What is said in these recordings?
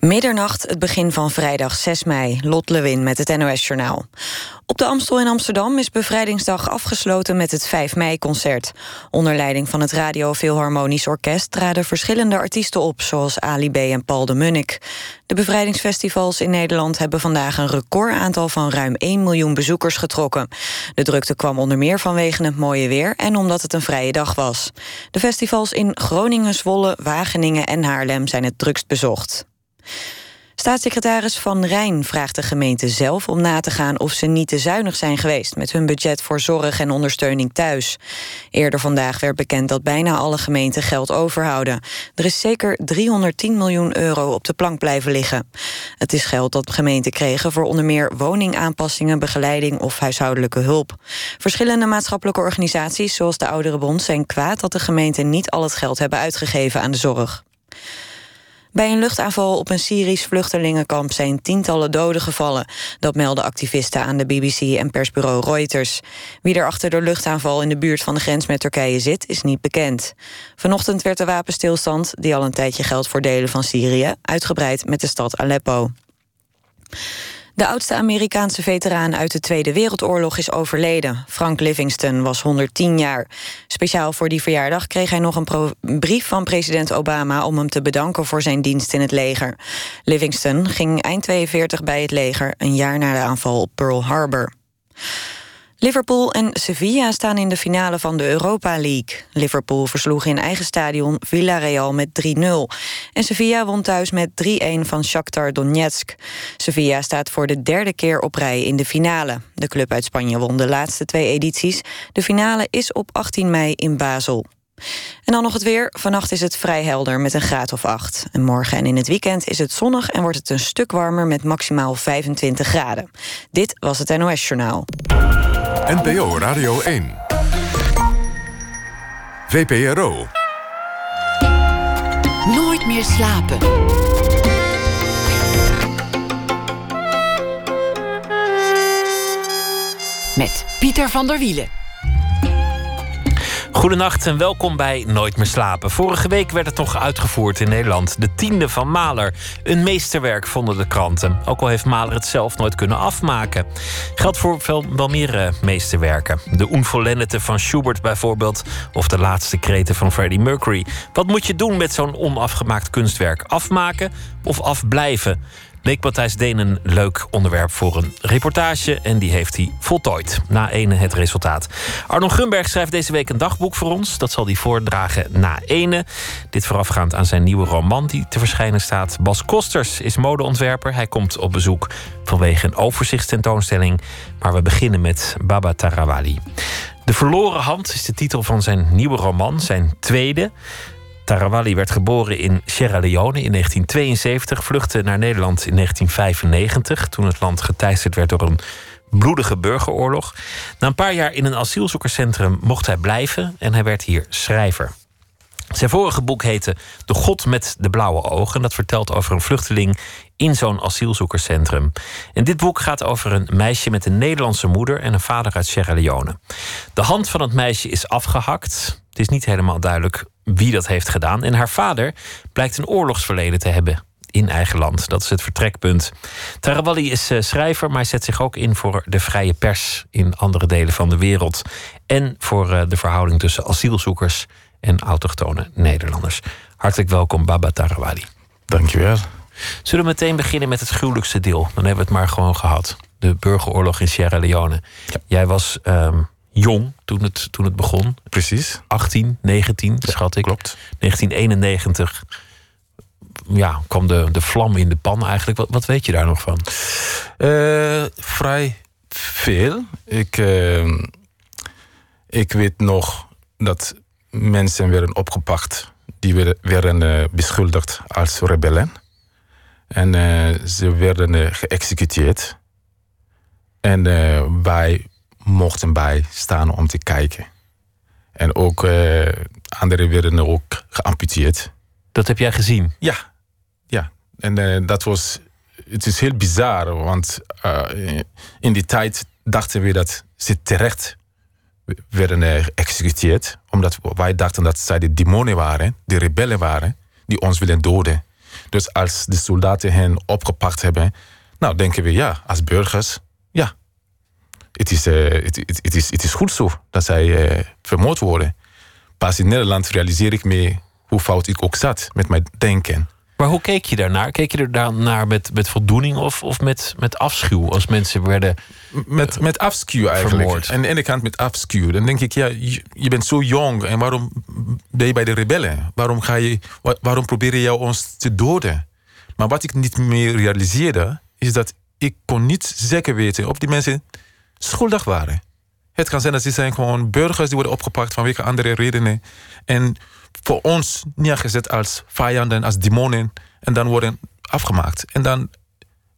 Middernacht, het begin van vrijdag 6 mei. Lot Lewin met het NOS-journaal. Op de Amstel in Amsterdam is Bevrijdingsdag afgesloten met het 5 mei-concert. Onder leiding van het Radio Philharmonisch Orkest traden verschillende artiesten op... zoals Ali B. en Paul de Munnik. De bevrijdingsfestivals in Nederland hebben vandaag een recordaantal... van ruim 1 miljoen bezoekers getrokken. De drukte kwam onder meer vanwege het mooie weer... en omdat het een vrije dag was. De festivals in Groningen, Zwolle, Wageningen en Haarlem zijn het drukst bezocht. Staatssecretaris Van Rijn vraagt de gemeente zelf om na te gaan of ze niet te zuinig zijn geweest met hun budget voor zorg en ondersteuning thuis. Eerder vandaag werd bekend dat bijna alle gemeenten geld overhouden. Er is zeker 310 miljoen euro op de plank blijven liggen. Het is geld dat gemeenten kregen voor onder meer woningaanpassingen, begeleiding of huishoudelijke hulp. Verschillende maatschappelijke organisaties, zoals de Ouderenbond, zijn kwaad dat de gemeenten niet al het geld hebben uitgegeven aan de zorg. Bij een luchtaanval op een Syrisch vluchtelingenkamp zijn tientallen doden gevallen. Dat melden activisten aan de BBC en persbureau Reuters. Wie er achter de luchtaanval in de buurt van de grens met Turkije zit, is niet bekend. Vanochtend werd de wapenstilstand, die al een tijdje geldt voor delen van Syrië, uitgebreid met de stad Aleppo. De oudste Amerikaanse veteraan uit de Tweede Wereldoorlog is overleden. Frank Livingston was 110 jaar. Speciaal voor die verjaardag kreeg hij nog een brief van president Obama... om hem te bedanken voor zijn dienst in het leger. Livingston ging eind 42 bij het leger... een jaar na de aanval op Pearl Harbor. Liverpool en Sevilla staan in de finale van de Europa League. Liverpool versloeg in eigen stadion Villarreal met 3-0. En Sevilla won thuis met 3-1 van Shakhtar Donetsk. Sevilla staat voor de derde keer op rij in de finale. De club uit Spanje won de laatste twee edities. De finale is op 18 mei in Basel. En dan nog het weer. Vannacht is het vrij helder met een graad of 8. En morgen en in het weekend is het zonnig en wordt het een stuk warmer met maximaal 25 graden. Dit was het NOS Journaal. NPO Radio 1. VPRO. Nooit meer slapen. Met Pieter van der Wielen. Goedenacht en welkom bij Nooit meer slapen. Vorige week werd het nog uitgevoerd in Nederland. De tiende van Mahler. Een meesterwerk vonden de kranten. Ook al heeft Mahler het zelf nooit kunnen afmaken. Geldt voor veel, wel meer meesterwerken. De Unvollendete van Schubert bijvoorbeeld. Of de laatste kreten van Freddie Mercury. Wat moet je doen met zo'n onafgemaakt kunstwerk? Afmaken of afblijven? Leek Matthijs Deen een leuk onderwerp voor een reportage. En die heeft hij voltooid. Na ene het resultaat. Arno Grunberg schrijft deze week een dagboek voor ons. Dat zal hij voordragen na ene. Dit voorafgaand aan zijn nieuwe roman die te verschijnen staat. Bas Kosters is modeontwerper. Hij komt op bezoek vanwege een overzichtstentoonstelling. Maar we beginnen met Baba Tarawali. De verloren hand is de titel van zijn nieuwe roman, zijn tweede. Tarawali werd geboren in Sierra Leone in 1972, vluchtte naar Nederland in 1995, toen het land geteisterd werd door een bloedige burgeroorlog. Na een paar jaar in een asielzoekerscentrum mocht hij blijven en hij werd hier schrijver. Zijn vorige boek heette De God met de blauwe ogen. Dat vertelt over een vluchteling in zo'n asielzoekerscentrum. En dit boek gaat over een meisje met een Nederlandse moeder en een vader uit Sierra Leone. De hand van het meisje is afgehakt. Is niet helemaal duidelijk wie dat heeft gedaan. En haar vader blijkt een oorlogsverleden te hebben in eigen land. Dat is het vertrekpunt. Tarawali is eh, schrijver, maar hij zet zich ook in voor de vrije pers in andere delen van de wereld. En voor eh, de verhouding tussen asielzoekers en autochtone Nederlanders. Hartelijk welkom, Baba Tarawali. Dankjewel. Zullen we meteen beginnen met het gruwelijkste deel? Dan hebben we het maar gewoon gehad. De burgeroorlog in Sierra Leone. Jij was ehm, jong toen het, toen het begon. Precies. 18, 19, schat ik. Klopt. 1991 ja, kwam de, de vlam in de pan eigenlijk. Wat, wat weet je daar nog van? Uh, vrij veel. Ik, uh, ik weet nog dat mensen werden opgepakt. Die werden, werden uh, beschuldigd als rebellen. En ze werden geëxecuteerd. En wij mochten bij staan om te kijken. En ook uh, anderen werden ook geamputeerd. Dat heb jij gezien? Ja, ja. En uh, dat was. Het is heel bizar, want uh, in die tijd dachten we dat ze terecht werden geëxecuteerd. Omdat wij dachten dat zij de demonen waren, de rebellen waren, die ons willen doden. Dus als de soldaten hen opgepakt hebben, nou denken we ja, als burgers, het is, uh, het, het, het, is, het is goed zo dat zij uh, vermoord worden. Pas in Nederland realiseer ik me hoe fout ik ook zat met mijn denken. Maar hoe keek je daarnaar? Keek je er daarnaar met, met voldoening of, of met, met afschuw als mensen werden. Met, met afschuw eigenlijk. Vermoord. En aan de ene kant met afschuw. Dan denk ik, ja, je, je, bent zo jong en waarom ben je bij de rebellen? Waarom, ga je, waarom probeer je ons te doden? Maar wat ik niet meer realiseerde, is dat ik kon niet zeker weten of die mensen schuldig waren. Het kan zijn dat ze zijn gewoon burgers die worden opgepakt vanwege andere redenen. En voor ons neergezet als vijanden, als demonen. En dan worden afgemaakt. En dan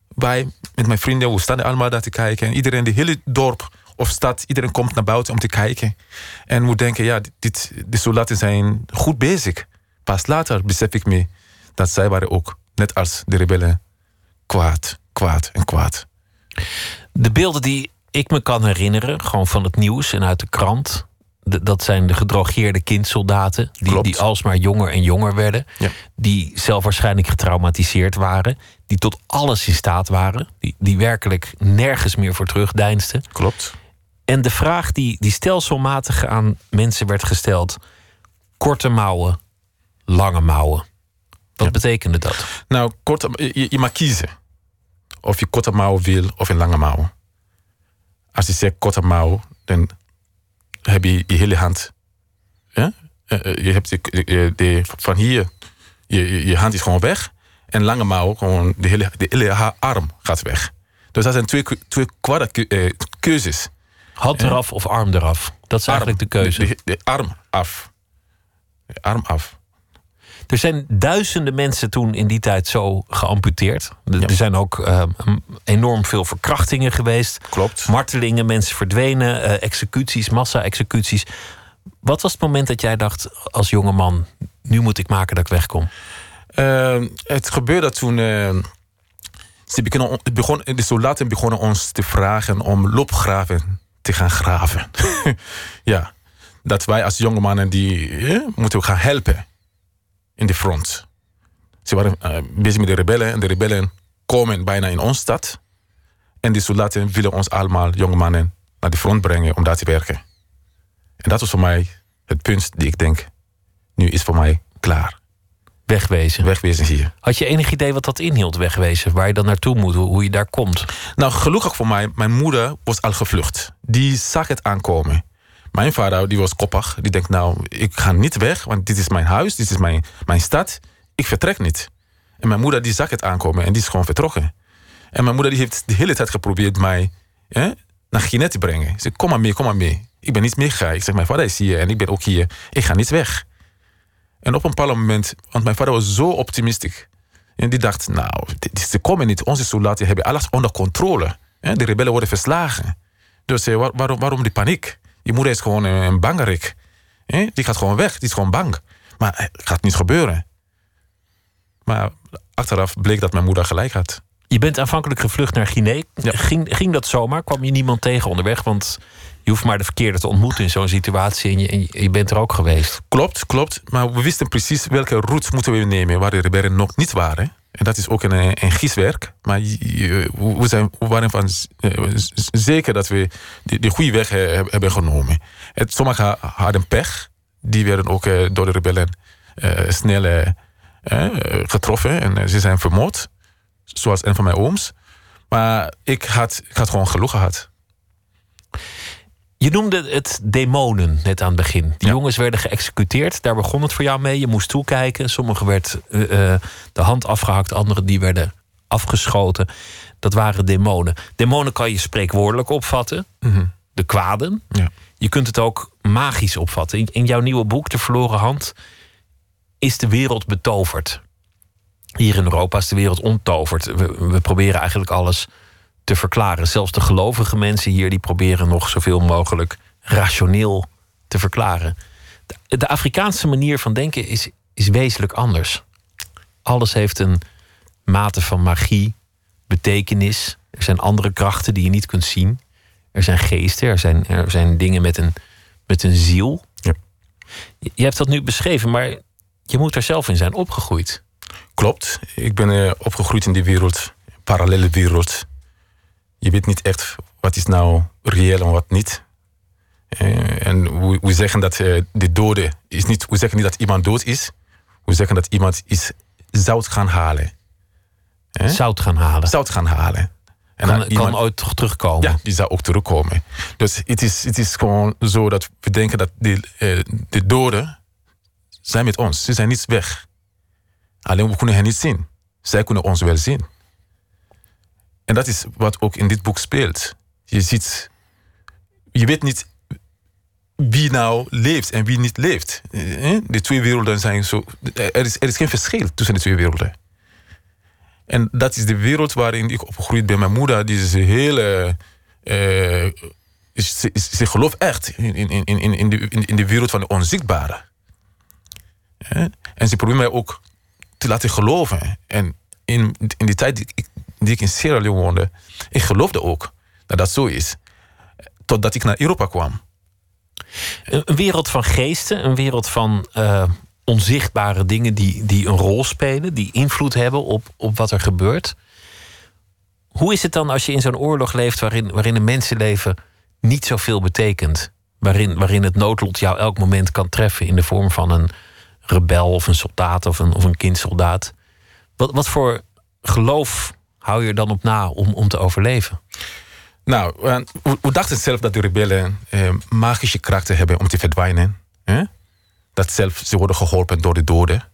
wij met mijn vrienden, we staan allemaal daar te kijken. En iedereen, de hele dorp of stad, iedereen komt naar buiten om te kijken. En we denken, ja, dit, de soldaten zijn goed bezig. Pas later besef ik me dat zij waren ook, net als de rebellen, kwaad, kwaad en kwaad. De beelden die ik me kan herinneren, gewoon van het nieuws en uit de krant. dat zijn de gedrogeerde kindsoldaten. Die, die alsmaar jonger en jonger werden. Ja. Die zelf waarschijnlijk getraumatiseerd waren. Die tot alles in staat waren. Die, die werkelijk nergens meer voor terugdeinsten. Klopt. En de vraag die, die stelselmatig aan mensen werd gesteld: korte mouwen, lange mouwen. Wat Ja. betekende dat? Nou, korte, je, je mag kiezen. Of je korte mouw wil of een lange mouw. Als je zegt korte mouw, dan heb je je hele hand. Ja? Eh, eh, Je hebt de, de- de- van hier, je, je- hand is gewoon weg. En lange mouw, gewoon de hele, de hele arm gaat weg. Dus dat zijn twee, twee eh, keuzes. Hand eraf of arm eraf? Dat is eigenlijk de keuze. De, de arm af. De arm af. Er zijn duizenden mensen toen in die tijd zo geamputeerd. Er Ja. zijn ook eh, enorm veel verkrachtingen geweest. Klopt. Martelingen, mensen verdwenen, eh, executies, massa-executies. Wat was het moment dat jij dacht als jonge man... nu moet ik maken dat ik wegkom? Eh, het gebeurde toen. eh, ze begonnen, het begon, de soldaten begonnen ons te vragen om loopgraven te gaan graven. ja, dat wij als jonge mannen die eh, moeten gaan helpen in de front. Ze waren eh, bezig met de rebellen en de rebellen komen bijna in onze stad. En de soldaten willen ons allemaal, jonge mannen, naar de front brengen om daar te werken. En dat was voor mij het punt die ik denk, nu is voor mij klaar. Wegwezen. Wegwezen hier. Had je enig idee wat dat inhield, wegwezen? Waar je dan naartoe moet, hoe, hoe je daar komt? Nou, gelukkig voor mij, mijn moeder was al gevlucht. Die zag het aankomen. Mijn vader die was koppig. Die denkt, nou, ik ga niet weg, want dit is mijn huis, dit is mijn, mijn stad. Ik vertrek niet. En mijn moeder die zag het aankomen en die is gewoon vertrokken. En mijn moeder die heeft de hele tijd geprobeerd mij hè, naar Guinea te brengen. Ze zei, kom maar mee, kom maar mee. Ik ben niet meegegaan. Ik zeg, mijn vader is hier en ik ben ook hier. Ik ga niet weg. En op een bepaald moment, want mijn vader was zo optimistisch. En die dacht, nou, ze komen niet. Onze soldaten hebben alles onder controle. De rebellen worden verslagen. Dus eh, waar- waarom, waarom die paniek? Je moeder is gewoon eh, een bangerik. Die gaat gewoon weg, die is gewoon bang. Maar het gaat niet gebeuren. Maar achteraf bleek dat mijn moeder gelijk had. Je bent aanvankelijk gevlucht naar Guinea. Ja. Ging, ging dat zomaar? Kwam je niemand tegen onderweg? Want je hoeft maar de verkeerde te ontmoeten in zo'n situatie... en je, en je- je bent er ook geweest. Klopt, klopt. Maar we wisten precies welke route moeten we nemen waar de rebellen nog niet waren. En dat is ook een, een. Maar we, zijn, we waren van eh, zeker dat we de, de goede weg heb- hebben genomen. Het, sommigen hadden pech. Die werden ook eh, door de rebellen eh, snel getroffen. En ze zijn vermoord. Zoals een van mijn ooms. Maar ik had, ik had gewoon geluk gehad. Je noemde het demonen net aan het begin. Die Ja. jongens werden geëxecuteerd. Daar begon het voor jou mee. Je moest toekijken. Sommigen werd eh, eh, de hand afgehakt. Anderen die werden afgeschoten. Dat waren demonen. Demonen kan je spreekwoordelijk opvatten. De kwaden. Ja. Je kunt het ook magisch opvatten. In, in jouw nieuwe boek, De Verloren Hand... is de wereld betoverd. Hier in Europa is de wereld onttoverd. We, we proberen eigenlijk alles te verklaren. Zelfs de gelovige mensen hier die proberen nog zoveel mogelijk rationeel te verklaren. De, de Afrikaanse manier van denken is, is wezenlijk anders. Alles heeft een mate van magie, betekenis. Er zijn andere krachten die je niet kunt zien. Er zijn geesten, er zijn, er zijn dingen met een, met een ziel. Ja. Je, je hebt dat nu beschreven, maar je moet er zelf in zijn opgegroeid. Klopt. Ik ben uh, opgegroeid in die wereld, parallele wereld. Je weet niet echt wat is nou reëel en wat niet. Uh, en we, we, zeggen dat uh, de dode is niet. We zeggen niet dat iemand dood is. We zeggen dat iemand is zout gaan halen. Zout gaan halen. Zout gaan halen. En kan, iemand, kan ooit terugkomen? Ja, die zou ook terugkomen. Dus het is, het is gewoon zo dat we denken dat de, de doden zijn met ons. Ze zijn niet weg. Alleen we kunnen hen niet zien. Zij kunnen ons wel zien. En dat is wat ook in dit boek speelt. Je ziet, je weet niet wie nou leeft en wie niet leeft. De twee werelden zijn zo. Er is, er is geen verschil tussen de twee werelden. En dat is de wereld waarin ik opgegroeid ben. Mijn moeder, die is. Uh, ze, ze gelooft echt in, in, in, in, de, in de wereld van de onzichtbare. En ze probeert mij ook te laten geloven. En in, in die tijd die ik, in Sierra Leone woonde, ik geloofde ook dat dat zo is. Totdat ik naar Europa kwam. Een wereld van geesten, een wereld van uh, onzichtbare dingen die, die een rol spelen, die invloed hebben op, op wat er gebeurt. Hoe is het dan als je in zo'n oorlog leeft waarin, waarin een mensenleven niet zoveel betekent? Waarin, waarin het noodlot jou elk moment kan treffen in de vorm van een rebel of een soldaat of een, of een kindsoldaat. Wat, wat voor geloof hou je er dan op na om, om te overleven? Nou, we, dachten zelf dat de rebellen eh, magische krachten hebben om te verdwijnen. Dat zelf ze worden geholpen door de doden.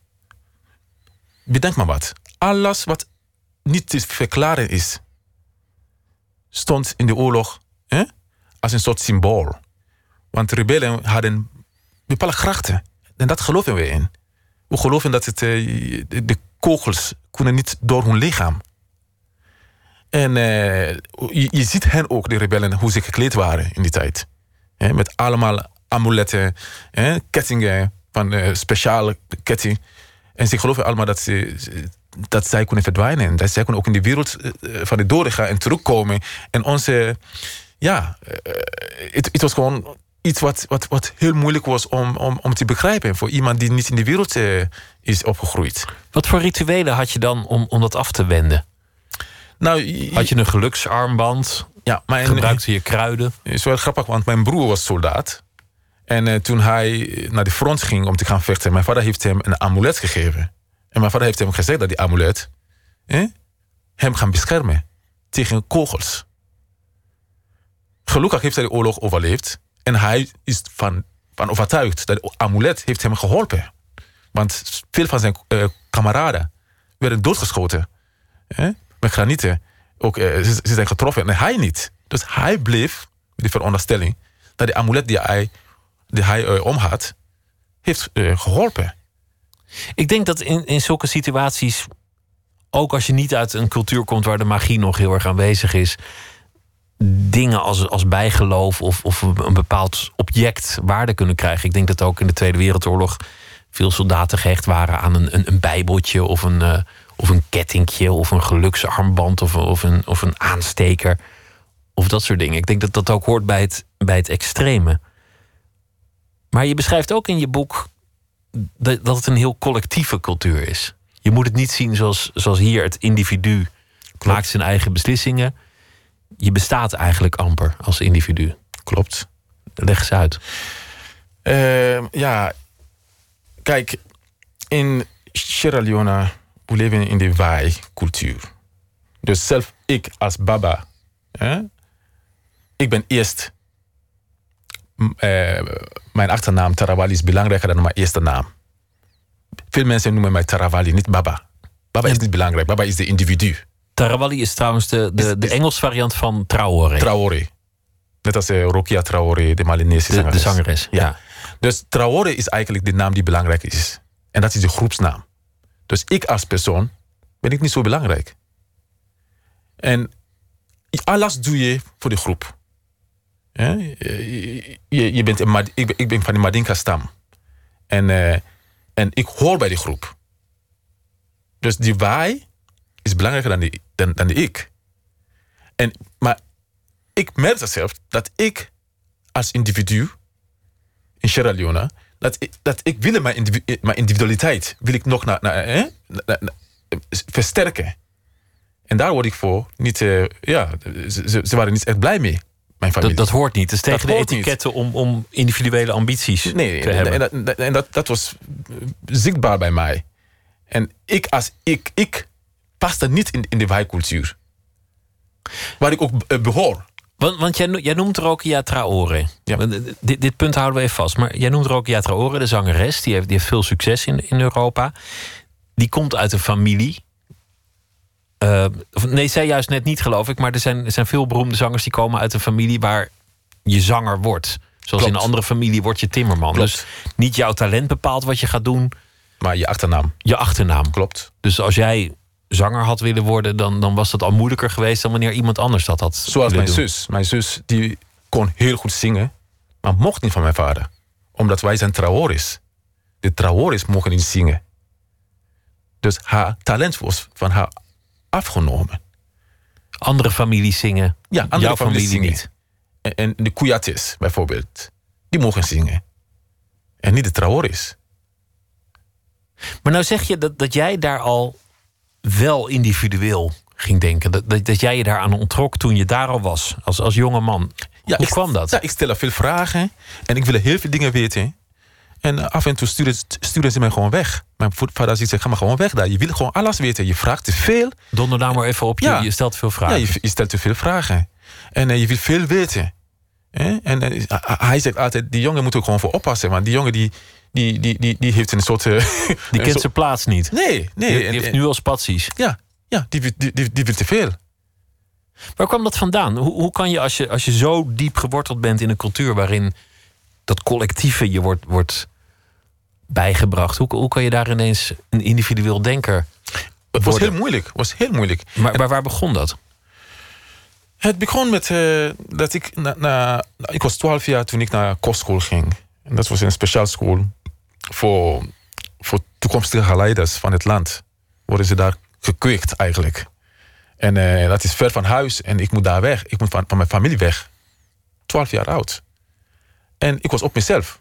Bedenk maar wat. Alles wat niet te verklaren is, stond in de oorlog als een soort symbool. Want de rebellen hadden bepaalde krachten. En dat geloven we in. We geloven dat het, eh, de kogels kunnen niet door hun lichaam. En uh, je, je, ziet hen ook, de rebellen, hoe ze gekleed waren in die tijd. met allemaal amuletten, kettingen van uh, speciale ketting. En ze geloven allemaal dat, ze, dat zij kunnen verdwijnen. Dat zij kunnen ook in de wereld van de doden gaan en terugkomen. En onze, ja, het was gewoon iets wat, wat, wat heel moeilijk was om, om, om te begrijpen voor iemand die niet in de wereld is opgegroeid. Wat voor rituelen had je dan om, om dat af te wenden? Nou, had je een geluksarmband? Ja, mijn, gebruikte je kruiden? Het is wel grappig, want mijn broer was soldaat. En uh, toen hij naar de front ging om te gaan vechten, mijn vader heeft hem een amulet gegeven. En mijn vader heeft hem gezegd dat die amulet eh, hem gaan beschermen tegen kogels. Gelukkig heeft hij de oorlog overleefd. En hij is van, van overtuigd dat het amulet heeft hem geholpen. Want veel van zijn uh, kameraden werden doodgeschoten. Hè? Met granieten. Ook, uh, ze, zijn getroffen en hij niet. Dus hij bleef de veronderstelling dat de amulet die hij, die hij had, heeft geholpen. Ik denk dat in, in zulke situaties, ook als je niet uit een cultuur komt waar de magie nog heel erg aanwezig is, dingen als, als bijgeloof of, of een bepaald object waarde kunnen krijgen. Ik denk dat ook in de Tweede Wereldoorlog veel soldaten gehecht waren aan een, een, een bijbeltje of een, of een kettingje of een geluksarmband of, of, een, of een aansteker. Of dat soort dingen. Ik denk dat dat ook hoort bij het, bij het extreme. Maar je beschrijft ook in je boek dat, dat het een heel collectieve cultuur is. Je moet het niet zien zoals, zoals hier het individu maakt zijn eigen beslissingen je bestaat eigenlijk amper als individu. Klopt. Leg eens uit. Uh, ja, kijk, in Sierra Leone, we leven in de wij-cultuur. Dus zelf ik als baba, hè, ik ben eerst... Uh, mijn achternaam Tarawali is belangrijker dan mijn eerste naam. Veel mensen noemen mij Tarawali, niet baba. Baba is niet belangrijk, baba is de individu. Tarawali is trouwens de, de, de Engels variant van Traoré. Traoré. Net als uh, Rokia Traoré, de Malinese zangeres. De, zangeres, ja. Dus Traoré is eigenlijk de naam die belangrijk is. En dat is de groepsnaam. Dus ik als persoon ben ik niet zo belangrijk. En alles doe je voor de groep. Je, je, bent een, ik, ik ben van de Madinka-stam. En, uh, en ik hoor bij die groep. Dus die wij is belangrijker dan, die, dan, dan ik. En, maar ik merk zelf dat ik als individu in Sierra Leone dat, ik, dat ik wil mijn, individu- mijn individualiteit wil ik nog naar, naar, hè, naar- naar- versterken. En daar word ik voor niet, eh, ja, ze, ze- waren niet echt blij mee, mijn familie. Dat, dat hoort niet. Het is tegen Dat de niet. etiketten om, om individuele ambities Nee, te en, hebben. en, dat, en dat, dat was zichtbaar bij mij. En ik als ik, ik paste niet in, in de wijkcultuur. Waar ik ook eh, behoor. Want, want jij, no- jij noemt Rokia Traore. Ja. Eh, Dit, dit punt houden we even vast. Maar jij noemt Rokia Traore, de zangeres. Die heeft, die heeft veel succes in, in Europa. Die komt uit een familie. eh, nee, zij juist net niet, geloof ik. Maar er zijn, er zijn veel beroemde zangers die komen uit een familie waar je zanger wordt. Zoals in een andere familie word je timmerman. Klopt. Dus niet jouw talent bepaalt wat je gaat doen, Maar je achternaam je achternaam. klopt. Dus als jij zanger had willen worden, dan, dan was dat al moeilijker geweest dan wanneer iemand anders dat had. Zoals mijn doen. zus. Mijn zus die kon heel goed zingen. Maar mocht niet van mijn vader. Omdat wij zijn Traoris. De Traoris mogen niet zingen. Dus haar talent was van haar afgenomen. Andere families zingen. Ja, andere jouw families familie zingen. niet. En, en de Kuyatis bijvoorbeeld. Die mogen zingen. En niet de Traoris. Maar nou zeg je dat, dat jij daar al wel individueel ging denken. Dat, dat, dat jij je daaraan ontrok toen je daar al was, als, als jonge man. Hoe ik, kwam dat? Ja, ik stel veel vragen en ik wil heel veel dingen weten. En af en toe sturen, sturen ze mij gewoon weg. Mijn vader zegt, ga maar gewoon weg daar. Je wil gewoon alles weten. Je vraagt te veel. Donder nou maar even op, je, Ja. je stelt veel Ja, vragen. je, je stelt te veel vragen. En eh, je wil veel weten. En eh, hij zegt altijd, die jongen moet er gewoon voor oppassen. Want die jongen die, die, die, die, die heeft een soort... eh, die een kent soort- zijn plaats niet. Nee, Die, nee. die heeft nu al spaties. Ja, ja die, wil- die, die, die wil te veel. Waar kwam dat vandaan? Hoe, hoe kan je als, je als je zo diep geworteld bent in een cultuur waarin dat collectieve je wordt, wordt bijgebracht, hoe, hoe kan je daar ineens een individueel denker Het was heel moeilijk. Het was heel moeilijk. Maar, maar waar begon dat? Het begon met eh, dat ik... Na, na, ik was 12 jaar toen ik naar kostschool ging. En dat was een speciaal school voor, voor toekomstige leiders van het land. Worden ze daar gekweekt eigenlijk. En eh, dat is ver van huis en ik moet daar weg. Ik moet van, van mijn familie weg. 12 jaar oud. En ik was op mezelf.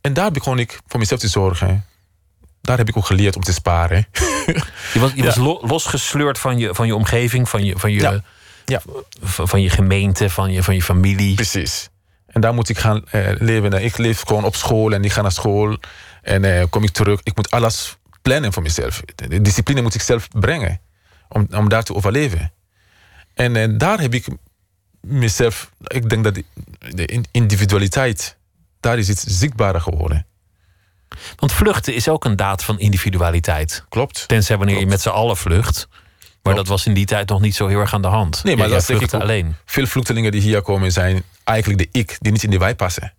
En daar begon ik voor mezelf te zorgen. Daar heb ik ook geleerd om te sparen. Je was, je Ja. was lo- losgesleurd van je, van je omgeving, van je, van je, Ja. Van je gemeente, van je, van je familie. Precies. En daar moet ik gaan eh, leven. En Ik leef gewoon op school en ik ga naar school. En eh, kom ik terug. Ik moet alles plannen voor mezelf. De discipline moet ik zelf brengen. Om, om daar te overleven. En eh, daar heb ik mezelf... Ik denk dat de in- individualiteit... Daar is iets zichtbaarder geworden. Want vluchten is ook een daad van individualiteit. Klopt. Tenzij wanneer je met z'n allen vlucht. Maar dat was in die tijd nog niet zo heel erg aan de hand. Nee, maar Jij dat ik alleen. Veel vluchtelingen die hier komen zijn eigenlijk de ik... die niet in de wijk passen.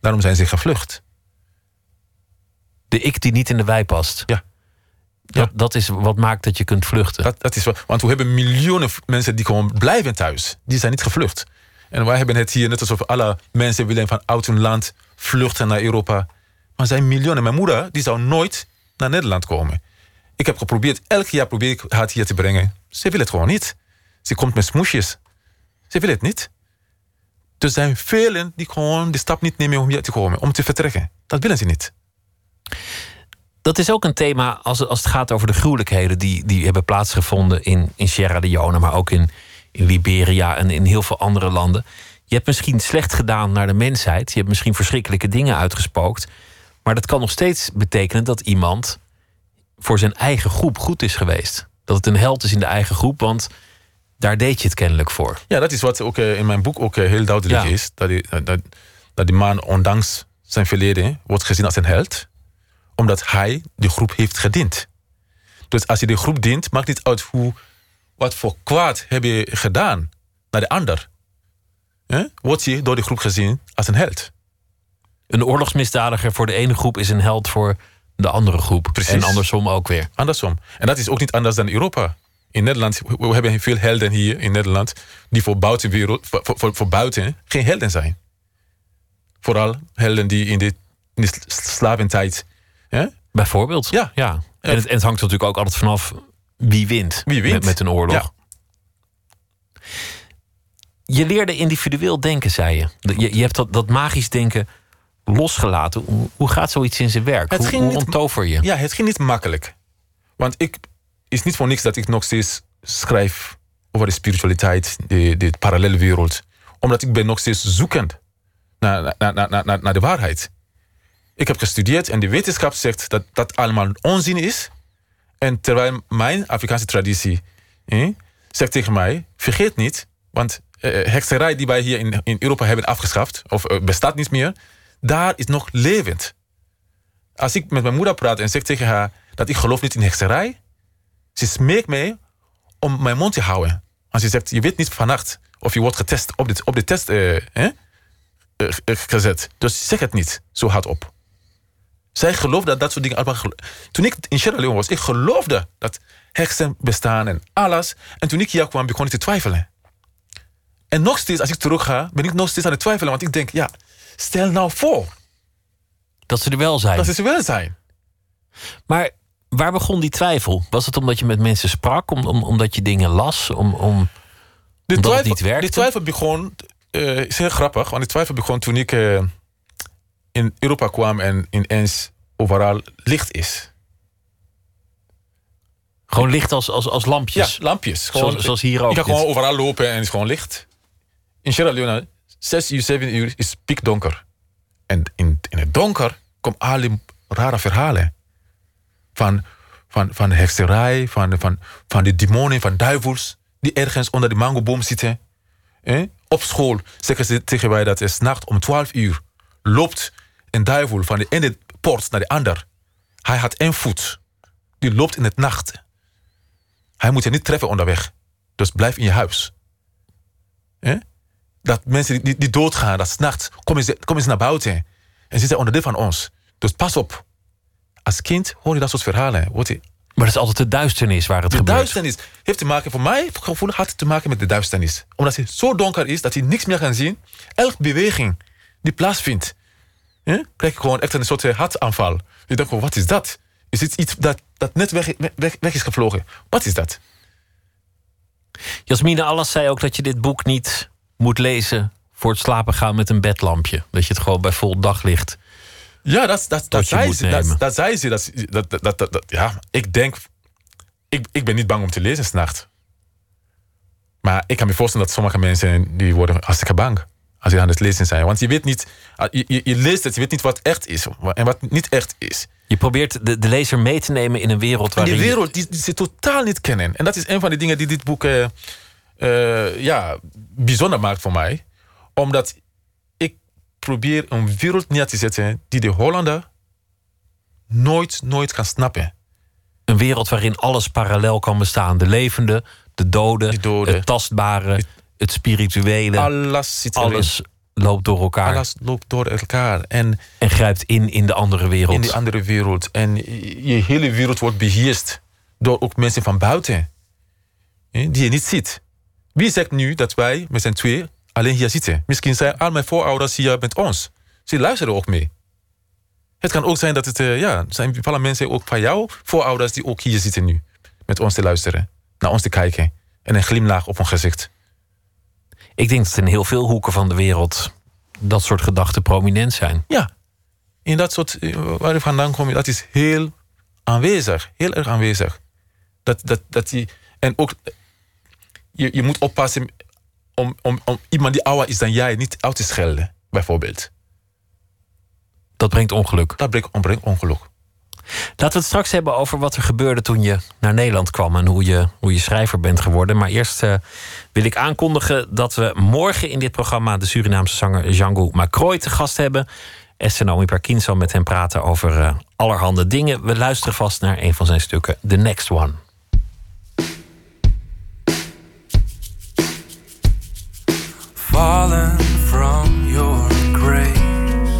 Daarom zijn ze gevlucht. De ik die niet in de wei past. Ja. Dat, dat is wat maakt dat je kunt vluchten. Dat, dat is wat, want we hebben miljoenen mensen die gewoon blijven thuis. Die zijn niet gevlucht. En wij hebben het hier net alsof alle mensen willen van uit hun land vluchten naar Europa. Maar er zijn miljoenen. Mijn moeder die zou nooit naar Nederland komen. Ik heb geprobeerd, elk jaar probeer ik haar hier te brengen. Ze wil het gewoon niet. Ze komt met smoesjes. Ze wil het niet. Er zijn velen die gewoon de stap niet nemen om hier te komen, om te vertrekken. Dat willen ze niet. Dat is ook een thema als, als het gaat over de gruwelijkheden die, die hebben plaatsgevonden in, in Sierra Leone, maar ook in, in Liberia en in heel veel andere landen. Je hebt misschien slecht gedaan naar de mensheid. Je hebt misschien verschrikkelijke dingen uitgespookt. Maar dat kan nog steeds betekenen dat iemand voor zijn eigen groep goed is geweest. Dat het een held is in de eigen groep, want daar deed je het kennelijk voor. Ja, dat is wat ook eh, in mijn boek ook eh, heel duidelijk Ja. is. Dat die, dat, dat die man, ondanks zijn verleden, wordt gezien als een held. Omdat hij de groep heeft gediend. Dus als je de groep dient, maakt niet uit hoe, wat voor kwaad heb je gedaan naar de ander. Hè? Wordt je door de groep gezien als een held. Een oorlogsmisdadiger voor de ene groep is een held voor de andere groep. Precies. En andersom ook weer. Andersom. En dat is ook niet anders dan Europa. In Nederland, we hebben veel helden hier in Nederland... die voor, buitenwereld, voor, voor, voor buiten geen helden zijn. Vooral helden die in de, in de slaventijd... Hè? Bijvoorbeeld. Ja. ja. En, het, en het hangt natuurlijk ook altijd vanaf wie wint, Wie wint. Met, met een oorlog. Ja. Je leerde individueel denken, zei je. Je, je hebt dat, dat magisch denken losgelaten. Hoe, hoe gaat zoiets in zijn werk? Het hoe ging hoe onttover je? Ja, het ging niet makkelijk. Want ik is niet voor niks dat ik nog steeds schrijf over de spiritualiteit, de, de parallele wereld. Omdat ik ben nog steeds zoekend naar, naar, naar, naar, naar- de waarheid. Ik heb gestudeerd en de wetenschap zegt dat dat allemaal onzin is. En terwijl mijn Afrikaanse traditie eh, zegt tegen mij: vergeet niet, want eh, hekserij die wij hier in, in Europa hebben afgeschaft, of eh, bestaat niet meer, daar is nog levend. Als ik met mijn moeder praat en zeg tegen haar dat ik geloof niet in hekserij, ze smeekt mij om mijn mond te houden. Want ze zegt, je weet niet vannacht of je wordt getest op de, op de test eh, eh, eh, gezet. Dus zeg het niet zo hardop. Zij gelooft dat dat soort dingen allemaal... Toen ik in Sierra Leone was, ik geloofde dat heksen bestaan en alles. En toen ik hier kwam, begon ik te twijfelen. En nog steeds, als ik terug ga, ben ik nog steeds aan het twijfelen. Want ik denk, ja, stel nou voor Dat ze er wel zijn. dat ze wel zijn. Maar waar begon die twijfel? Was het omdat je met mensen sprak? Om, om, omdat je dingen las? Om, om... Twijfel, niet werkte? De twijfel begon, eh is heel grappig, want de twijfel begon toen ik eh, in Europa kwam en ineens overal licht is. Gewoon licht als, als, als Ja, lampjes. lampjes. Zoals- zoals hier ook. Je kan Dit- gewoon overal lopen en het is gewoon licht. In Sierra Leone, 6 uur, 7 uur is pikdonker. En in, in het donker komen alle rare verhalen. Van, van, van hekserij, van, van, van de demonen, van duivels... die ergens onder de mangoboom zitten. Op school zeggen ze tegen mij dat er s'nachts om 12 uur... loopt een duivel van de ene poort naar de ander. Hij had één voet. Die loopt in het nacht. Hij moet je niet treffen onderweg. Dus blijf in je huis. Dat mensen die, die, doodgaan, dat s'nachts, komen ze, komen ze naar buiten. En zijn onderdeel van ons. Dus pas op. Als kind hoor je dat soort verhalen. Je, Maar dat is altijd de duisternis waar het de gebeurt. duisternis heeft te maken, voor mij gevoel had het te maken met de duisternis. Omdat het zo donker is dat je niks meer kan zien. Elke beweging die plaatsvindt, hè, krijg je gewoon echt een soort eh, hartaanval. Je denkt, wat is dat? Is dit iets dat, dat net weg, weg, weg is gevlogen? Wat is dat? Jasmine Allas zei ook dat je dit boek niet moet lezen voor het slapen gaan met een bedlampje. Dat je het gewoon bij vol daglicht. Ja, dat, dat, dat, zei ze. Dat, dat zei ze. Dat, dat, dat, dat, dat- ja, ik denk... Ik, ik ben niet bang om te lezen s'nachts. Maar ik kan me voorstellen dat sommige mensen... die worden hartstikke bang als ze aan het lezen zijn. Want je weet niet... Je, je, je leest het, je weet niet wat echt is en wat niet echt is. Je probeert de, de lezer mee te nemen in een wereld waarin die je- wereld die, die ze totaal niet kennen. En dat is een van de dingen die dit boek eh, eh, ja, bijzonder maakt voor mij. Omdat probeer een wereld neer te zetten die de Hollander nooit, nooit kan snappen. een wereld waarin alles parallel kan bestaan. De levende, de dode, De dode. het tastbare, het spirituele. Alles zit erin. alles loopt door elkaar Alles loopt door elkaar. En en grijpt in in de andere wereld. in die andere wereld. En je hele wereld wordt beheerst door ook mensen van buiten. Die je niet ziet. Wie zegt nu dat wij met z'n twee alleen hier zitten? Misschien zijn al mijn voorouders hier met ons. Ze luisteren ook mee. Het kan ook zijn dat het, eh, ja, zijn bepaalde mensen ook van jouw voorouders die ook hier zitten nu. Met ons te luisteren, naar ons te kijken. En een glimlach op hun gezicht. Ik denk dat in heel veel hoeken van de wereld dat soort gedachten prominent zijn. Ja, in dat soort, eh, waar je vandaan komt, dat is heel aanwezig. Heel erg aanwezig. Dat, dat, dat die, en ook, eh, je, je moet oppassen om, om, om iemand die ouder is dan jij niet uit te schelden, bijvoorbeeld. Dat brengt ongeluk. Dat brengt, ongeluk. Laten we het straks hebben over wat er gebeurde toen je naar Nederland kwam en hoe je, hoe je schrijver bent geworden. Maar eerst eh, wil ik aankondigen dat we morgen in dit programma de Surinaamse zanger Django Macroy te gast hebben. Esther Naomi Perkin zal met hem praten over eh, allerhande dingen. We luisteren vast naar een van zijn stukken, The Next One. Fallen from your grace.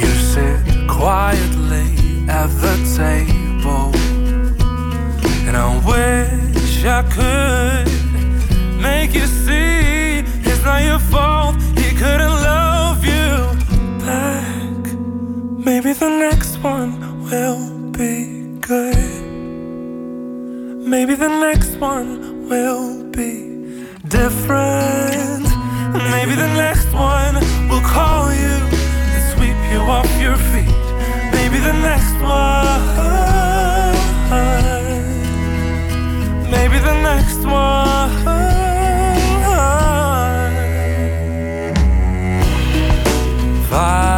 You sit quietly at the table, and I wish I could make you see it's not your fault. He couldn't love you back. Maybe the next one will be good. Maybe the next one will be different. Maybe the next one will call you. It's you off your feet. Maybe the next one. Maybe the next one. Fighting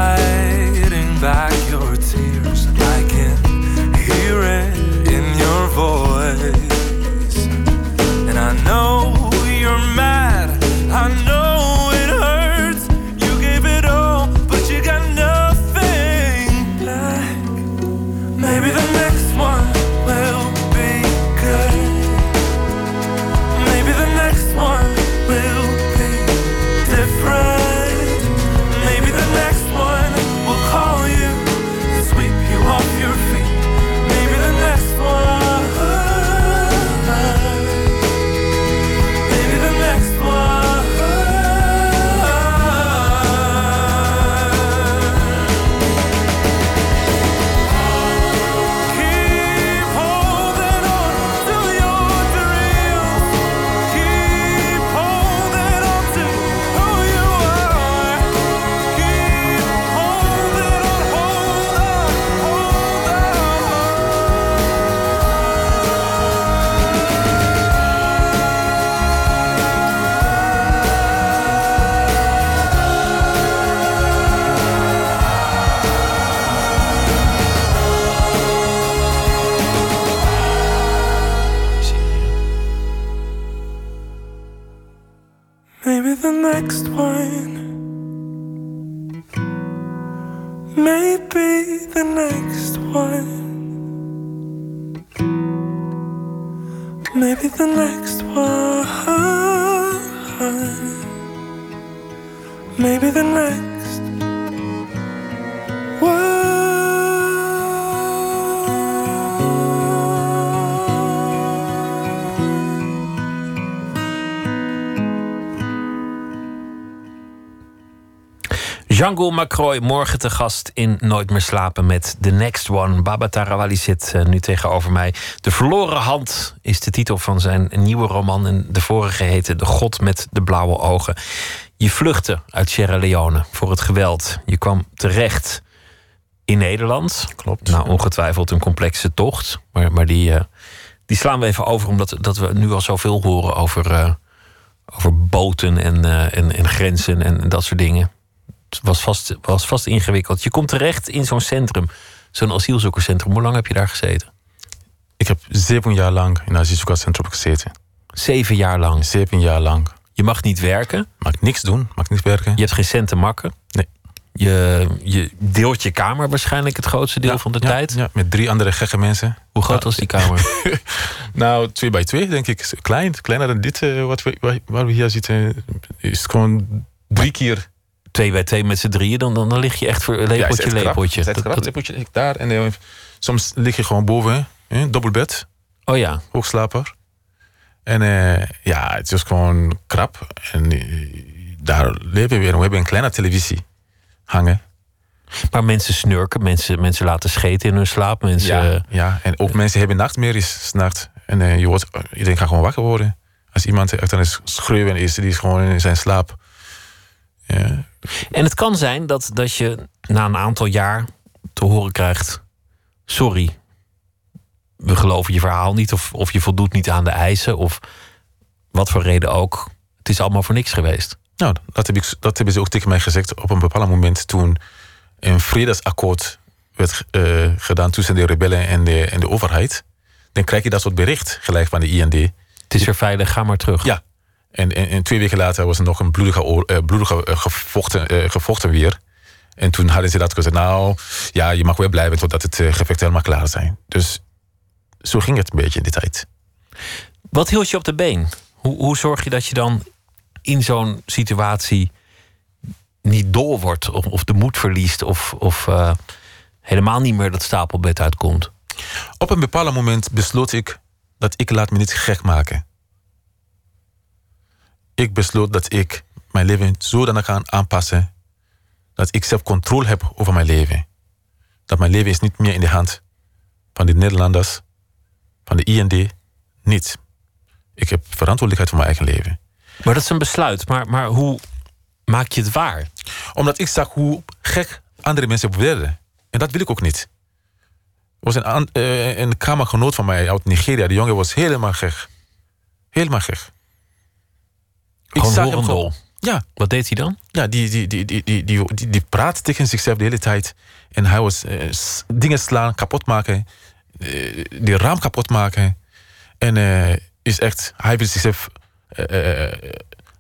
Django Macroy, morgen te gast in Nooit meer slapen met The Next One. Baba Tarawali zit eh, nu tegenover mij. De verloren hand is de titel van zijn nieuwe roman. En de vorige heette De God met de blauwe ogen. Je vluchtte uit Sierra Leone voor het geweld. Je kwam terecht in Nederland. Klopt. Nou, ongetwijfeld een complexe tocht. Maar, maar die, eh, die slaan we even over, omdat dat we nu al zoveel horen over, eh, over boten en, en, en grenzen en dat soort dingen. Was vast, was vast ingewikkeld. Je komt terecht in zo'n centrum, zo'n asielzoekerscentrum. Hoe lang heb je daar gezeten? Ik heb zeven jaar lang in een asielzoekerscentrum gezeten. Zeven jaar lang. Zeven jaar lang. Je mag niet werken. Mag niks doen, mag niet werken. Je hebt geen cent te makken. Nee. Je, je deelt je kamer waarschijnlijk het grootste deel Ja, van de ja, tijd. Ja, met drie andere gekke mensen. Hoe groot Ja. was die kamer? Nou, twee bij twee, denk ik. Klein, kleiner dan dit, eh, wat we, waar- waar we hier zitten. Is gewoon drie keer. Twee bij twee met z'n drieën, dan, dan, dan lig je echt voor Ja, is lepeltje, Dat- Lepeltje daar. En eh, soms lig je gewoon boven. hè, Dubbelbed, oh ja, hoogslaper. En eh, ja, het is gewoon krap. En eh, daar leven we weer. We hebben een kleine televisie hangen. maar mensen snurken, mensen, mensen laten scheten in hun slaap. Mensen, Ja, ja, en ook mensen hebben nachtmerries s'nachts. En je wordt, iedereen kan gewoon wakker worden. Als iemand echt aan het schreeuwen is, die is gewoon in zijn slaap. Ja. En het kan zijn dat, dat je na een aantal jaar te horen krijgt: sorry, we geloven je verhaal niet, of, of je voldoet niet aan de eisen, of wat voor reden ook. Het is allemaal voor niks geweest. Nou, dat, heb ik, dat hebben ze ook tegen mij gezegd op een bepaald moment toen een vredesakkoord werd eh, gedaan tussen de rebellen en de, en de overheid. Dan krijg je dat soort bericht gelijk van de IND. Het is weer veilig, ga maar terug. Ja. En, en, en twee weken later was er nog een bloedige, eh, bloedige eh, gevochten, eh, gevochten weer. En toen hadden ze dat gezegd, nou, ja, je mag weer blijven totdat het gevecht helemaal klaar zijn. Dus zo ging het een beetje in die tijd. Wat hield je op de been? Hoe, hoe zorg je dat je dan in zo'n situatie niet dol wordt, of, of de moed verliest, of, of helemaal niet meer dat stapelbed uitkomt? Op een bepaald moment besloot ik dat ik laat me niet gek maken. Ik besloot dat ik mijn leven zodanig kan aanpassen dat ik zelf controle heb over mijn leven. Dat mijn leven is niet meer in de hand van de Nederlanders, van de IND, niet. Ik heb verantwoordelijkheid voor mijn eigen leven. Maar dat is een besluit. Maar, maar hoe maak je het waar? Omdat ik zag hoe gek andere mensen beweerden. En dat wil ik ook niet. Er was een, eh, een kamergenoot van mij uit Nigeria. Die jongen was helemaal gek. Helemaal gek. Ik Gewoon zag hem horendol. Ja, Wat deed hij dan? ja die, die, die, die, die, die, die, praat tegen zichzelf de hele tijd. En hij was eh, dingen slaan, kapot maken. eh, die raam kapot maken. En eh, is echt, hij wil zichzelf,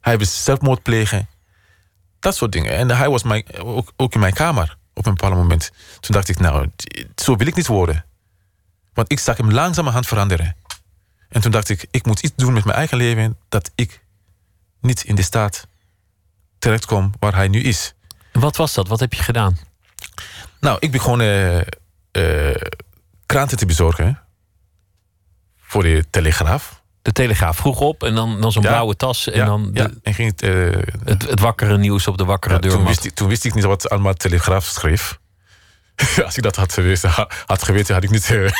hij wil zelfmoord plegen. Dat soort dingen. En hij was mijn, ook, ook in mijn kamer op een bepaald moment. Toen dacht ik, nou, zo wil ik niet worden. Want ik zag hem langzamerhand veranderen. En toen dacht ik, ik moet iets doen met mijn eigen leven... dat ik niet in de staat terechtkom waar hij nu is. Wat was dat? Wat heb je gedaan? Nou, ik begon eh, kranten te bezorgen. Voor de Telegraaf. De Telegraaf vroeg op en dan, dan zo'n Ja. blauwe tas en ja, dan de- ja, en ging het, eh, het, het wakkere nieuws op de wakkere ja, toen, wist ik, toen wist ik niet wat allemaal Telegraaf schreef. Als ik dat had geweten, ha- had geweten had ik niet... De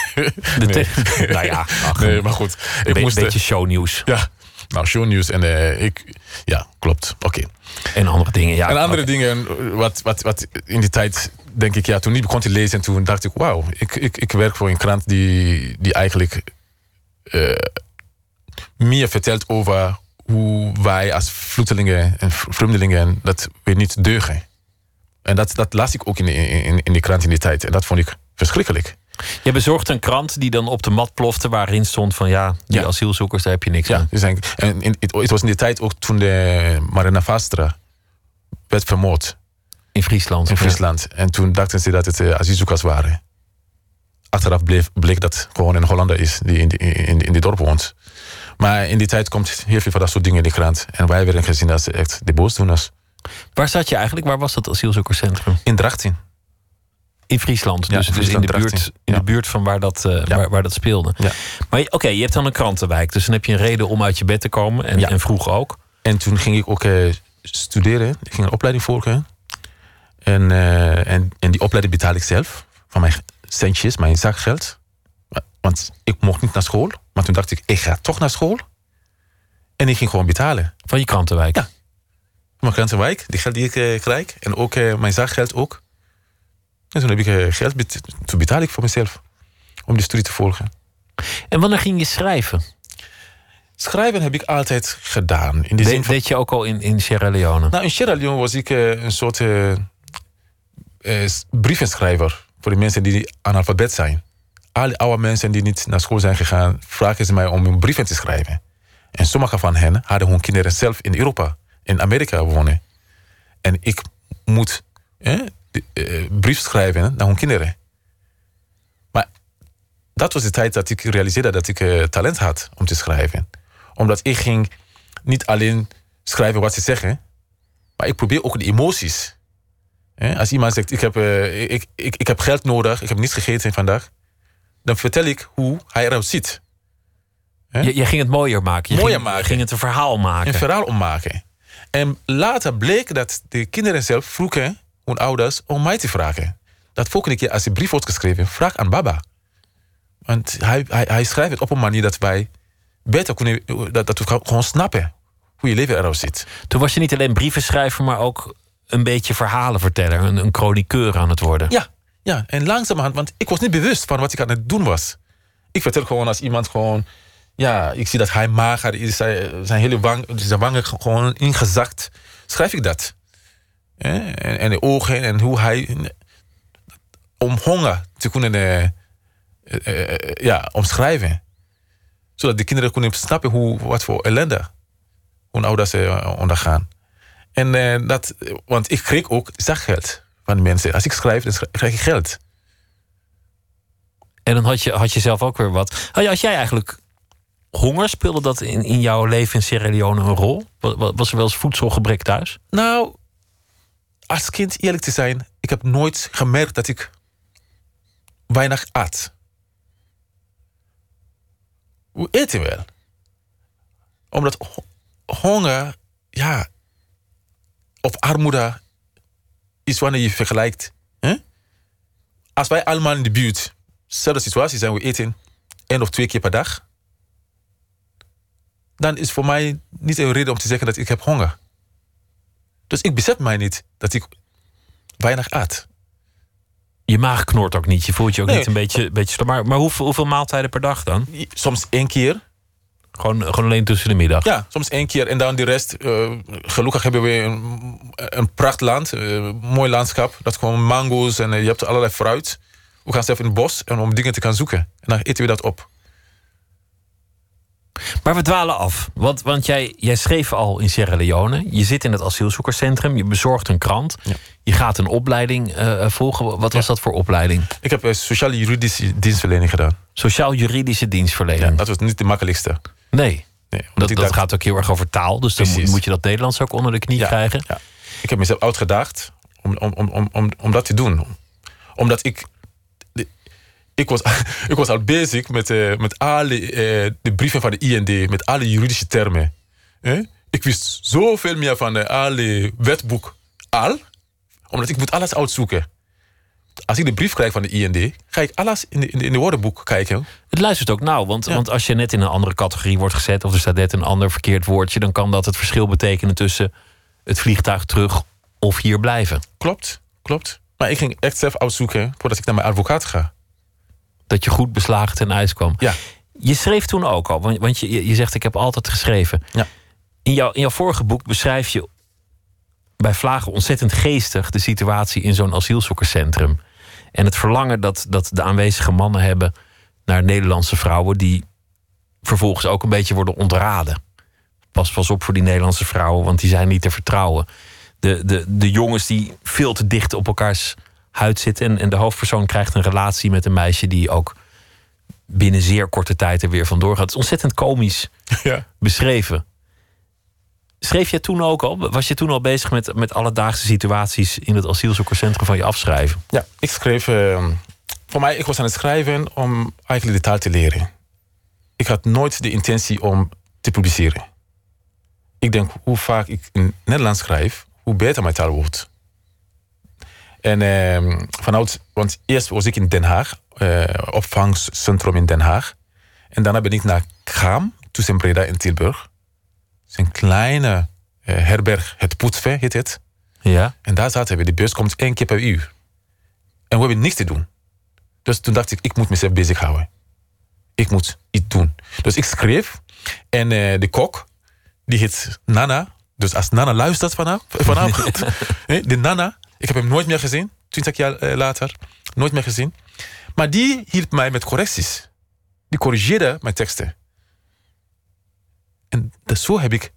nee. nou ja, ach, nee, maar goed. Ik Be- moest... beetje shownieuws Ja, nou, shownieuws en eh, ik... Ja, klopt. Oké. en andere dingen. Ja, en andere dingen, wat, wat, wat in die tijd, denk ik, ja, toen ik begon te lezen, en toen dacht ik, wauw, ik, ik, ik werk voor een krant die, die eigenlijk eh, meer vertelt over hoe wij als vluchtelingen en vreemdelingen, dat we niet deugen. En dat, dat las ik ook in, in, in die krant in die tijd. En dat vond ik verschrikkelijk. Je bezorgt een krant die dan op de mat plofte waarin stond van ja, die Ja. asielzoekers, daar heb je niks Ja, aan. en het, was in die tijd ook toen de Marina Vastra werd vermoord. In Friesland. in Friesland. En toen dachten ze dat het eh, asielzoekers waren. Achteraf bleef, bleek dat gewoon een Hollander is die in die, in, in die dorp woont. Maar in die tijd komt heel veel van dat soort dingen in de krant. En wij werden gezien als echt de boosdoeners. Waar zat je eigenlijk? Waar was dat asielzoekerscentrum? In Drachtin. In Friesland. Ja, dus dus Friesland, in, de buurt, in Ja. de buurt van waar dat, eh, waar, waar dat speelde. Ja. Maar oké, je hebt dan een krantenwijk. Dus dan heb je een reden om uit je bed te komen. En, en vroeg ook. En toen ging ik ook eh, studeren. Ik ging een opleiding volgen. En, eh, en, en die opleiding betaalde ik zelf. Van mijn centjes, mijn zakgeld. Want ik mocht niet naar school. Maar toen dacht ik, ik ga toch naar school. En ik ging gewoon betalen. Van je krantenwijk. Ja. mijn krantenwijk, die geld die ik krijg. En ook mijn zakgeld ook. En toen heb ik eh, geld, bet- toen betaal ik voor mezelf. Om die studie te volgen. En wanneer ging je schrijven? Schrijven heb ik altijd gedaan. In de De, zin van, deed je ook al in, in Sierra Leone? nou, in Sierra Leone was ik eh, een soort eh, brievenschrijver. Voor de mensen die analfabet zijn. Alle oude mensen die niet naar school zijn gegaan... vragen ze mij om een brieven te schrijven. En sommige van hen hadden hun kinderen zelf in Europa, in Amerika wonen. En ik moet de, eh, brief schrijven naar hun kinderen. Maar dat was de tijd dat ik realiseerde dat ik eh, talent had om te schrijven. Omdat ik ging niet alleen schrijven wat ze zeggen, maar ik probeer ook de emoties. Eh, Als iemand zegt, ik heb, eh, ik, ik, ik heb geld nodig, ik heb niets gegeten vandaag, dan vertel ik hoe hij eruit ziet. Je, je ging het mooier maken. Je Mooier ging, maken. ging het een verhaal maken. een verhaal ommaken. En later bleek dat de kinderen zelf vroegen hun ouders om mij te vragen. Dat volgende keer als een brief wordt geschreven, vraag aan baba. Want hij, hij, hij schrijft het op een manier dat wij beter kunnen, dat, dat we gewoon snappen hoe je leven eruit ziet. Toen was je niet alleen brievenschrijver, maar ook een beetje verhalenverteller. Een, een chroniqueur aan het worden. Ja, ja, en langzamerhand, want ik was niet bewust van wat ik aan het doen was. Ik vertel gewoon als iemand gewoon, ja, ik zie dat hij mager is, zijn hele wang, zijn wangen gewoon ingezakt. Schrijf ik dat. En, en de ogen en hoe hij, om honger te kunnen eh, eh, eh, ja, omschrijven. Zodat de kinderen kunnen snappen hoe, wat voor ellende hun ouders ondergaan. En dat, want ik kreeg ook zakgeld van mensen. Als ik schrijf, dan krijg ik geld. En dan had je, had je zelf ook weer wat. Had, je- had jij eigenlijk honger? Speelde dat in, in jouw leven in Sierra Leone een rol? Wa- wa- Was er wel eens voedselgebrek thuis? Nou, als kind eerlijk te zijn, ik heb nooit gemerkt dat ik weinig at. We eten wel. Omdat ho- honger, ja, of armoede is wanneer je vergelijkt. Hè? Als wij allemaal in de buurt, dezelfde situatie zijn, we eten één of twee keer per dag. Dan is voor mij niet een reden om te zeggen dat ik heb honger. Dus ik besef mij niet dat ik weinig at. Je maag knort ook niet. Je voelt je ook Nee. niet een beetje, beetje stom. Maar, maar hoeveel, hoeveel maaltijden per dag dan? Soms één keer. Gewoon, gewoon alleen tussen de middag. Ja, soms één keer. En dan de rest. eh, gelukkig hebben we een, een prachtland. eh, mooi landschap. Dat gewoon mango's en eh, je hebt allerlei fruit. We gaan zelf in het bos en om dingen te gaan zoeken. En dan eten we dat op. Maar we dwalen af. Want, want jij, jij schreef al in Sierra Leone. Je zit in het asielzoekerscentrum. Je bezorgt een krant. Ja. Je gaat een opleiding eh, volgen. Wat was dat voor opleiding? Ik heb eh, sociaal-juridische dienstverlening gedaan. Sociaal-juridische Ja, dienstverlening. dat was niet de makkelijkste. Nee. Nee, Dat, dat dacht- gaat ook heel erg over taal. Dus dan Precies. moet je dat Nederlands ook onder de knie krijgen. ja. Ik heb mezelf uitgedaagd om, om, om, om, om, om dat te doen. Omdat ik... Ik was, ik was al bezig met, eh, met alle eh, de brieven van de IND, met alle juridische termen. Eh? Ik wist zoveel meer van eh, alle wetboek al, omdat ik moet alles uitzoeken. Als ik de brief krijg van de IND, ga ik alles in de, in de, in de woordenboek kijken. Het luistert ook nauw. Want, want als je net in een andere categorie wordt gezet... of er staat net een ander verkeerd woordje... dan kan dat het verschil betekenen tussen het vliegtuig terug of hier blijven. Klopt, klopt. Maar ik ging echt zelf uitzoeken voordat ik naar mijn advocaat ga. Dat je goed beslagen ten ijs kwam. Ja. Je schreef toen ook al, want, want je, je zegt ik heb altijd geschreven. Ja. In, jouw, in jouw vorige boek beschrijf je bij Vlagen ontzettend geestig de situatie in zo'n asielzoekerscentrum. En het verlangen dat, dat de aanwezige mannen hebben naar Nederlandse vrouwen die vervolgens ook een beetje worden ontraden. Pas, pas op voor die Nederlandse vrouwen, want die zijn niet te vertrouwen. De, de, de jongens die veel te dicht op elkaars huid zitten. En, en de hoofdpersoon krijgt een relatie met een meisje die ook binnen zeer korte tijd er weer vandoor gaat. Het is ontzettend komisch Ja. beschreven. Schreef je toen ook al? Was je toen al bezig met, met alledaagse situaties in het asielzoekerscentrum van je afschrijven? Ja, ik schreef. eh, voor mij, ik was aan het schrijven om eigenlijk de taal te leren. Ik had nooit de intentie om te publiceren. Ik denk, hoe vaak ik in Nederlands schrijf, hoe beter mijn taal wordt. En eh, vanuit, want eerst was ik in Den Haag, eh, opvangcentrum in Den Haag. En daarna ben ik naar Kraam, tussen Breda en Tilburg. Het is een kleine eh, herberg, het Poetsve heet het. Ja. En daar zaten we. De bus komt één keer per uur. En we hebben niks te doen. Dus toen dacht ik, ik moet mezelf bezighouden. Ik moet iets doen. Dus ik schreef. En eh, de kok, die heet Nana. Dus als Nana luistert vanaf, vanavond. hè, de Nana, ik heb hem nooit meer gezien. Twintig jaar eh, later. Nooit meer gezien. Maar die hielp mij met correcties. Die corrigeerde mijn teksten. En dat, zo heb ik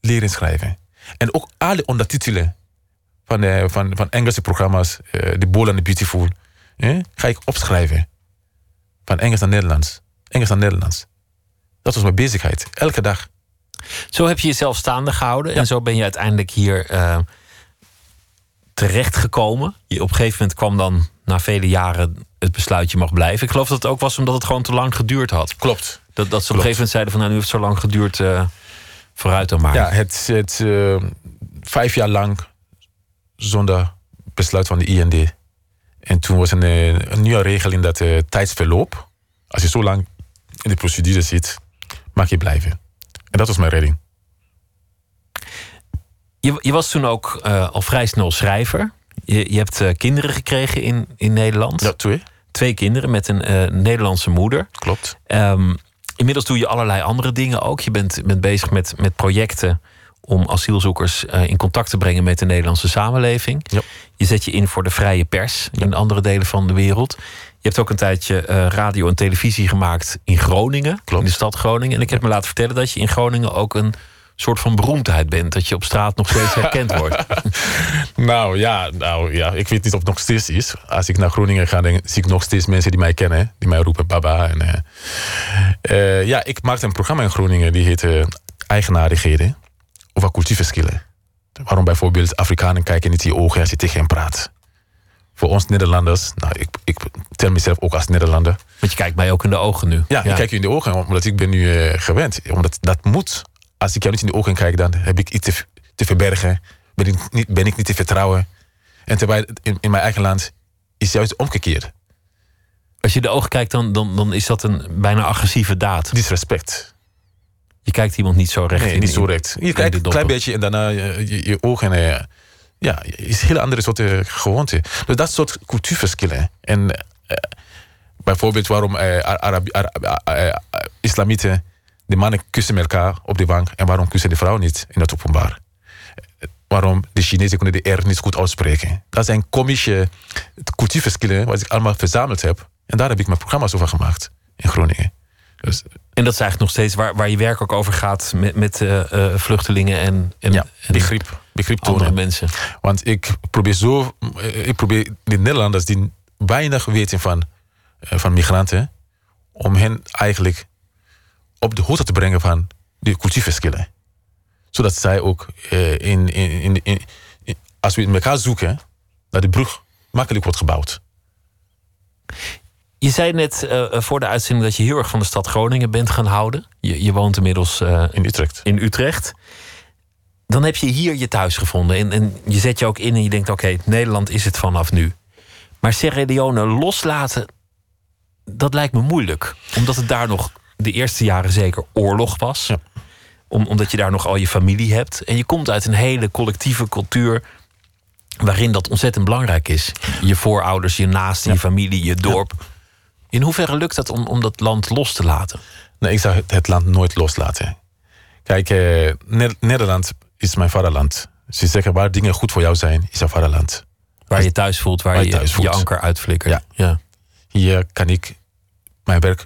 leren schrijven. En ook alle ondertitelen van, eh, van, van Engelse programma's, eh The Bold and the Beautiful, eh, ga ik opschrijven. Van Engels naar Nederlands. Engels naar Nederlands. Dat was mijn bezigheid. Elke dag. Zo heb je jezelf staande gehouden. En zo ben je uiteindelijk hier terechtgekomen. Je, op een gegeven moment kwam dan na vele jaren het besluit je mag blijven. Ik geloof dat het ook was omdat het gewoon te lang geduurd had. Klopt. Dat, dat ze op een gegeven moment zeiden van nou nu heeft het zo lang geduurd. eh, vooruit dan maar. Ja, het, het eh, vijf jaar lang zonder besluit van de IND. En toen was een, eh, een nieuwe regeling dat eh tijdsverloop, als je zo lang in de procedure zit, mag je blijven. En dat was mijn redding. Je, je was toen ook eh, al vrij snel schrijver. Je, je hebt eh, kinderen gekregen in, in Nederland. Ja, twee. Twee kinderen met een eh, Nederlandse moeder. Klopt. Ehm, inmiddels doe je allerlei andere dingen ook. Je bent, bent bezig met, met projecten om asielzoekers in contact te brengen met de Nederlandse samenleving. Ja. Je zet je in voor de vrije pers in andere delen van de wereld. Je hebt ook een tijdje radio en televisie gemaakt in Groningen, Klopt. in de stad Groningen. En ik heb me laten vertellen dat je in Groningen ook een soort van beroemdheid bent. Dat je op straat nog steeds herkend wordt. Nou ja, nou ja, ik weet niet of het nog steeds is. Als ik naar Groningen ga, dan zie ik nog steeds mensen die mij kennen. Die mij roepen baba. En, eh, eh, ja, ik maakte een programma in Groningen. Die heette Eigenaardigheden. Over cultuurverschillen. Waarom bijvoorbeeld Afrikanen kijken niet in je ogen als je tegen hen praat. Voor ons Nederlanders, nou, ik, ik tel mezelf ook als Nederlander. Want je kijkt mij ook in de ogen nu. Ja, ik kijk je in de ogen, omdat ik ben nu eh, gewend. Omdat dat moet. Als ik jou niet in de ogen kijk, dan heb ik iets te, te verbergen. Ben ik, niet, ben ik niet te vertrouwen. En terwijl in, in mijn eigen land is juist omgekeerd. Als je de ogen kijkt, dan, dan, dan is dat een bijna agressieve daad. Disrespect. Je kijkt iemand niet zo recht Nee, in niet zo recht. Je kijkt een klein beetje en daarna je, je, je ogen. eh, Ja, is een hele andere soort eh, gewoonte. Dus dat soort cultuurverschillen. En eh, bijvoorbeeld waarom eh, eh, eh, islamieten, de mannen kussen elkaar op de bank en waarom kussen de vrouwen niet in het openbaar? Eh, Waarom de Chinezen kunnen de R niet goed uitspreken? Dat zijn komische cultuurverschillen wat ik allemaal verzameld heb. En daar heb ik mijn programma's over gemaakt in Groningen. Dus En dat is eigenlijk nog steeds waar, waar je werk ook over gaat met, met eh, eh, vluchtelingen en, en, ja, en begrip, begrip andere mensen. Want ik probeer zo, eh, ik probeer de Nederlanders die weinig weten van, eh, van migranten, om hen eigenlijk op de hoogte te brengen van de cultuurverschillen. Zodat zij ook eh, in, in, in, als we in elkaar zoeken, dat de brug makkelijk wordt gebouwd. Je zei net eh, voor de uitzending dat je heel erg van de stad Groningen bent gaan houden. Je, je woont inmiddels eh, In Utrecht. in Utrecht. Dan heb je hier je thuis gevonden. En, en je zet je ook in en je denkt: oké, Nederland is het vanaf nu. Maar Sierra Leone loslaten, dat lijkt me moeilijk. Omdat het daar nog de eerste jaren zeker oorlog was. Ja. Om, omdat je daar nog al je familie hebt. En je komt uit een hele collectieve cultuur. waarin dat ontzettend belangrijk is. Je voorouders, je naasten, je familie, je dorp. In hoeverre lukt dat om, om dat land los te laten? Nee, ik zou het, land nooit loslaten. Kijk, eh, Ne- Nederland is mijn vaderland. Ze zeggen waar dingen goed voor jou zijn, is jouw vaderland. Waar je thuis voelt, waar, Waar je je je anker uitflikkert. Ja. ja. hier kan ik mijn werk,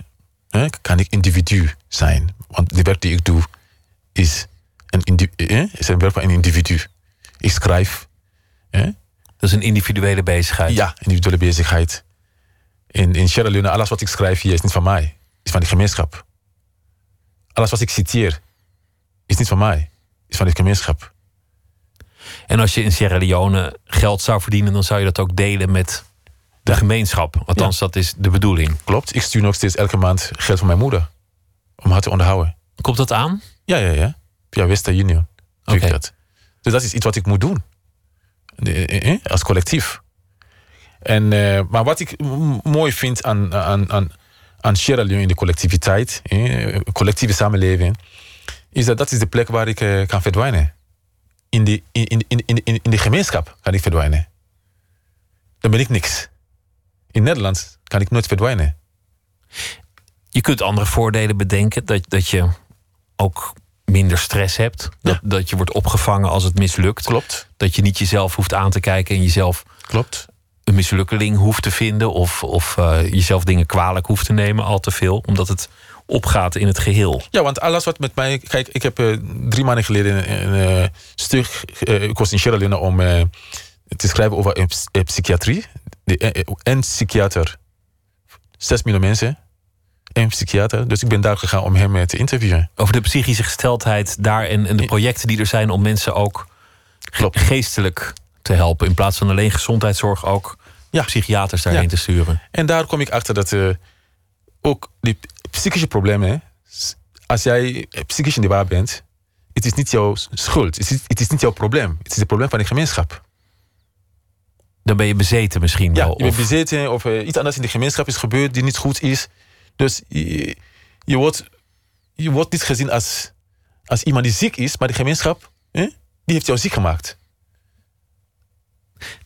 hè, kan ik individu zijn. Want de werk die ik doe is een, is een werk van een individu. Ik schrijf, hè, Dat is een individuele bezigheid. ja, individuele bezigheid. In, in Sierra Leone, alles wat ik schrijf hier is niet van mij, is van de gemeenschap. Alles wat ik citeer is niet van mij, is van de gemeenschap. En als je in Sierra Leone geld zou verdienen, dan zou je dat ook delen met de gemeenschap. Althans, dat is de bedoeling. Klopt, ik stuur nog steeds elke maand geld van mijn moeder om haar te onderhouden. Komt dat aan? Ja, ja, ja. Via Western Union. Doe ik dat. Dus dat is iets wat ik moet doen. De- eh, eh, als collectief. En, eh, maar wat ik mooi vind aan, aan, aan, aan Sierra in de collectiviteit, eh, collectieve samenleving, is dat dat is de plek waar ik eh, kan verdwijnen. In de, in, in, in, in, in in de gemeenschap kan ik verdwijnen. Dan ben ik niks. In Nederland kan ik nooit verdwijnen. Je kunt andere voordelen bedenken. Dat, dat je ook minder stress hebt. Dat, dat je wordt opgevangen als het mislukt. Klopt, Dat je niet jezelf hoeft aan te kijken en jezelf klopt. een mislukkeling hoeft te vinden. Of, of eh, jezelf dingen kwalijk hoeft te nemen al te veel. Omdat het opgaat in het geheel. Ja, want alles wat met mij. Kijk, ik heb eh, drie maanden geleden een eh, stuk. ik was in Sierra Leone om te schrijven over ps- psychiatrie. De, eh, eh, en psychiater. Zes miljoen mensen. En psychiater. Dus ik ben daar gegaan om hem eh, te interviewen. Over de psychische gesteldheid daar en, en de projecten die er zijn om mensen ook Klopt. geestelijk te helpen. In plaats van alleen gezondheidszorg ook Ja. psychiaters daarheen Ja. te sturen. En daar kom ik achter dat ook die psychische problemen. Als jij psychisch in de war bent. Het is niet jouw schuld. Het is, het is niet jouw probleem. Het is het probleem van de gemeenschap. Dan ben je bezeten misschien Ja, wel. je bent Of- bezeten of eh, iets anders in de gemeenschap is gebeurd die niet goed is. Dus je, je, wordt, je wordt niet gezien als, als iemand die ziek is, maar de gemeenschap hè, die heeft jou ziek gemaakt.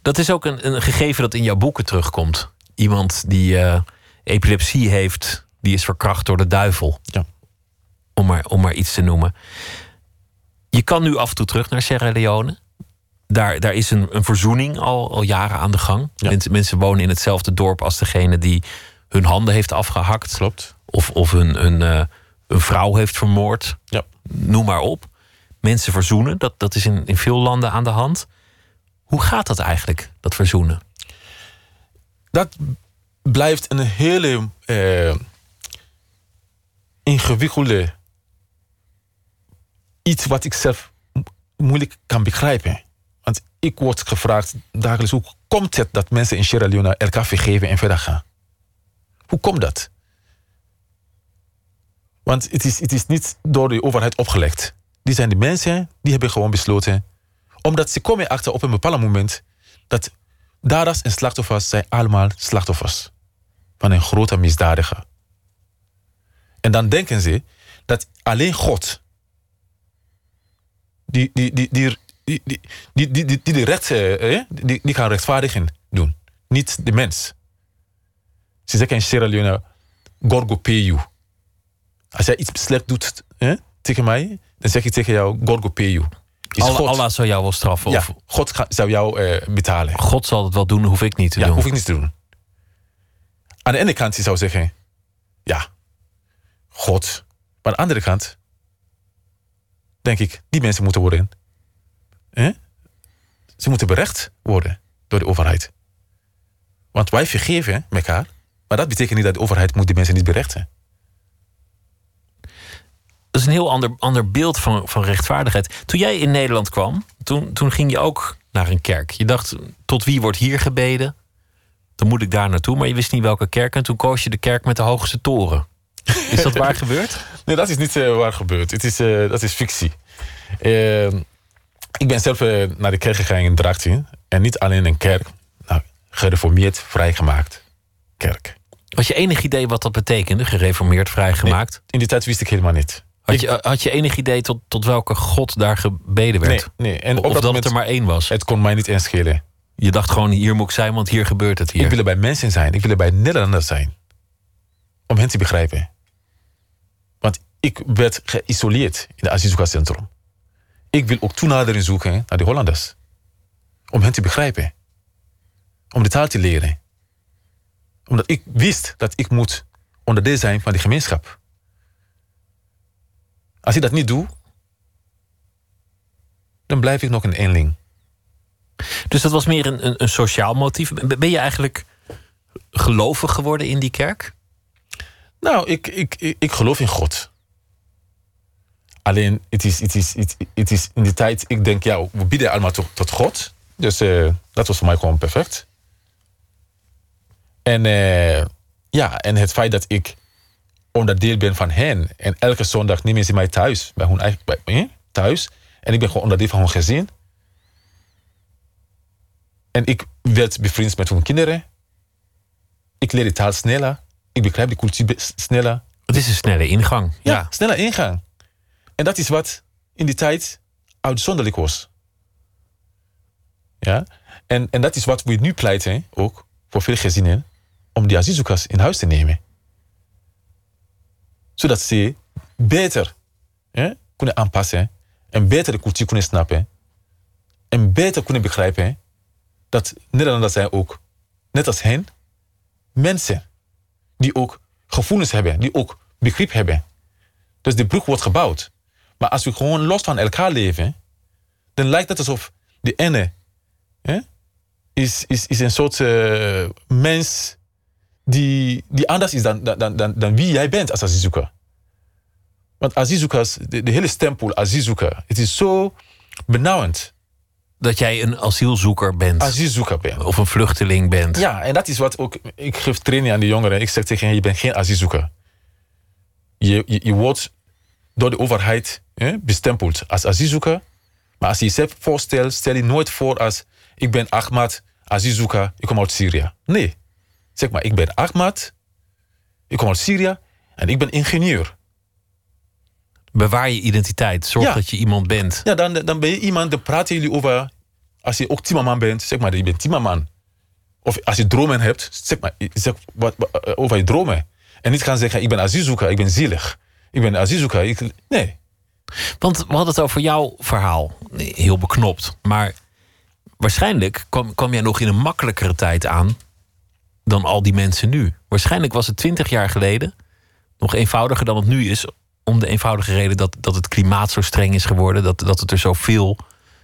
Dat is ook een, een gegeven dat in jouw boeken terugkomt. Iemand die eh, epilepsie heeft, die is verkracht door de duivel. Ja. Om, maar, om maar iets te noemen. Je kan nu af en toe terug naar Sierra Leone. Daar, daar is een, een verzoening al, al jaren aan de gang. Ja. Mensen, mensen wonen in hetzelfde dorp als degene die hun handen heeft afgehakt. Klopt. Of, of een, een, eh, een vrouw heeft vermoord. Ja. Noem maar op. Mensen verzoenen, dat, dat is in, in veel landen aan de hand. Hoe gaat dat eigenlijk, dat verzoenen? Dat blijft een hele eh, ingewikkelde iets wat ik zelf mo- moeilijk kan begrijpen. Want ik word gevraagd dagelijks, hoe komt het dat mensen in Sierra Leone elkaar vergeven en verder gaan? Hoe komt dat? Want het is, het is niet door de overheid opgelegd. Die zijn de mensen die hebben gewoon besloten. Omdat ze komen achter op een bepaald moment dat daders en slachtoffers zijn allemaal slachtoffers van een grote misdadiger. En dan denken ze dat alleen God die, die, die, die, die, die, die, die, die, die de recht, eh, eh, die, die gaan rechtvaardigen doen. Niet de mens. Ze zeggen in Sierra Leone, Gorgo peyu. Als jij iets slecht doet eh, tegen mij, dan zeg ik tegen jou, Gorgo peyu. Allah, God, Allah zou jou wel straffen. ja, Of God ga- zou jou eh, betalen. God zal het wel doen, hoef ik niet te Ja, doen. hoef ik niet te doen. Aan de ene kant, je zou zeggen, ja, God. Maar aan de andere kant, denk ik, die mensen moeten worden, hè? ze moeten berecht worden door de overheid. Want wij vergeven elkaar, maar dat betekent niet dat de overheid moet die mensen niet berechten. Dat is een heel ander, ander beeld van, van rechtvaardigheid. Toen jij in Nederland kwam, toen, toen ging je ook naar een kerk. Je dacht, tot wie wordt hier gebeden? Dan moet ik daar naartoe, maar je wist niet welke kerk. En toen koos je de kerk met de hoogste toren. Is dat waar gebeurd? Nee, dat is niet eh, waar gebeurd. Het is, eh, dat is fictie. Eh, ik ben zelf eh, naar de kerk gegaan in Drachten. En niet alleen een kerk, nou, gereformeerd, vrijgemaakt kerk. Had je enig idee wat dat betekende, gereformeerd vrijgemaakt? In die tijd wist ik helemaal niet. Had, je, had je enig idee tot, tot welke god daar gebeden Nee, werd? nee. En of dat dat het er maar één was? het kon mij niet eens schelen. Je dacht gewoon, hier moet ik zijn, want hier gebeurt het hier. Ik wil er bij mensen zijn. Ik wil er bij Nederlanders zijn. Om hen te begrijpen. Want ik werd geïsoleerd in het asielzoekerscentrum. Ik wil ook toenadering zoeken naar de Hollanders. Om hen te begrijpen. Om de taal te leren. Omdat ik wist dat ik moet onderdeel zijn van de gemeenschap. Als ik dat niet doe, dan blijf ik nog een eenling. Dus dat was meer een, een, een sociaal motief. Ben ben je eigenlijk gelovig geworden in die kerk? Nou, ik, ik, ik, ik geloof in God. Alleen, het is, het, is, het, het is in die tijd, ik denk, ja, we bieden allemaal tot, tot God. Dus eh, dat was voor mij gewoon perfect. En eh, ja, en het feit dat ik onderdeel ben van hen. En elke zondag nemen ze mij thuis, bij hun eigen, bij, eh, thuis. En ik ben gewoon onderdeel van hun gezin. En ik werd bevriend met hun kinderen. Ik leer de taal sneller. Ik begrijp de cultuur sneller. Het is een snelle ingang. Ja, Ja. sneller ingang. En dat is wat in die tijd uitzonderlijk was. Ja? En, en dat is wat we nu pleiten, ook voor veel gezinnen, om die asielzoekers in huis te nemen. Zodat ze beter kunnen aanpassen en beter de cultuur kunnen snappen en beter kunnen begrijpen dat Nederlanders zijn ook, net als hen, mensen die ook gevoelens hebben, die ook begrip hebben. Dus de brug wordt gebouwd. Maar als we gewoon los van elkaar leven, dan lijkt het alsof de ene hè, is, is, is een soort eh, mens die, die anders is dan, dan, dan, dan wie jij bent als asielzoeker. Want asielzoekers, de, de hele stempel asielzoeker, het is zo benauwend. Dat jij een asielzoeker bent. Asielzoeker bent. of een vluchteling bent. Ja, en dat is wat ook. Ik geef training aan de jongeren. Ik zeg tegen hen: je bent geen asielzoeker. Je, je, je wordt door de overheid hè, bestempeld als asielzoeker. Maar als je jezelf voorstelt, stel je nooit voor als: ik ben Ahmad, asielzoeker, ik kom uit Syrië. Nee. Zeg maar: ik ben Ahmad, ik kom uit Syrië en ik ben ingenieur. Bewaar je identiteit. Zorg Ja. dat je iemand bent. Ja, dan, dan ben je iemand, dan praten jullie over. Als je ook timmerman bent, zeg maar, je bent timmerman. Of als je dromen hebt, zeg maar, zeg wat, wat, eh, over je dromen. En niet gaan zeggen, ik ben asielzoeker, ik ben zielig. Ik ben asielzoeker. Ik, nee. Want we hadden het over jouw verhaal. Heel beknopt. Maar waarschijnlijk kwam, kwam jij nog in een makkelijkere tijd aan dan al die mensen nu. Waarschijnlijk was het twintig jaar geleden nog eenvoudiger dan het nu is. Om de eenvoudige reden dat, dat het klimaat zo streng is geworden. Dat, dat het er zoveel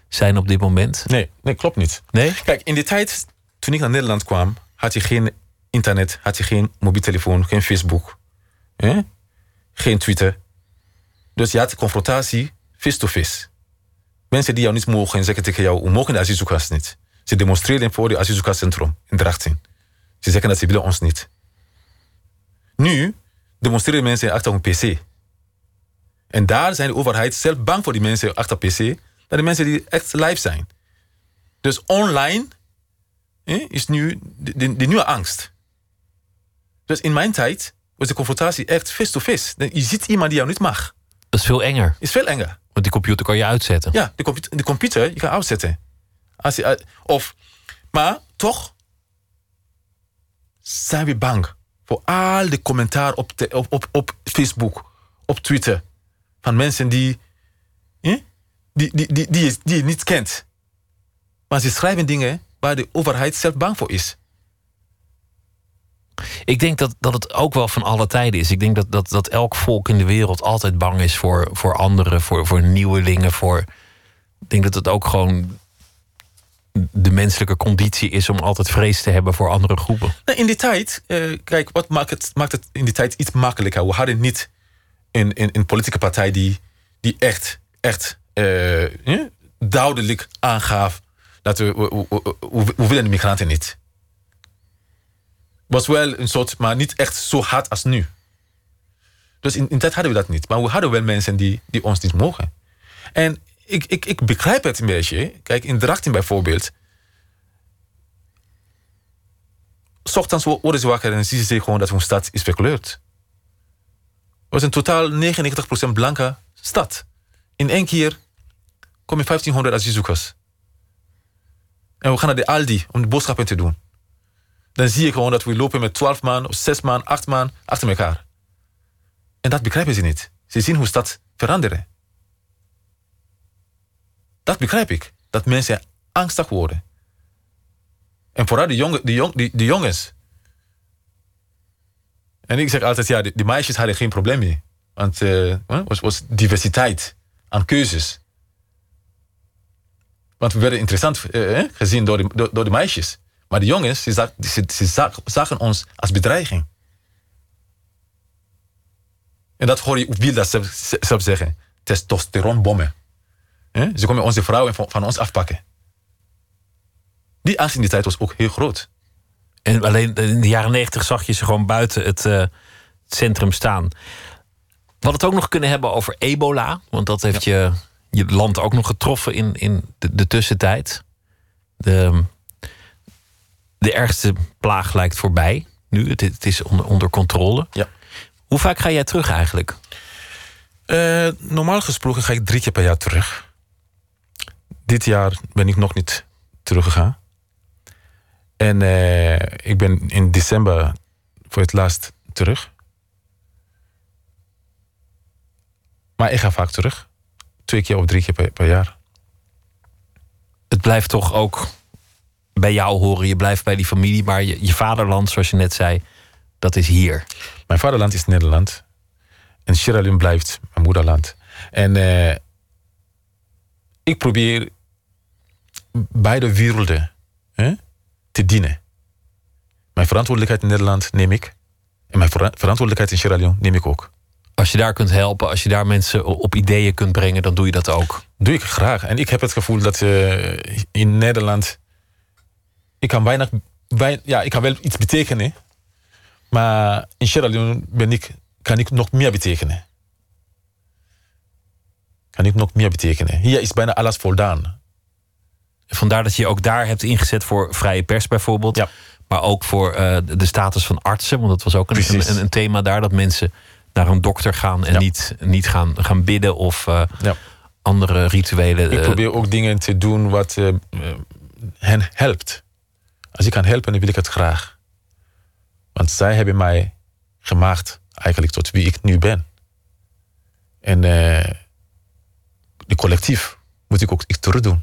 zijn op dit moment. Nee, nee, klopt niet. Nee? Kijk, in die tijd, toen ik naar Nederland kwam, had je geen internet, had je geen mobiel telefoon, geen Facebook, hè? Geen Twitter. Dus je had confrontatie face-to-face. Mensen die jou niet mogen zeggen tegen jou, we mogen de asielzoekers niet. Ze demonstreren voor het asielzoekerscentrum in Drachten. Ze zeggen dat ze willen ons niet. Nu demonstreren mensen achter een pc. En daar zijn de overheid zelf bang voor die mensen achter pc, dat de mensen die echt live zijn. Dus online is nu de, de nieuwe angst. Dus in mijn tijd was de confrontatie echt face-to-face. Je ziet iemand die jou niet mag. Dat is veel enger. Is veel enger. Want die computer kan je uitzetten. Ja, de, computer, de computer je kan uitzetten. Als je, uit- of, maar toch zijn we bang voor al de commentaar op, de, op, op, op Facebook, op Twitter. Van mensen die, die, die, die, die, je, die je niet kent. Maar ze schrijven dingen waar de overheid zelf bang voor is. Ik denk dat, dat het ook wel van alle tijden is. Ik denk dat, dat, dat elk volk in de wereld altijd bang is voor, voor anderen, voor, voor nieuwelingen. Voor... Ik denk dat het ook gewoon de menselijke conditie is om altijd vrees te hebben voor andere groepen. Nou, in die tijd, eh, kijk, wat maakt het, maakt het in die tijd iets makkelijker? We hadden niet een, een, een politieke partij die, die echt, echt eh, eh, duidelijk aangaf dat we, we, we, we- we willen de migranten niet. Was wel een soort, maar niet echt zo hard als nu. Dus in, in tijd hadden we dat niet. Maar we hadden wel mensen die, die ons niet mogen. En ik, ik, ik begrijp het een beetje. Kijk, in Drachten bijvoorbeeld. Ochtends wo- worden ze wakker en zien ze gewoon dat hun stad is verkleurd. Het was een totaal 99% blanke stad. In één keer komen 1500 asielzoekers. En we gaan naar de Aldi om de boodschappen te doen. Dan zie je gewoon dat we lopen met 12 man, of 6 man, 8 man achter elkaar. En dat begrijpen ze niet. Ze zien hoe stad veranderen. Dat begrijp ik. Dat mensen angstig worden. En vooral de, jongen, de, jong, de, jongens. En ik zeg altijd, ja, de meisjes hadden geen probleem mee. Want het was, was diversiteit aan keuzes. Want we werden interessant eh, eh, gezien door de, door de meisjes. Maar de jongens, ze, zag, ze, ze zag- zagen ons als bedreiging. En dat hoor je Wilda zelf, zelf zeggen. Testosteronbommen. Ze komen onze vrouwen van, van ons afpakken. Die angst in die tijd was ook heel groot. En alleen in de jaren negentig zag je ze gewoon buiten het, eh, het centrum staan. We hadden het ook nog kunnen hebben over ebola. Want dat heeft je, je land ook nog getroffen in, in de, de tussentijd. De, de ergste plaag lijkt voorbij nu. Het, het is onder, onder controle. Ja. Hoe vaak ga jij terug eigenlijk? Eh, normaal gesproken ga ik drie keer per jaar terug. Dit jaar ben ik nog niet teruggegaan. En eh, ik ben in december voor het laatst terug. Maar ik ga vaak terug. Twee keer of drie keer per, per jaar. Het blijft toch ook bij jou horen. Je blijft bij die familie. Maar je, je vaderland, zoals je net zei, dat is hier. Mijn vaderland is Nederland. En Sierra Leone blijft mijn moederland. En eh, ik probeer beide werelden hè, te dienen. Mijn verantwoordelijkheid in Nederland neem ik. En mijn vera- verantwoordelijkheid in Sierra Leone neem ik ook. Als je daar kunt helpen, als je daar mensen op ideeën kunt brengen, dan doe je dat ook. Doe ik graag. En ik heb het gevoel dat eh, in Nederland... Ik kan weinig... wei- ja, ik kan wel iets betekenen. Maar in ben ik, kan ik nog meer betekenen. Kan ik nog meer betekenen. Hier is bijna alles voldaan. Vandaar dat je ook daar hebt ingezet voor vrije pers bijvoorbeeld. Ja. Maar ook voor eh, de status van artsen. Want dat was ook een, een, een thema daar. Dat mensen naar een dokter gaan en Ja. niet, niet gaan, gaan bidden of eh, Ja. andere rituelen. Ik eh, probeer ook dingen te doen wat hen helpt. Als ik kan helpen, dan wil ik het graag. Want zij hebben mij gemaakt eigenlijk tot wie ik nu ben. En eh de collectief moet ik ook iets terug doen.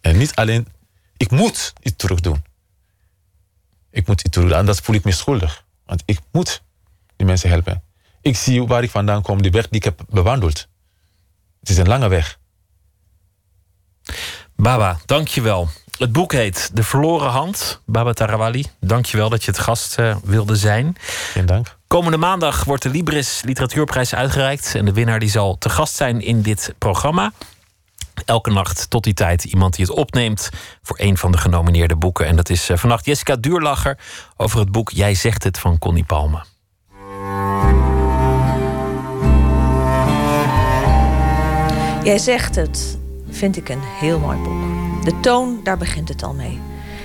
En niet alleen, ik moet iets terug doen. Ik moet iets terug doen. En dat voel ik me schuldig. Want ik moet die mensen helpen. Ik zie waar ik vandaan kom, de weg die ik heb bewandeld. Het is een lange weg. Baba, dankjewel. Het boek heet De Verloren Hand. Baba Tarawali, dankjewel dat je het gast eh, wilde zijn. Geen dank. Komende maandag wordt de Libris Literatuurprijs uitgereikt. En de winnaar die zal te gast zijn in dit programma. Elke nacht tot die tijd iemand die het opneemt voor een van de genomineerde boeken. En dat is eh, vannacht Jessica Duurlacher over het boek Jij zegt het van Connie Palme. Jij zegt het, vind ik een heel mooi boek. De toon, daar begint het al mee.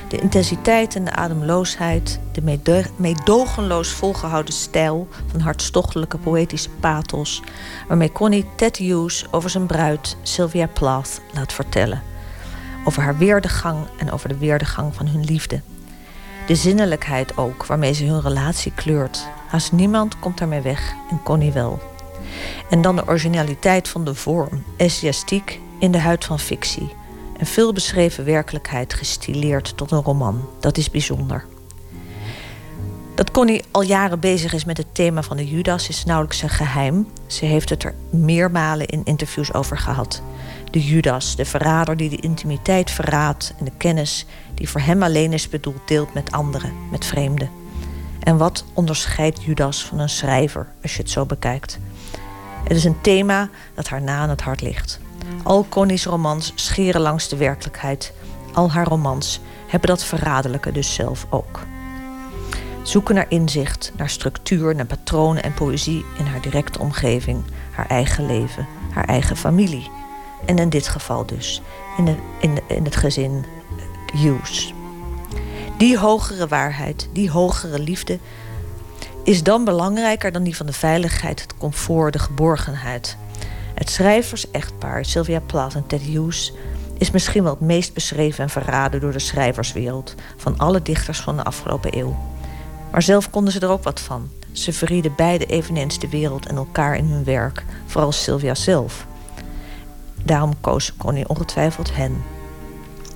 De intensiteit en de ademloosheid, de meedogenloos volgehouden stijl van hartstochtelijke poëtische pathos, waarmee Connie Ted Hughes over zijn bruid Sylvia Plath laat vertellen. Over haar weerdegang en over de weerdegang van hun liefde. De zinnelijkheid ook, waarmee ze hun relatie kleurt. Haast niemand komt daarmee weg en Connie wel. En dan de originaliteit van de vorm, essiastiek in de huid van fictie. Een veel beschreven werkelijkheid gestileerd tot een roman. Dat is bijzonder. Dat Connie al jaren bezig is met het thema van de Judas is nauwelijks een geheim. Ze heeft het er meermalen in interviews over gehad. De Judas, de verrader die de intimiteit verraadt en de kennis die voor hem alleen is bedoeld deelt met anderen, met vreemden. En wat onderscheidt Judas van een schrijver als je het zo bekijkt? Het is een thema dat haar na aan het hart ligt. Al Connie's romans scheren langs de werkelijkheid. Al haar romans hebben dat verraderlijke dus zelf ook. Zoeken naar inzicht, naar structuur, naar patronen en poëzie in haar directe omgeving, haar eigen leven, haar eigen familie. En in dit geval dus in, de, in, in het gezin Hughes. Die hogere waarheid, die hogere liefde, is dan belangrijker dan die van de veiligheid, het comfort, de geborgenheid. Het schrijvers-echtpaar Sylvia Plath en Ted Hughes is misschien wel het meest beschreven en verraden door de schrijverswereld van alle dichters van de afgelopen eeuw. Maar zelf konden ze er ook wat van. Ze verrieden beide eveneens de wereld en elkaar in hun werk, vooral Sylvia zelf. Daarom koos Connie ongetwijfeld hen.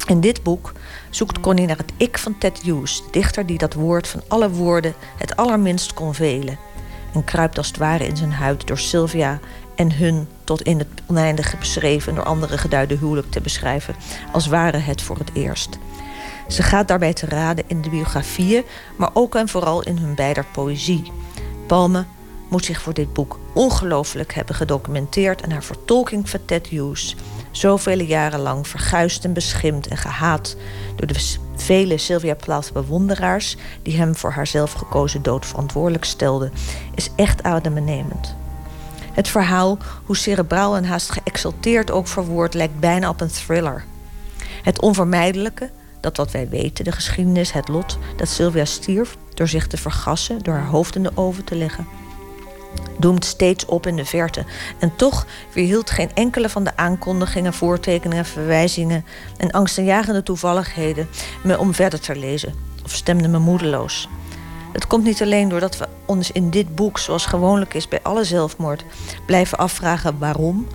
In dit boek zoekt Connie naar het ik van Ted Hughes, dichter die dat woord van alle woorden het allerminst kon velen. En kruipt als het ware in zijn huid door Sylvia en hun tot in het oneindige beschreven en door anderen geduide huwelijk te beschrijven, als ware het voor het eerst. Ze gaat daarbij te raden in de biografieën, maar ook en vooral in hun beider poëzie. Palme moet zich voor dit boek ongelooflijk hebben gedocumenteerd en haar vertolking van Ted Hughes, zoveel jaren lang verguisd en beschimd en gehaat door de vele Sylvia Plath bewonderaars die hem voor haar zelf gekozen dood verantwoordelijk stelden, is echt adembenemend. Het verhaal, hoe cerebraal en haast geëxalteerd ook verwoord, lijkt bijna op een thriller. Het onvermijdelijke, dat wat wij weten, de geschiedenis, het lot, dat Sylvia stierf door zich te vergassen, door haar hoofd in de oven te leggen, doemt steeds op in de verte. En toch weerhield geen enkele van de aankondigingen, voortekeningen, verwijzingen en angstaanjagende toevalligheden me om verder te lezen, of stemde me moedeloos. Het komt niet alleen doordat we ons in dit boek, zoals gewoonlijk is bij alle zelfmoord, blijven afvragen waarom,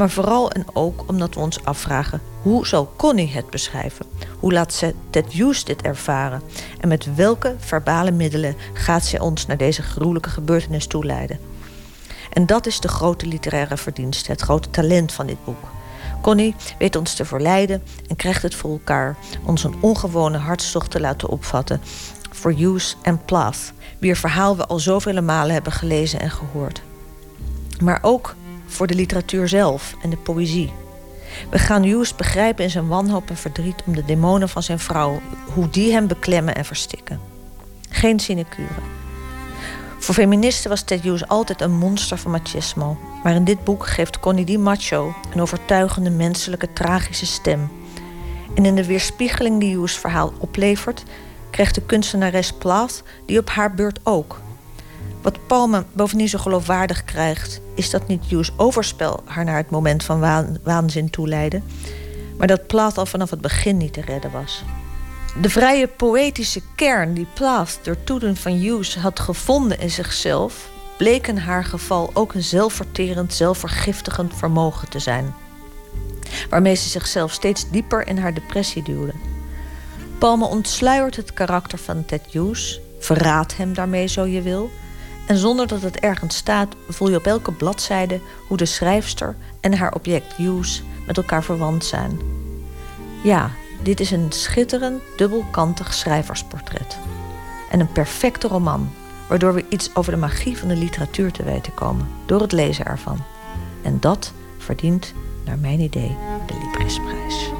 maar vooral en ook omdat we ons afvragen hoe zal Connie het beschrijven? Hoe laat ze Ted Hughes dit ervaren? En met welke verbale middelen gaat ze ons naar deze gruwelijke gebeurtenis toeleiden? En dat is de grote literaire verdienste, het grote talent van dit boek. Connie weet ons te verleiden en krijgt het voor elkaar ons een ongewone hartstocht te laten opvatten voor Hughes en Plath, wier verhaal we al zoveel malen hebben gelezen en gehoord. Maar ook voor de literatuur zelf en de poëzie. We gaan Hughes begrijpen in zijn wanhoop en verdriet om de demonen van zijn vrouw, hoe die hem beklemmen en verstikken. Geen sinecure. Voor feministen was Ted Hughes altijd een monster van machismo. Maar in dit boek geeft Connie die macho een overtuigende menselijke tragische stem. En in de weerspiegeling die Hughes verhaal oplevert, krijgt de kunstenares Plath die op haar beurt ook. Wat Palme bovendien zo geloofwaardig krijgt, is dat niet Hughes overspel haar naar het moment van waanzin toeleidde, maar dat Plath al vanaf het begin niet te redden was. De vrije poëtische kern die Plath door toedoen van Hughes had gevonden in zichzelf, bleek in haar geval ook een zelfverterend, zelfvergiftigend vermogen te zijn, waarmee ze zichzelf steeds dieper in haar depressie duwde. Palme ontsluiert het karakter van Ted Hughes, verraadt hem daarmee zo je wil. En zonder dat het ergens staat, voel je op elke bladzijde hoe de schrijfster en haar object Hughes met elkaar verwant zijn. Ja, dit is een schitterend, dubbelkantig schrijversportret. En een perfecte roman, waardoor we iets over de magie van de literatuur te weten komen, door het lezen ervan. En dat verdient, naar mijn idee, de Librisprijs.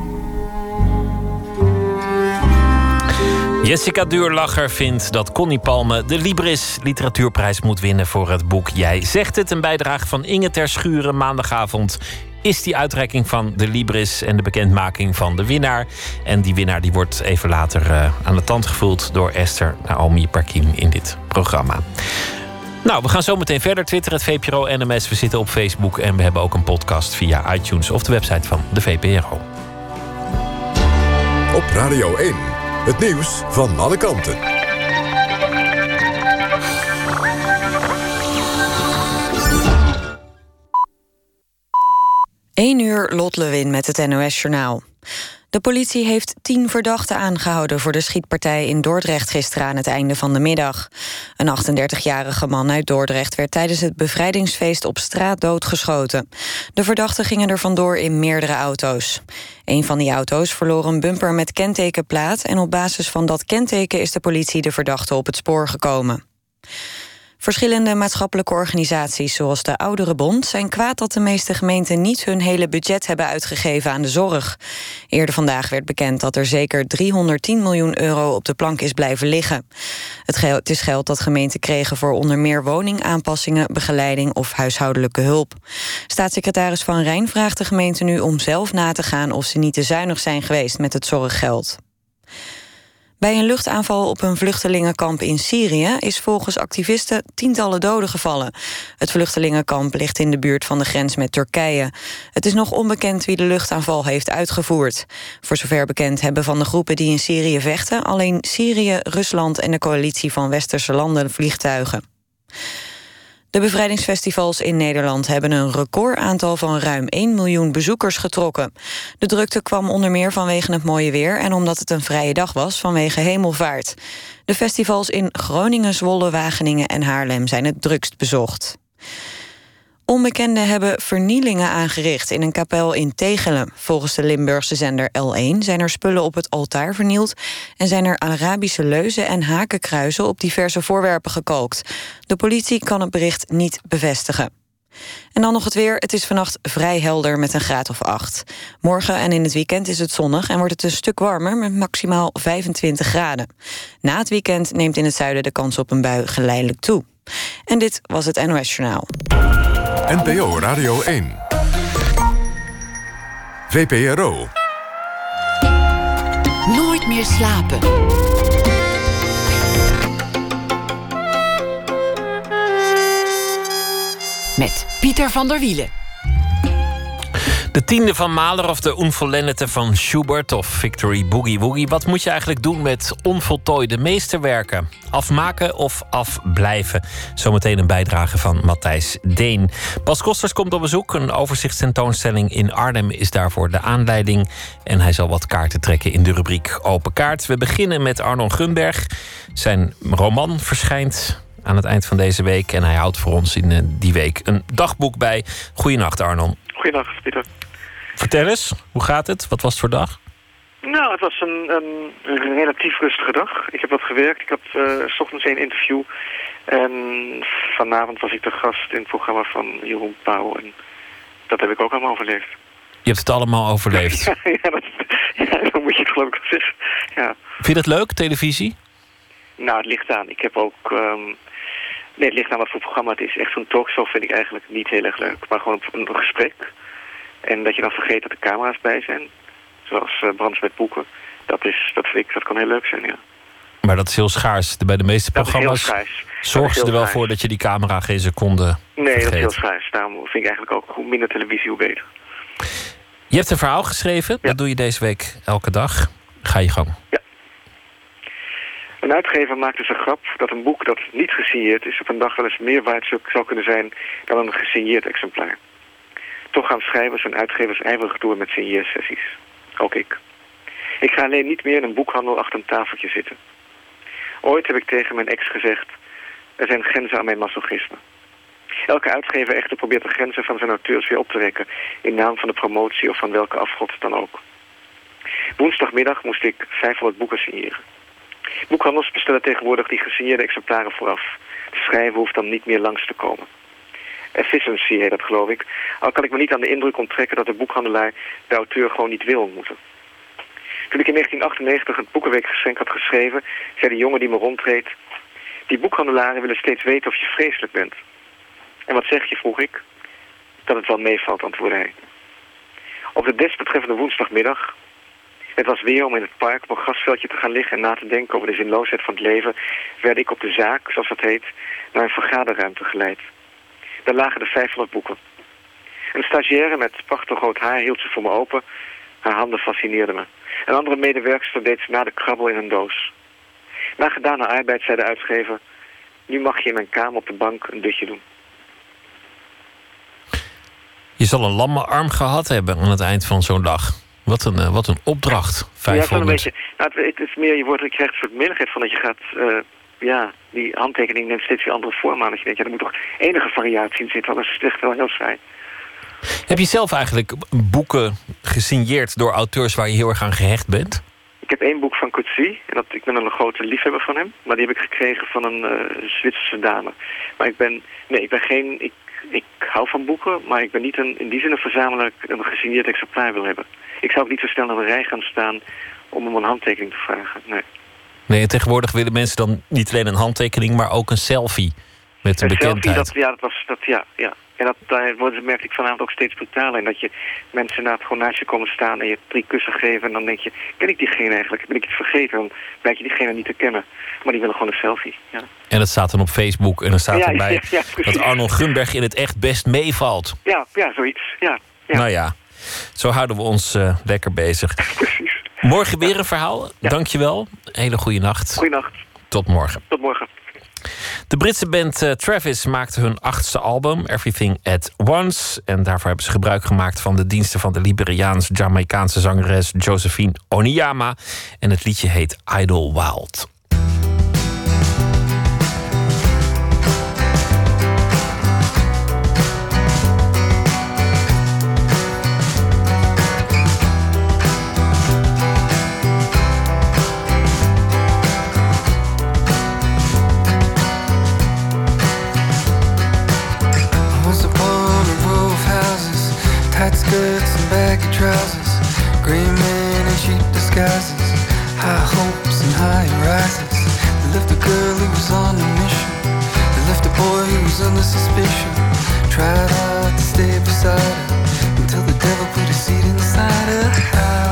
Jessica Duurlacher vindt dat Connie Palme de Libris Literatuurprijs moet winnen voor het boek Jij zegt het. Een bijdrage van Inge Ter Schuren maandagavond is die uitreiking van de Libris en de bekendmaking van de winnaar. En die winnaar die wordt even later uh, aan de tand gevoeld door Esther Naomi Parkin in dit programma. Nou, we gaan zo meteen verder. Twitter, het VPRO NMS. We zitten op Facebook en we hebben ook een podcast via iTunes of de website van de VPRO. Op Radio 1, het nieuws van alle kanten. 1 uur Lot Lewin met het NOS-journaal. De politie heeft tien verdachten aangehouden voor de schietpartij in Dordrecht gisteren aan het einde van de middag. Een 38-jarige man uit Dordrecht werd tijdens het bevrijdingsfeest op straat doodgeschoten. De verdachten gingen er vandoor in meerdere auto's. Een van die auto's verloor een bumper met kentekenplaat en op basis van dat kenteken is de politie de verdachte op het spoor gekomen. Verschillende maatschappelijke organisaties, zoals de Ouderenbond, zijn kwaad dat de meeste gemeenten niet hun hele budget hebben uitgegeven aan de zorg. Eerder vandaag werd bekend dat er zeker 310 miljoen euro op de plank is blijven liggen. Het, is geld dat gemeenten kregen voor onder meer woningaanpassingen, begeleiding of huishoudelijke hulp. Staatssecretaris Van Rijn vraagt de gemeente nu om zelf na te gaan of ze niet te zuinig zijn geweest met het zorggeld. Bij een luchtaanval op een vluchtelingenkamp in Syrië is volgens activisten tientallen doden gevallen. Het vluchtelingenkamp ligt in de buurt van de grens met Turkije. Het is nog onbekend wie de luchtaanval heeft uitgevoerd. Voor zover bekend hebben van de groepen die in Syrië vechten alleen Syrië, Rusland en de coalitie van westerse landen vliegtuigen. De bevrijdingsfestivals in Nederland hebben een recordaantal van ruim 1 miljoen bezoekers getrokken. De drukte kwam onder meer vanwege het mooie weer en omdat het een vrije dag was vanwege hemelvaart. De festivals in Groningen, Zwolle, Wageningen en Haarlem zijn het drukst bezocht. Onbekenden hebben vernielingen aangericht in een kapel in Tegelen. Volgens de Limburgse zender L1 zijn er spullen op het altaar vernield... en zijn er Arabische leuzen en hakenkruizen op diverse voorwerpen gekookt. De politie kan het bericht niet bevestigen. En dan nog het weer. Het is vannacht vrij helder met een graad of 8. Morgen en in het weekend is het zonnig en wordt het een stuk warmer met maximaal 25 graden. Na het weekend neemt in het zuiden de kans op een bui geleidelijk toe. En dit was het NOS Journaal. NPO Radio 1. VPRO. Nooit meer slapen. Met Pieter van der Wielen. De tiende van Mahler of de Unvollendete van Schubert of Victory Boogie Woogie. Wat moet je eigenlijk doen met onvoltooide meesterwerken? Afmaken of afblijven? Zometeen een bijdrage van Matthijs Deen. Bas Kosters komt op bezoek. Een overzichtstentoonstelling in Arnhem is daarvoor de aanleiding. En hij zal wat kaarten trekken in de rubriek Open Kaart. We beginnen met Arnon Gunberg. Zijn roman verschijnt aan het eind van deze week. En hij houdt voor ons in eh, die week een dagboek bij. Goedenacht, Arnon. Goedenacht, Pieter. Vertel eens, hoe gaat het? Wat was het voor dag? Nou, het was een, een, een relatief rustige dag. Ik heb wat gewerkt. Ik had uh, s ochtends een interview. En vanavond was ik de gast in het programma van Jeroen Pauw. En dat heb ik ook allemaal overleefd. Je hebt het allemaal overleefd? ja, ja, dat, ja, dat moet je het geloof ik zeggen. Ja. Vind je dat leuk, televisie? Nou, het ligt aan. Ik heb ook... Um, nee, het ligt aan wat voor programma het is. Echt zo'n talkshow vind ik eigenlijk niet heel erg leuk. Maar gewoon een gesprek. En dat je dan vergeet dat er camera's bij zijn. Zoals uh, Brands met boeken. Dat, is, dat, vind ik, dat kan heel leuk zijn, ja. Maar dat is heel schaars. Bij de meeste programma's zorgen ze er wel voor dat je die camera geen seconde Nee, vergeet. dat is heel schaars. Daarom vind ik eigenlijk ook hoe minder televisie, hoe beter. Je hebt een verhaal geschreven. Dat doe je deze week elke dag. Ga je gang. Ja. Een uitgever maakt dus een grap dat een boek dat niet gesigneerd is... op een dag wel eens meer waard zou kunnen zijn dan een gesigneerd exemplaar. Toch gaan schrijvers en uitgevers ijverig door met signeersessies. Ook ik. Ik ga alleen niet meer in een boekhandel achter een tafeltje zitten. Ooit heb ik tegen mijn ex gezegd... er zijn grenzen aan mijn masochisme. Elke uitgever echter probeert de grenzen van zijn auteurs weer op te rekken... in naam van de promotie of van welke afgod dan ook. Woensdagmiddag moest ik 500 boeken signeren. Boekhandels bestellen tegenwoordig die gesigneerde exemplaren vooraf. De schrijver hoeft dan niet meer langs te komen. Efficiency heet dat, geloof ik. Al kan ik me niet aan de indruk onttrekken dat de boekhandelaar de auteur gewoon niet wil ontmoeten. Toen ik in 1998 het Boekenweekgeschenk had geschreven, zei de jongen die me rondreed... Die boekhandelaren willen steeds weten of je vreselijk bent. En wat zeg je, vroeg ik. Dat het wel meevalt, antwoordde hij. Op de desbetreffende woensdagmiddag het was weer om in het park op een grasveldje te gaan liggen en na te denken over de zinloosheid van het leven, werd ik op de zaak, zoals dat heet, naar een vergaderruimte geleid. Daar lagen de 500 boeken. Een stagiaire met prachtig rood haar hield ze voor me open. Haar handen fascineerden me. Een andere medewerkster deed ze na de krabbel in een doos. Na gedane arbeid zei de uitgever... nu mag je in mijn kamer op de bank een dutje doen. Je zal een lamme arm gehad hebben aan het eind van zo'n dag. Wat een, uh, wat een opdracht, 500. Ja, een beetje, nou, het, is meer, je, wordt, je krijgt een soort middelheid van dat je gaat... Uh, ja, die handtekening neemt steeds weer andere vorm aan. Dat je denkt, ja, er moet toch enige variatie in zitten, anders is het echt wel heel saai. Heb je zelf eigenlijk boeken gesigneerd door auteurs waar je heel erg aan gehecht bent? Ik heb één boek van Coetzee. En dat, ik ben een grote liefhebber van hem. Maar die heb ik gekregen van een uh, Zwitserse dame. Maar ik ben, nee, ik ben geen, ik, ik hou van boeken. Maar ik ben niet een, in die zin een verzamelaar een gesigneerd exemplaar wil hebben. Ik zou ook niet zo snel naar de rij gaan staan om om een handtekening te vragen. Nee. Nee, tegenwoordig willen mensen dan niet alleen een handtekening, maar ook een selfie met een bekendheid. Selfie, dat, ja, dat was, dat, ja, ja. En dat, daar worden, merk ik vanavond ook steeds brutaler in. Dat je mensen na het gewoon naast je komen staan en je drie kussen geven. En dan denk je, ken ik diegene eigenlijk? Ben ik iets vergeten? Dan blijkt je diegene niet te kennen. Maar die willen gewoon een selfie. Ja. En dat staat dan op Facebook en dan staat erbij dat Arnold Gunberg in het echt best meevalt. Ja, ja zoiets. Ja, ja. Nou ja, zo houden we ons uh, lekker bezig. Precies. Morgen weer een verhaal. Dankjewel. Hele goede nacht. Goeienacht. Tot morgen. Tot morgen. De Britse band uh, Travis maakte hun achtste album, Everything at Once. En daarvoor hebben ze gebruik gemaakt van de diensten van de Liberiaans-Jamaicaanse zangeres Josephine Oniyama. En het liedje heet Idle Wild. Baggy trousers, gray men in cheap disguises, high hopes and high rises. They left a girl who was on a mission. They left a boy who was under suspicion. Tried hard to stay beside her until the devil put a seat inside her.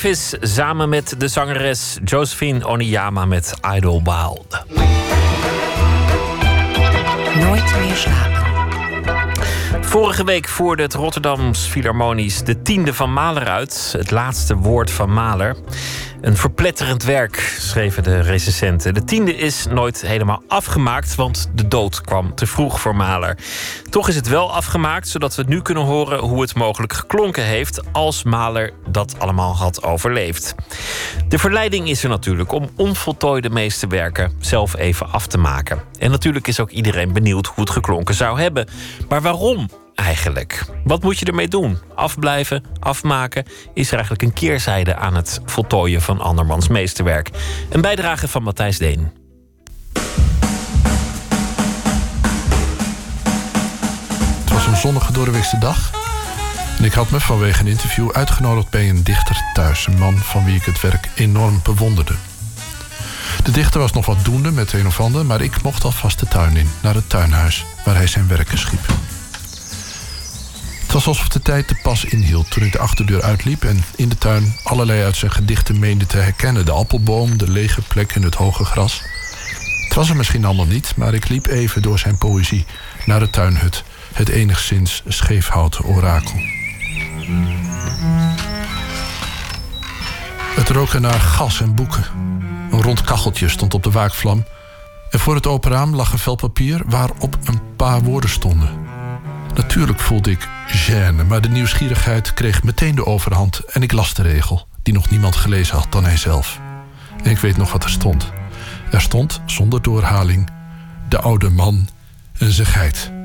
Travis samen met de zangeres Josephine Oniyama met Idol Wild. Nooit meer slapen. Vorige week voerde het Rotterdams Philharmonisch de tiende van Mahler uit. Het laatste woord van Mahler. Een verpletterend werk, schreven de recensenten. De tiende is nooit helemaal afgemaakt, want de dood kwam te vroeg voor Mahler. Toch is het wel afgemaakt, zodat we nu kunnen horen hoe het mogelijk geklonken heeft als Mahler dat allemaal had overleefd. De verleiding is er natuurlijk om onvoltooide meesterwerken zelf even af te maken. En natuurlijk is ook iedereen benieuwd hoe het geklonken zou hebben. Maar waarom eigenlijk? Wat moet je ermee doen? Afblijven, afmaken? Is er eigenlijk een keerzijde aan het voltooien van andermans meesterwerk? Een bijdrage van Matthijs Deen. Zonnige doordeweekse dag. En ik had me vanwege een interview uitgenodigd bij een dichter thuis. Een man van wie ik het werk enorm bewonderde. De dichter was nog wat doende met een of ander... maar ik mocht alvast de tuin in, naar het tuinhuis... waar hij zijn werken schiep. Het was alsof de tijd te pas inhield toen ik de achterdeur uitliep... en in de tuin allerlei uit zijn gedichten meende te herkennen. De appelboom, de lege plek in het hoge gras. Het was er misschien allemaal niet, maar ik liep even door zijn poëzie... naar de tuinhut, het enigszins scheefhouten orakel. Het rook naar gas en boeken. Een rond kacheltje stond op de waakvlam... en voor het open raam lag een vel papier waarop een paar woorden stonden... Natuurlijk voelde ik gêne, maar de nieuwsgierigheid kreeg meteen de overhand en ik las de regel, die nog niemand gelezen had dan hij zelf. En ik weet nog wat er stond. Er stond, zonder doorhaling, de oude man en zijn geit.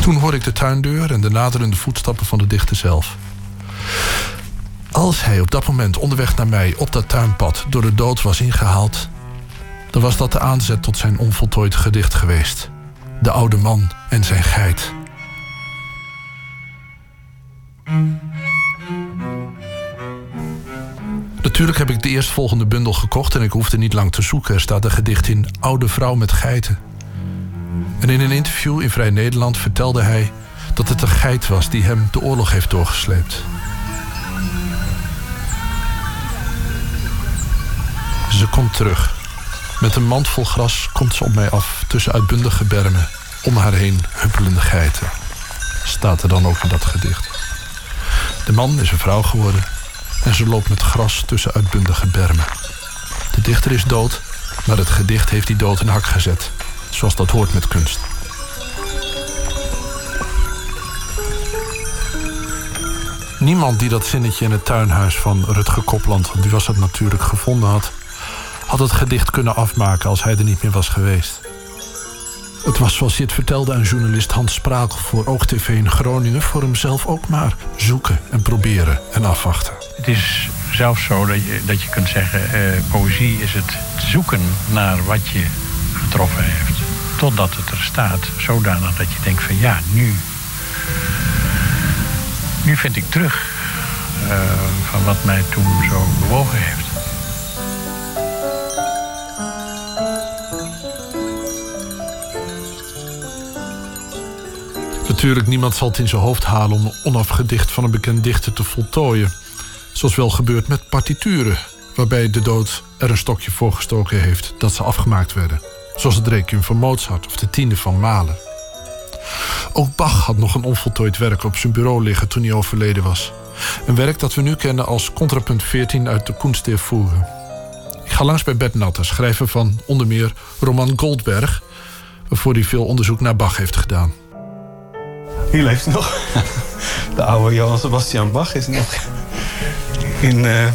Toen hoorde ik de tuindeur en de naderende voetstappen van de dichter zelf. Als hij op dat moment onderweg naar mij op dat tuinpad door de dood was ingehaald, dan was dat de aanzet tot zijn onvoltooid gedicht geweest. De oude man en zijn geit. Natuurlijk heb ik de eerstvolgende bundel gekocht en ik hoefde niet lang te zoeken. Er staat een gedicht in Oude vrouw met geiten. En in een interview in Vrij Nederland vertelde hij dat het een geit was die hem de oorlog heeft doorgesleept. Ze komt terug. Met een mand vol gras komt ze op mij af tussen uitbundige bermen. Om haar heen huppelende geiten. Staat er dan ook in dat gedicht. De man is een vrouw geworden en ze loopt met gras tussen uitbundige bermen. De dichter is dood, maar het gedicht heeft die dood in hak gezet. Zoals dat hoort met kunst. Niemand die dat zinnetje in het tuinhuis van Rutger Kopland, die was het natuurlijk gevonden had, had het gedicht kunnen afmaken als hij er niet meer was geweest. Het was zoals hij het vertelde aan journalist Hans Sprakel voor OogTV in Groningen, voor hemzelf ook maar zoeken en proberen en afwachten. Het is zelfs zo dat je, dat je kunt zeggen, eh, poëzie is het zoeken naar wat je getroffen heeft. Totdat het er staat, zodanig dat je denkt van ja, nu, nu vind ik terug eh, van wat mij toen zo bewogen heeft. Natuurlijk, niemand zal het in zijn hoofd halen om onafgedicht van een bekend dichter te voltooien. Zoals wel gebeurt met partituren, waarbij de dood er een stokje voor gestoken heeft dat ze afgemaakt werden. Zoals het Requiem van Mozart of de tiende van Mahler. Ook Bach had nog een onvoltooid werk op zijn bureau liggen toen hij overleden was. Een werk dat we nu kennen als contrapunt 14 uit de Kunst der Fuge. Ik ga langs bij Bert Natter, schrijver van onder meer Roman Goldberg... waarvoor hij veel onderzoek naar Bach heeft gedaan. Hier leeft hij nog. De oude Johann Sebastian Bach is nog in, eh,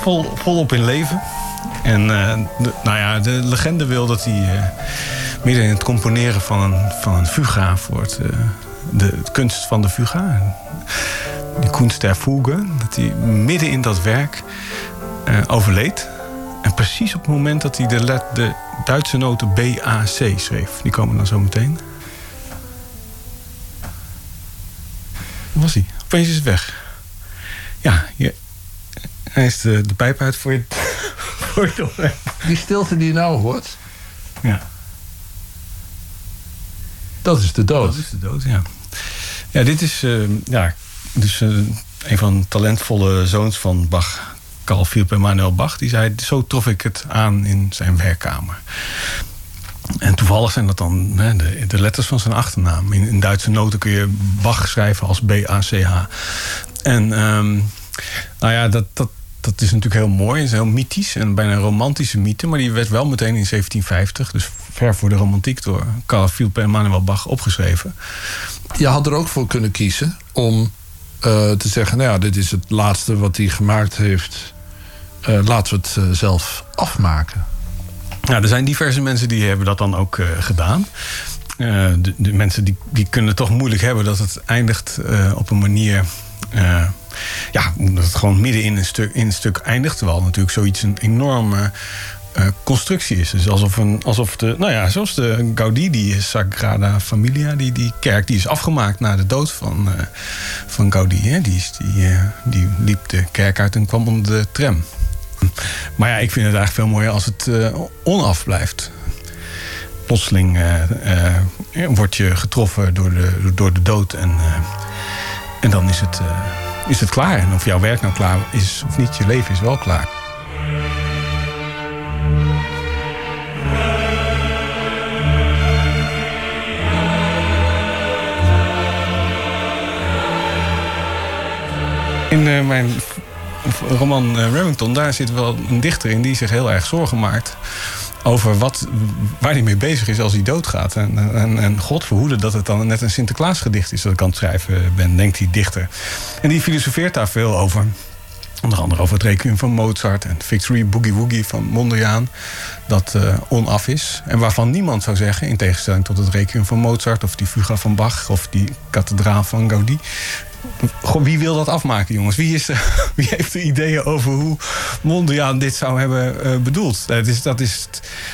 vol, volop in leven. En eh, de, nou ja, de legende wil dat hij eh, midden in het componeren van een, van een fuga voor het, eh, de, kunst van de fuga, die kunst der Fuge, dat hij midden in dat werk overleed. En precies op het moment dat hij de, let, de Duitse noten BAC schreef. Die komen dan zo meteen. Was hij? Opeens is het weg. Ja, je, hij is de, de pijp uit voor je, voor je. Die stilte die je nou hoort, Ja, dat is de dood. dat is de dood, ja. Ja, dit is, eh, ja, dus eh, een van de talentvolle zoons van Bach, Carl Philipp Emanuel Bach, die zei: Zo trof ik het aan in zijn werkkamer. En toevallig zijn dat dan hè, de, de letters van zijn achternaam. In, in Duitse noten kun je Bach schrijven als B-A-C-H. En ehm, nou ja, dat, dat, dat is natuurlijk heel mooi. Het is heel mythisch en bijna een romantische mythe. Maar die werd wel meteen in 1750, dus ver voor de romantiek, door Carl Philipp Emanuel Bach opgeschreven. Je had er ook voor kunnen kiezen om eh, te zeggen: Nou ja, dit is het laatste wat hij gemaakt heeft. Eh, laten we het eh, zelf afmaken. Ja, er zijn diverse mensen die hebben dat dan ook gedaan. De, de mensen die, die kunnen het toch moeilijk hebben dat het eindigt op een manier. Ja, dat het gewoon midden in een, stuk, in een stuk eindigt. Terwijl natuurlijk zoiets een enorme eh, constructie is. Dus alsof, een, alsof de, nou ja, zoals de Gaudí, die Sagrada Familia, die, die kerk, die is afgemaakt na de dood van, eh, van Gaudí. Hè? Die, is, die, eh, die liep de kerk uit en kwam onder de tram. Maar ja, ik vind het eigenlijk veel mooier als het eh, onaf blijft. Plotseling word je getroffen door de, door de dood en, en dan is het, is het klaar. Of jouw werk nou klaar is of niet, je leven is wel klaar. In eh, mijn roman eh, Remington, daar zit wel een dichter in die zich heel erg zorgen maakt over wat, waar hij mee bezig is als hij doodgaat. En, en, God verhoede dat het dan net een Sinterklaasgedicht is dat ik aan het schrijven ben, denkt die dichter. En die filosofeert daar veel over. Onder andere over het requiem van Mozart en Victory Boogie Woogie van Mondriaan. Dat eh, onaf is. En waarvan niemand zou zeggen, in tegenstelling tot het requiem van Mozart... of die fuga van Bach of die kathedraal van Gaudí... Goh, wie wil dat afmaken, jongens? Wie, is, wie heeft er ideeën over hoe Mondriaan dit zou hebben eh, bedoeld? Dat is, dat, is,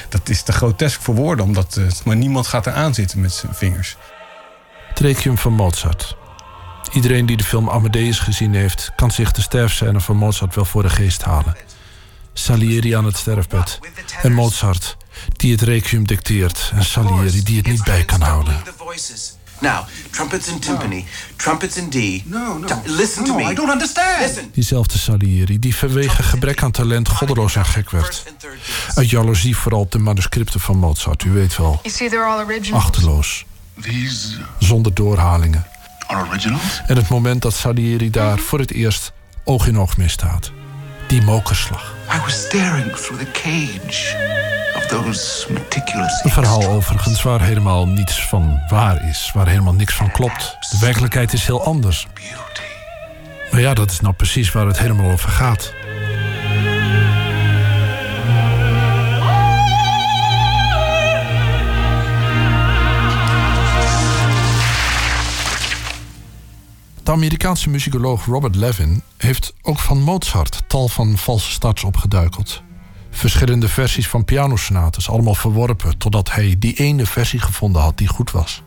dat is te grotesk voor woorden, omdat, eh, maar niemand gaat er aan zitten met zijn vingers. Het Requiem van Mozart. Iedereen die de film Amadeus gezien heeft, kan zich de sterfscène van Mozart wel voor de geest halen. Salieri aan het sterfbed. En Mozart, die het Requiem dicteert. En Salieri, die het niet bij kan houden. Now, trumpets in timpani, trumpets in D. No, no. Listen to No, me. I don't understand. Listen. Diezelfde Salieri, die vanwege gebrek aan talent goddeloos en gek werd. Uit jaloezie vooral op de manuscripten van Mozart, u weet wel. You see, they're all originals. Achterloos, These zonder doorhalingen. En het moment dat Salieri daar voor het eerst oog in oog mee staat. Die mokerslag. I was staring through the cage of those meticulous. Een verhaal overigens waar helemaal niets van waar is. Waar helemaal niks van klopt. De werkelijkheid is heel anders. Maar ja, dat is nou precies waar het helemaal over gaat. De Amerikaanse muzikoloog Robert Levin heeft ook van Mozart tal van valse starts opgeduikeld. Verschillende versies van pianosonates, allemaal verworpen totdat hij die ene versie gevonden had die goed was.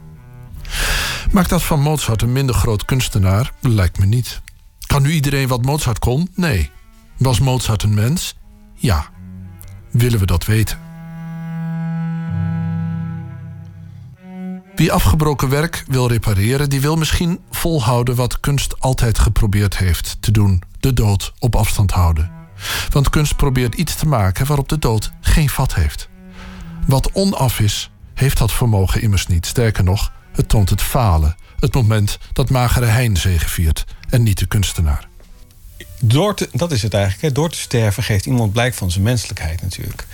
Maakt dat van Mozart een minder groot kunstenaar? Lijkt me niet. Kan nu iedereen wat Mozart kon? Nee. Was Mozart een mens? Ja. Willen we dat weten? Wie afgebroken werk wil repareren, die wil misschien volhouden wat kunst altijd geprobeerd heeft te doen: de dood op afstand houden. Want kunst probeert iets te maken waarop de dood geen vat heeft. Wat onaf is, heeft dat vermogen immers niet. Sterker nog, het toont het falen, het moment dat magere hein zegeviert en niet de kunstenaar. Door te, dat is het eigenlijk. Hè. Door te sterven geeft iemand blijk van zijn menselijkheid natuurlijk.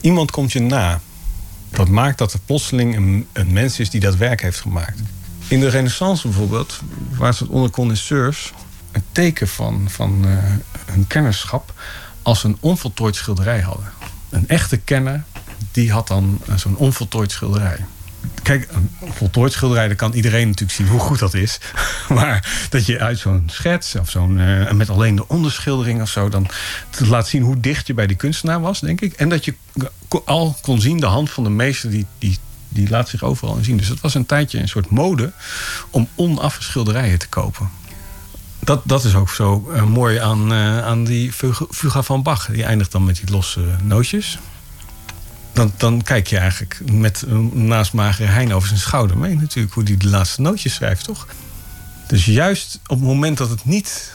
Iemand komt je na. Dat maakt dat er plotseling een, een mens is die dat werk heeft gemaakt. In de renaissance bijvoorbeeld, waar ze het onder connoisseurs... een teken van, van eh, hun kennerschap als een onvoltooid schilderij hadden. Een echte kenner, die had dan eh, zo'n onvoltooid schilderij. Kijk, een voltooid schilderij, daar kan iedereen natuurlijk zien hoe goed dat is. Maar dat je uit zo'n schets of zo'n. eh, met alleen de onderschildering of zo. dan laat zien hoe dicht je bij die kunstenaar was, denk ik. En dat je al kon zien, de hand van de meester, die, die, die laat zich overal in zien. Dus het was een tijdje een soort mode om onaffe schilderijen te kopen. Dat, dat is ook zo eh, mooi aan, eh, aan die fuga, van Bach. Die eindigt dan met die losse nootjes dan, dan kijk je eigenlijk met een naast magere hein over zijn schouder mee natuurlijk hoe hij de laatste nootjes schrijft, toch? Dus juist op het moment dat het niet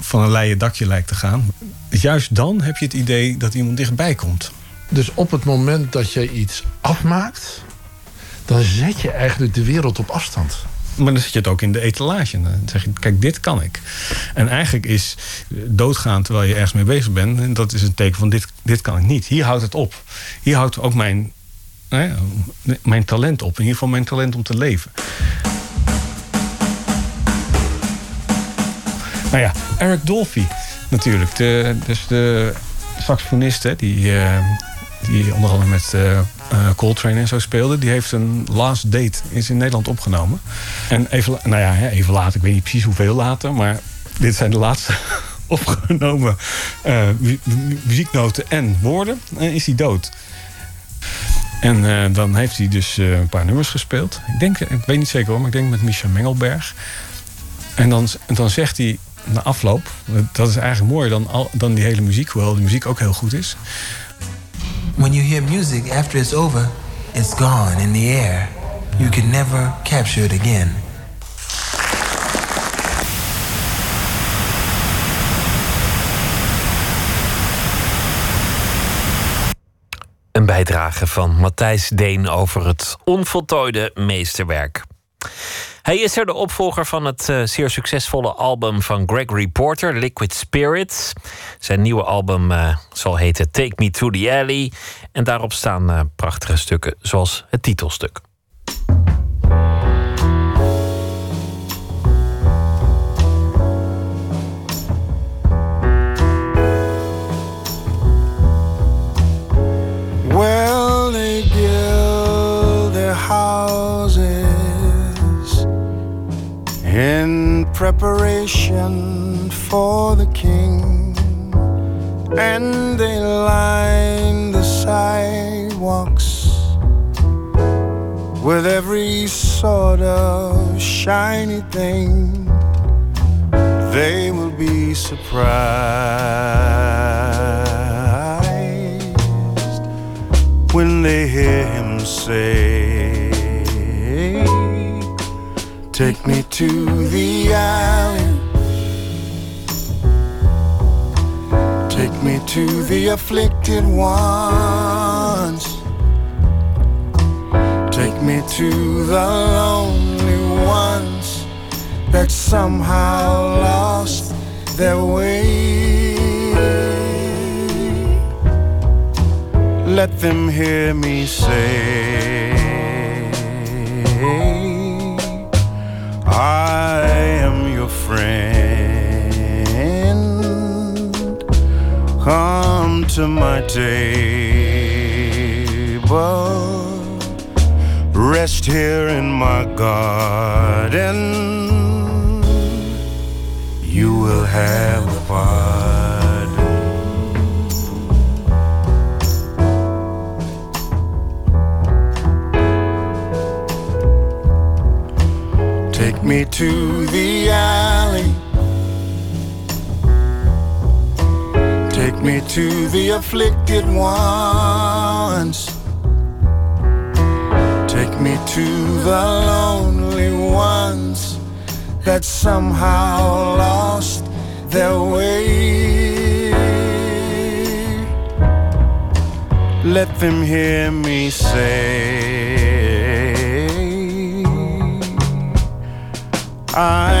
van een leien dakje lijkt te gaan. Juist dan heb je het idee dat iemand dichtbij komt. Dus op het moment dat je iets afmaakt, dan zet je eigenlijk de wereld op afstand. Maar dan zet je het ook in de etalage. Dan zeg je, kijk, dit kan ik. En eigenlijk is doodgaan terwijl je ergens mee bezig bent... en dat is een teken van, dit, dit kan ik niet. Hier houdt het op. Hier houdt ook mijn, mijn talent op. In ieder geval mijn talent om te leven. Nou ja, Eric Dolphy natuurlijk. De, dus de saxofonist die, eh, die onder andere met eh, eh, Coltrane en zo speelde... die heeft een Last Date is in Nederland opgenomen. En even, nou ja, even later, ik weet niet precies hoeveel later... maar dit zijn de laatste opgenomen eh, mu- mu- muzieknoten en woorden. En is hij dood. En eh, dan heeft hij dus eh, een paar nummers gespeeld. Ik denk, ik weet niet zeker hoor, maar ik denk met Micha Mengelberg. En dan, dan zegt hij na afloop, dat is eigenlijk mooier dan, al, dan die hele muziek, hoewel de muziek ook heel goed is. When you hear music after it's over, it's gone in the air. You can never capture it again. Een bijdrage van Matthijs Deen over het onvoltooide meesterwerk. Hij is er de opvolger van het eh, zeer succesvolle album van Gregory Porter, Liquid Spirit. Zijn nieuwe album eh, zal heten Take Me to the Alley. En daarop staan eh, prachtige stukken, zoals het titelstuk. In preparation for the king, and they line the sidewalks with every sort of shiny thing. They will be surprised when they hear him say, Take me to the alley. Take me to the afflicted ones. Take me to the lonely ones that somehow lost their way. Let them hear me say, friend. Come to my table. Rest here in my garden. You will have a pardon. Me to the alley. Take me to the afflicted ones. Take me to the lonely ones that somehow lost their way. Let them hear me say, I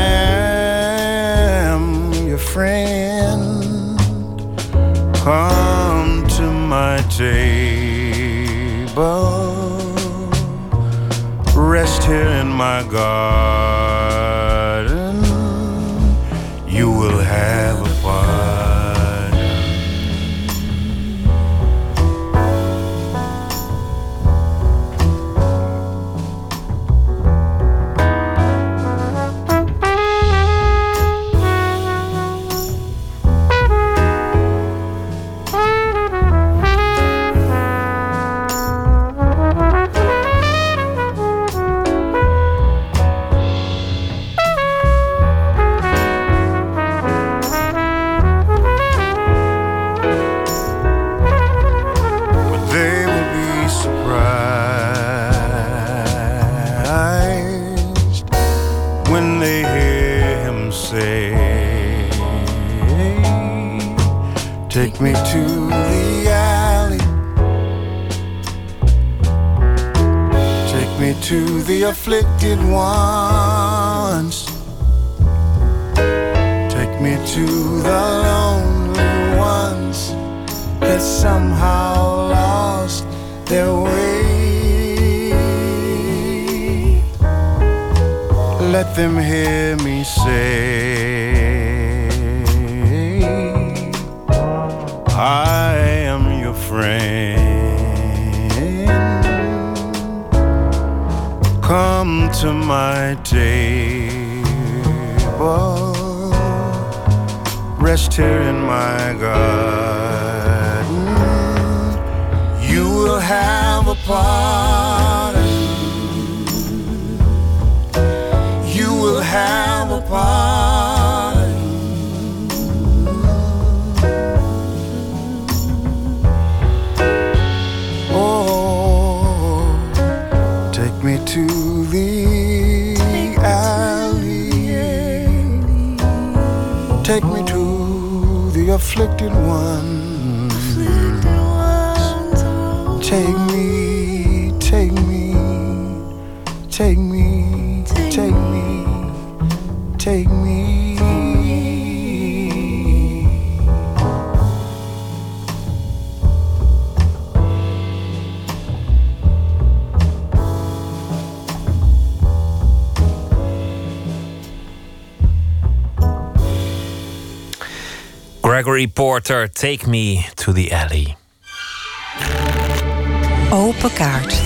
am your friend. Come to my table. Rest here in my garden. Afflicted ones. Take me to the lonely ones that somehow lost their way. Let them hear me say, I am your friend. Come to my table, rest here in my garden. You will have a pardon. To the afflicted ones. Take me, take me, take me, take me, take me. Gregory Porter, Take Me to the Alley. Open kaart.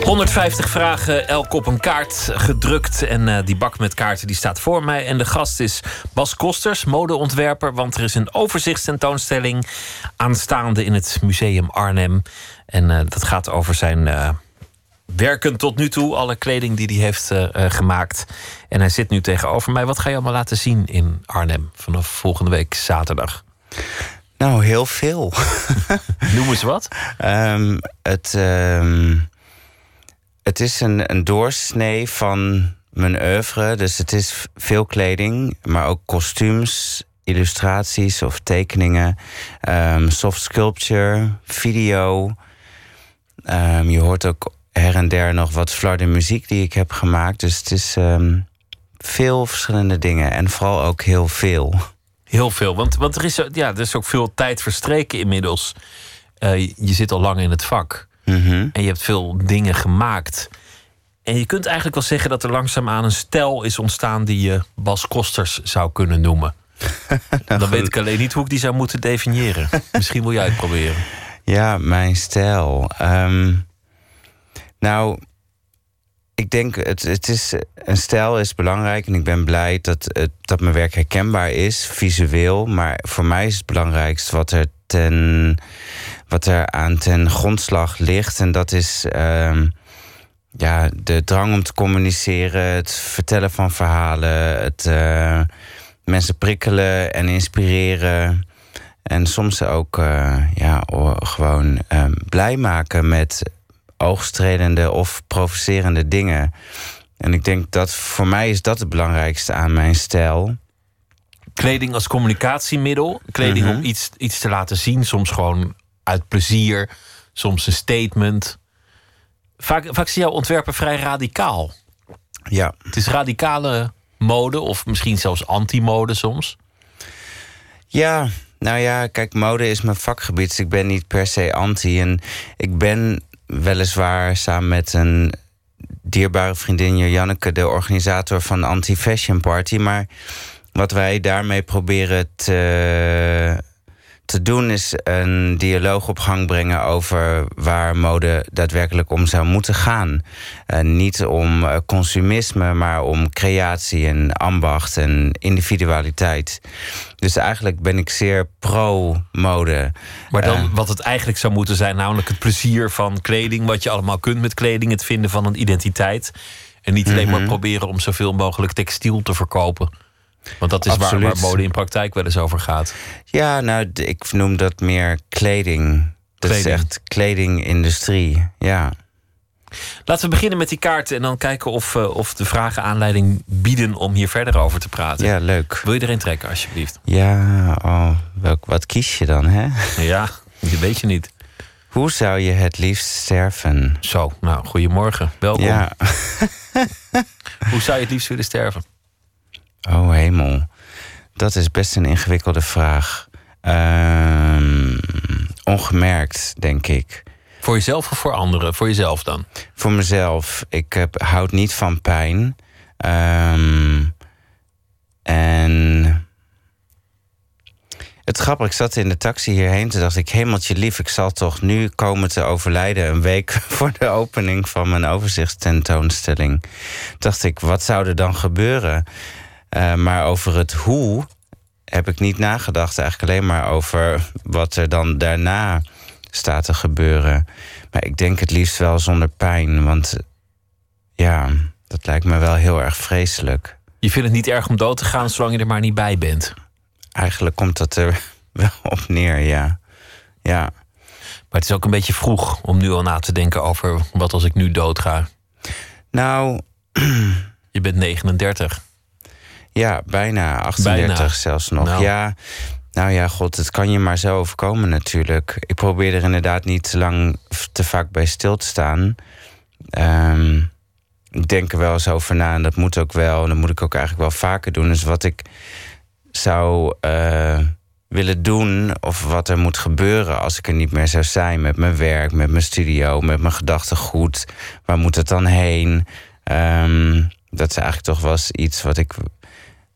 ...150 vragen, elk op een kaart gedrukt. En eh, die bak met kaarten die staat voor mij. En de gast is Bas Kosters, modeontwerper... want er is een overzichtstentoonstelling aanstaande in het Museum Arnhem. En eh, dat gaat over zijn eh, werken tot nu toe. Alle kleding die hij heeft eh, eh, gemaakt. En hij zit nu tegenover mij. Wat ga je allemaal laten zien in Arnhem vanaf volgende week zaterdag? Nou, heel veel. Noem eens wat. Ehm, het, ehm, het is een, een doorsnee van mijn oeuvre. Dus het is veel kleding, maar ook kostuums, illustraties of tekeningen, ehm, soft sculpture, video. Je hoort ook her en der nog wat flarde muziek die ik heb gemaakt. Dus het is ehm, veel verschillende dingen en vooral ook heel veel. Heel veel, want, want er, is, ja, er is ook veel tijd verstreken inmiddels. Eh, je zit al lang in het vak. Mhm. En je hebt veel dingen gemaakt. En je kunt eigenlijk wel zeggen dat er langzaamaan een stijl is ontstaan... die je Bas Kosters zou kunnen noemen. Dan weet ik alleen niet hoe ik die zou moeten definiëren. Misschien wil jij het proberen. Ja, mijn stijl. Ehm, nou, ik denk, het, het is, een stijl is belangrijk en ik ben blij dat, het, dat mijn werk herkenbaar is, visueel. Maar voor mij is het belangrijkst wat er, ten, wat er aan ten grondslag ligt. En dat is ehm, ja, de drang om te communiceren, het vertellen van verhalen, het eh, mensen prikkelen en inspireren. En soms ook eh, ja, gewoon ehm, blij maken met oogstredende of provocerende dingen. En ik denk dat voor mij is dat het belangrijkste aan mijn stijl. Kleding als communicatiemiddel. Kleding Mhm. om iets, iets te laten zien. Soms gewoon uit plezier. Soms een statement. Vaak, vaak zie jouw ontwerpen vrij radicaal. Ja. Het is radicale mode. Of misschien zelfs anti-mode soms. Ja, nou ja, kijk, mode is mijn vakgebied. Dus ik ben niet per se anti. En ik ben weliswaar samen met een dierbare vriendin Janneke... de organisator van Anti-Fashion Party. Maar wat wij daarmee proberen te, te doen... is een dialoog op gang brengen over waar mode daadwerkelijk om zou moeten gaan. Niet om eh, consumisme, maar om creatie en ambacht en individualiteit. Dus eigenlijk ben ik zeer pro-mode. Maar dan Eh, wat het eigenlijk zou moeten zijn, namelijk het plezier van kleding, wat je allemaal kunt met kleding, het vinden van een identiteit. En niet alleen maar Mhm. proberen om zoveel mogelijk textiel te verkopen. Want dat is waar, waar mode in praktijk wel eens over gaat. Ja, nou, ik noem dat meer kleding. Dat Kleding. is echt kledingindustrie, ja. Laten we beginnen met die kaarten en dan kijken of, eh, of de vragen aanleiding bieden om hier verder over te praten. Ja, leuk. Wil je erin trekken, alsjeblieft? Ja, oh, welk, wat kies je dan, hè? Ja, dat weet je niet. Hoe zou je het liefst sterven? Zo, nou, goedemorgen. Welkom. Ja. Hoe zou je het liefst willen sterven? Oh hemel, dat is best een ingewikkelde vraag. Ehm, ongemerkt, denk ik. Voor jezelf of voor anderen? Voor jezelf dan? Voor mezelf. Ik heb, houd niet van pijn. Ehm, en het grappige, ik zat in de taxi hierheen. Toen dacht ik, hemeltje lief, ik zal toch nu komen te overlijden... een week voor de opening van mijn overzichtstentoonstelling. Dacht ik, wat zou er dan gebeuren? Eh, maar over het hoe heb ik niet nagedacht. Eigenlijk alleen maar over wat er dan daarna staat te gebeuren. Maar ik denk het liefst wel zonder pijn. Want ja, dat lijkt me wel heel erg vreselijk. Je vindt het niet erg om dood te gaan zolang je er maar niet bij bent. Eigenlijk komt dat er wel op neer, ja. Ja. Maar het is ook een beetje vroeg om nu al na te denken over wat als ik nu doodga. Nou. Je bent 39. Ja, bijna 38 Bijna. zelfs nog. Nou. Ja, nou ja, god, het kan je maar zo overkomen natuurlijk. Ik probeer er inderdaad niet te lang te vaak bij stil te staan. Ehm, ik denk er wel eens over na en dat moet ook wel. En dat moet ik ook eigenlijk wel vaker doen. Dus wat ik zou eh, willen doen of wat er moet gebeuren als ik er niet meer zou zijn met mijn werk, met mijn studio, met mijn gedachtegoed. Waar moet het dan heen? Ehm, dat is eigenlijk toch wel iets wat ik.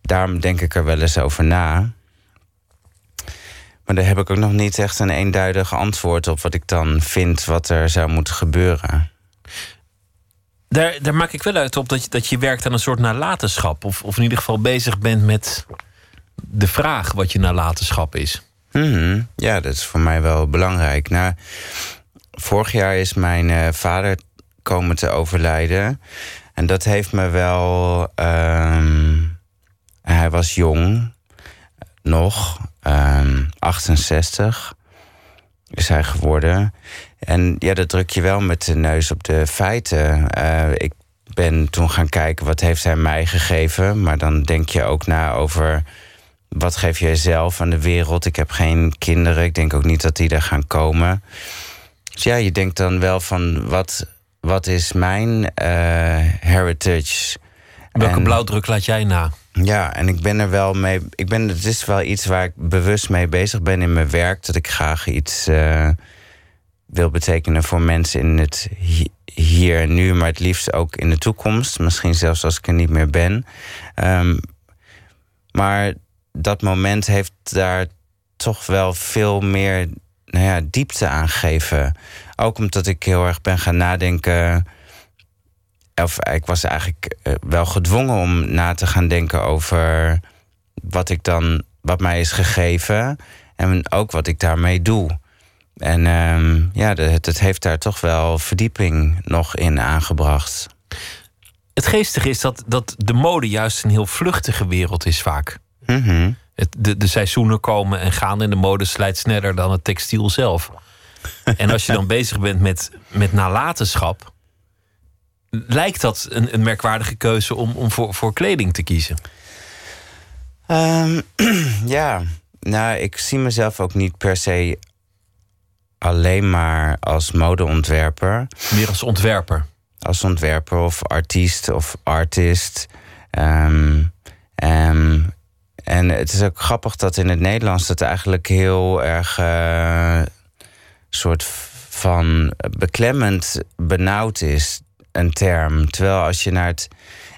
Daarom denk ik er wel eens over na. Maar daar heb ik ook nog niet echt een eenduidig antwoord op wat ik dan vind wat er zou moeten gebeuren. Daar, daar maak ik wel uit op dat je, dat je werkt aan een soort nalatenschap. Of, of in ieder geval bezig bent met de vraag wat je nalatenschap is. Mhm. Ja, dat is voor mij wel belangrijk. Nou, vorig jaar is mijn eh, vader komen te overlijden. En dat heeft me wel. ehm, hij was jong, nog, ehm, 68 is hij geworden. En ja, dat druk je wel met de neus op de feiten. Eh, ik ben toen gaan kijken wat heeft hij mij gegeven. Maar dan denk je ook na over wat geef jij zelf aan de wereld. Ik heb geen kinderen. Ik denk ook niet dat die er gaan komen. Dus ja, je denkt dan wel van wat, wat is mijn eh, heritage? Welke En- blauwdruk laat jij na? ja, en ik ben er wel mee. Ik ben, het is wel iets waar ik bewust mee bezig ben in mijn werk. Dat ik graag iets eh, wil betekenen voor mensen in het hi- hier en nu, maar het liefst ook in de toekomst. Misschien zelfs als ik er niet meer ben. Ehm, maar dat moment heeft daar toch wel veel meer nou ja, diepte aan gegeven. Ook omdat ik heel erg ben gaan nadenken. Of ik was eigenlijk eh, wel gedwongen om na te gaan denken over wat ik dan, wat mij is gegeven en ook wat ik daarmee doe. En ehm, ja, het, het heeft daar toch wel verdieping nog in aangebracht. Het geestige is dat, dat de mode juist een heel vluchtige wereld is vaak. Mhm. Het, de, de seizoenen komen en gaan en de mode slijt sneller dan het textiel zelf. en als je dan bezig bent met, met nalatenschap, lijkt dat een, een merkwaardige keuze om, om voor, voor kleding te kiezen. Ehm, ja, nou, ik zie mezelf ook niet per se alleen maar als modeontwerper. Meer als ontwerper. Als ontwerper of artiest of artist. Ehm, en het is ook grappig dat in het Nederlands dat eigenlijk heel erg eh, soort van beklemmend benauwd is, een term. Terwijl als je naar het.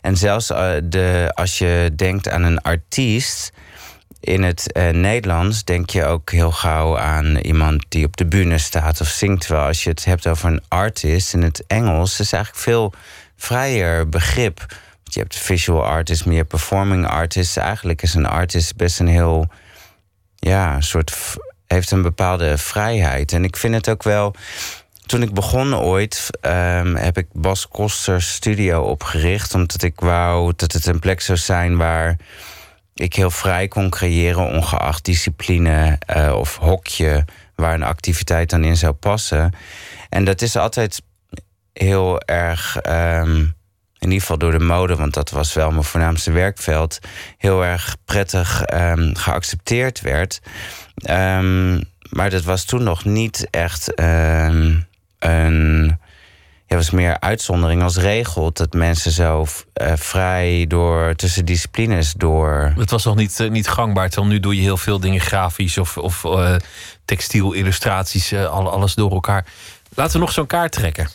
En zelfs eh, de, als je denkt aan een artiest. In het eh, Nederlands denk je ook heel gauw aan iemand die op de bühne staat of zingt. Terwijl als je het hebt over een artist in het Engels, is eigenlijk veel vrijer begrip. Want je hebt visual artist, meer performing artist. Eigenlijk is een artist best een heel, ja, soort, heeft een bepaalde vrijheid. En ik vind het ook wel. Toen ik begon ooit, ehm, heb ik Bas Koster's studio opgericht. Omdat ik wou dat het een plek zou zijn waar ik heel vrij kon creëren, ongeacht discipline eh, of hokje waar een activiteit dan in zou passen. En dat is altijd heel erg, ehm, in ieder geval door de mode, want dat was wel mijn voornaamste werkveld, heel erg prettig ehm, geaccepteerd werd. Maar dat was toen nog niet echt een. Ja, was meer uitzondering als regel. Dat mensen zo eh, vrij door tussen disciplines door. Het was nog niet, eh, niet gangbaar. Terwijl nu doe je heel veel dingen grafisch of, of eh, textiel, illustraties, al- alles door elkaar. Laten we nog zo'n kaart trekken.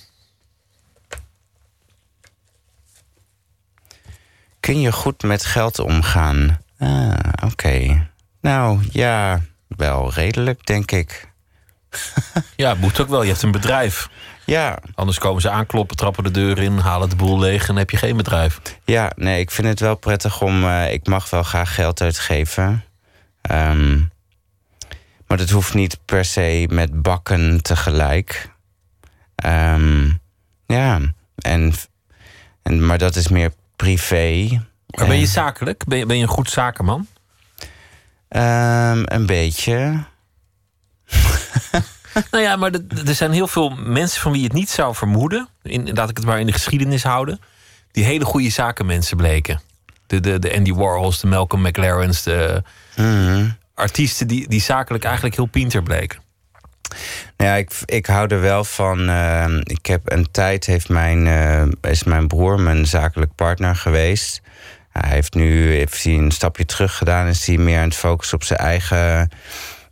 Kun je goed met geld omgaan? Ah, oké. Nou ja, wel redelijk, denk ik. Ja, moet ook wel. Je hebt een bedrijf. Ja. Anders komen ze aankloppen, trappen de deur in, halen de boel leeg en heb je geen bedrijf. Ja, nee, ik vind het wel prettig om. eh, ik mag wel graag geld uitgeven. Ehm, maar dat hoeft niet per se met bakken tegelijk. Ehm, ja, en, en, maar dat is meer privé. Maar ben je Eh, zakelijk? Ben je, ben je een goed zakenman? ehm, een beetje. Nou ja, maar er zijn heel veel mensen van wie je het niet zou vermoeden. In, laat ik het maar in de geschiedenis houden. Die hele goede zakenmensen bleken. De, de, de Andy Warhols, de Malcolm McLaren's, de artiesten die, die zakelijk eigenlijk heel pinter bleken. Nou ja, ik, ik hou er wel van. eh, ik heb een tijd heeft mijn, eh, is mijn broer mijn zakelijk partner geweest. Hij heeft nu heeft hij een stapje terug gedaan en is hij meer aan het focussen op zijn eigen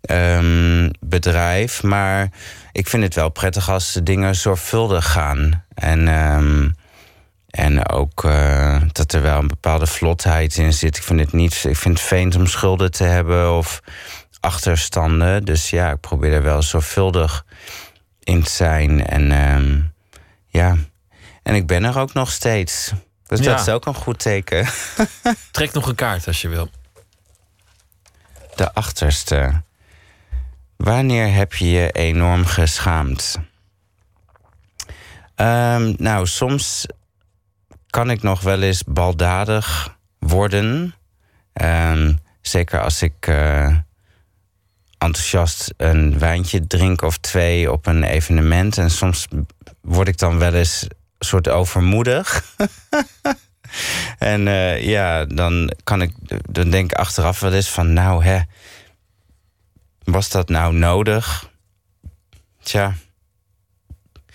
ehm, bedrijf. Maar ik vind het wel prettig als de dingen zorgvuldig gaan. En, ehm, en ook eh, dat er wel een bepaalde vlotheid in zit. Ik vind het niet. Ik vind het vreemd om schulden te hebben of achterstanden. Dus ja, ik probeer er wel zorgvuldig in te zijn. En ehm, ja, en ik ben er ook nog steeds. Dus Ja. dat is ook een goed teken. Trek nog een kaart als je wil. De achterste. Wanneer heb je je enorm geschaamd? Ehm, nou, soms kan ik nog wel eens baldadig worden. Ehm, zeker als ik eh, enthousiast een wijntje drink of twee op een evenement. En soms word ik dan wel eens een soort overmoedig. en eh, ja, dan kan ik, dan denk ik achteraf wel eens van, nou hè, was dat nou nodig? Tja.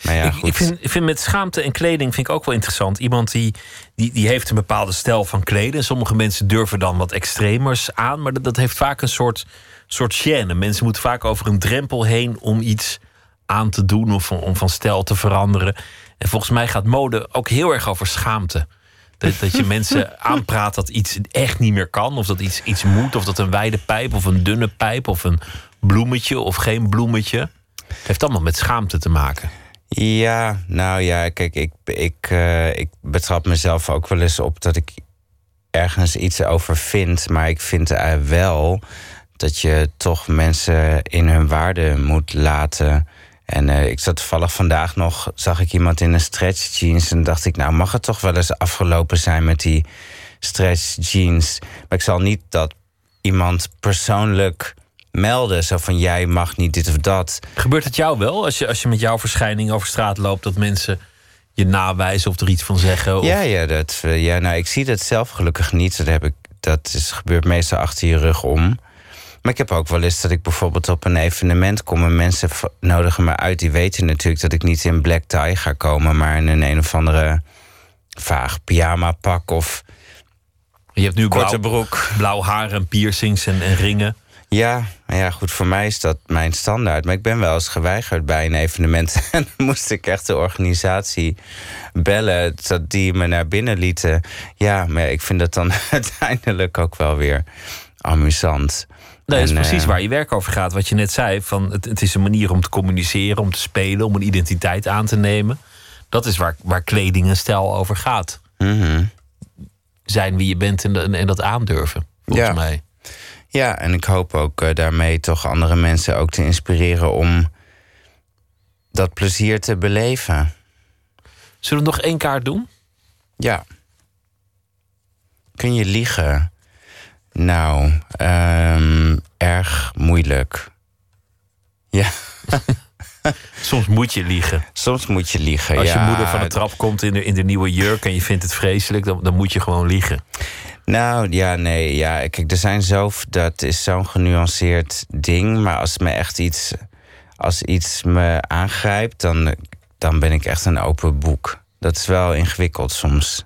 Maar ja, ik, goed. ik, vind, ik vind met schaamte en kleding vind ik ook wel interessant. Iemand die, die, die heeft een bepaalde stijl van kleden. Sommige mensen durven dan wat extremers aan. Maar dat, dat heeft vaak een soort, soort gêne. Mensen moeten vaak over een drempel heen om iets aan te doen of om van stijl te veranderen. En volgens mij gaat mode ook heel erg over schaamte. Dat, dat je mensen aanpraat dat iets echt niet meer kan. Of dat iets, iets moet. Of dat een wijde pijp of een dunne pijp. Of een bloemetje of geen bloemetje. Het heeft allemaal met schaamte te maken. Ja, nou ja, kijk, ik, ik, eh, ik betrap mezelf ook wel eens op dat ik ergens iets over vind. Maar ik vind eh, wel dat je toch mensen in hun waarde moet laten. En eh, ik zat toevallig vandaag nog, zag ik iemand in een stretch jeans. En dacht ik, nou mag het toch wel eens afgelopen zijn met die stretch jeans. Maar ik zal niet dat iemand persoonlijk melden. Zo van, jij mag niet dit of dat. Gebeurt het jou wel als je, als je met jouw verschijning over straat loopt dat mensen je nawijzen of er iets van zeggen? Of... Ja, ja, dat, eh, ja nou, ik zie dat zelf gelukkig niet. Dat, heb ik, dat is, gebeurt meestal achter je rug om. Maar ik heb ook wel eens dat ik bijvoorbeeld op een evenement kom... en mensen nodigen me uit. Die weten natuurlijk dat ik niet in black tie ga komen... maar in een een of andere vaag pyjama pak of Je hebt nu korte blauw, broek. blauw haar en piercings en, en ringen. Ja, maar ja, goed, voor mij is dat mijn standaard. Maar ik ben wel eens geweigerd bij een evenement. En dan moest ik echt de organisatie bellen... dat die me naar binnen lieten. Ja, maar ik vind dat dan uiteindelijk ook wel weer amusant. Nee, dat is En, precies eh, waar je werk over gaat. Wat je net zei, van het, het is een manier om te communiceren, om te spelen, om een identiteit aan te nemen. Dat is waar, waar kleding en stijl over gaat. mhm. Zijn wie je bent en, en, en dat aandurven, volgens Ja. mij. Ja, en ik hoop ook eh, daarmee toch andere mensen ook te inspireren... om dat plezier te beleven. Zullen we nog één kaart doen? Ja. Kun je liegen? Nou, ehm, erg moeilijk. Ja. Soms moet je liegen. Soms moet je liegen, Als je ja. moeder van de trap komt in de, in de nieuwe jurk en je vindt het vreselijk, dan, dan moet je gewoon liegen. Nou ja, nee, ja. Kijk, er zijn zo, dat is zo'n genuanceerd ding. Maar als me echt iets, als iets me aangrijpt, dan, dan ben ik echt een open boek. Dat is wel ingewikkeld soms.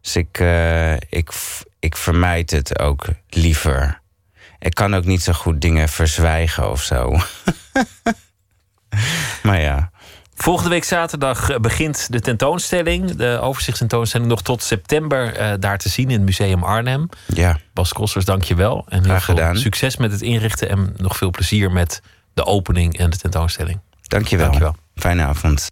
Dus ik, eh, ik, ik vermijd het ook liever. Ik kan ook niet zo goed dingen verzwijgen of zo. maar ja. Volgende week zaterdag eh, begint de tentoonstelling. De overzichtstentoonstelling nog tot september eh, daar te zien in het Museum Arnhem. Ja. Bas Kossers, dank je wel. En heel Graag veel gedaan. succes met het inrichten en nog veel plezier met de opening en de tentoonstelling. Dankjewel. Dankjewel. Fijne avond.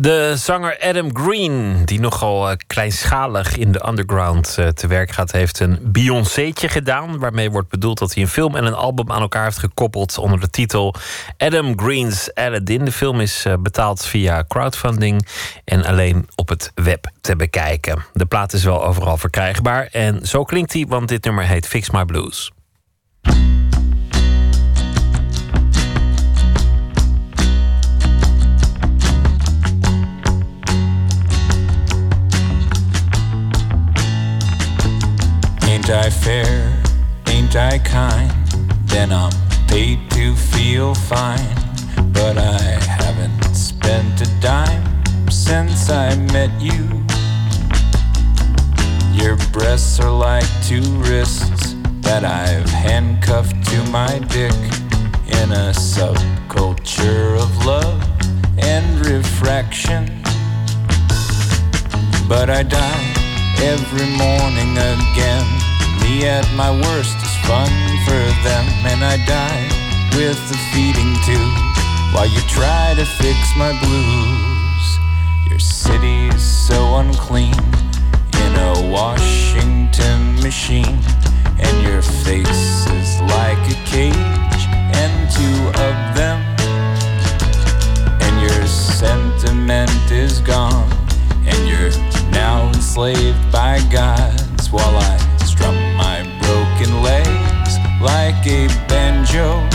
De zanger Adam Green, die nogal eh, kleinschalig in de underground eh, te werk gaat, heeft een Beyoncé'tje gedaan. Waarmee wordt bedoeld dat hij een film en een album aan elkaar heeft gekoppeld onder de titel Adam Green's Aladdin. De film is eh, betaald via crowdfunding en alleen op het web te bekijken. De plaat is wel overal verkrijgbaar en zo klinkt hij, want dit nummer heet Fix My Blues. Ain't I fair? Ain't I kind? Then I'm paid to feel fine. But I haven't spent a dime since I met you. Your breasts are like two wrists that I've handcuffed to my dick in a subculture of love and refraction. But I die every morning again. Me at my worst is fun for them, and I die with the feeding tube while you try to fix my blues. Your city's so unclean in a Washington machine, and your face is like a cage, and two of them, and your sentiment is gone, and you're now enslaved by gods while I strum legs like a banjo.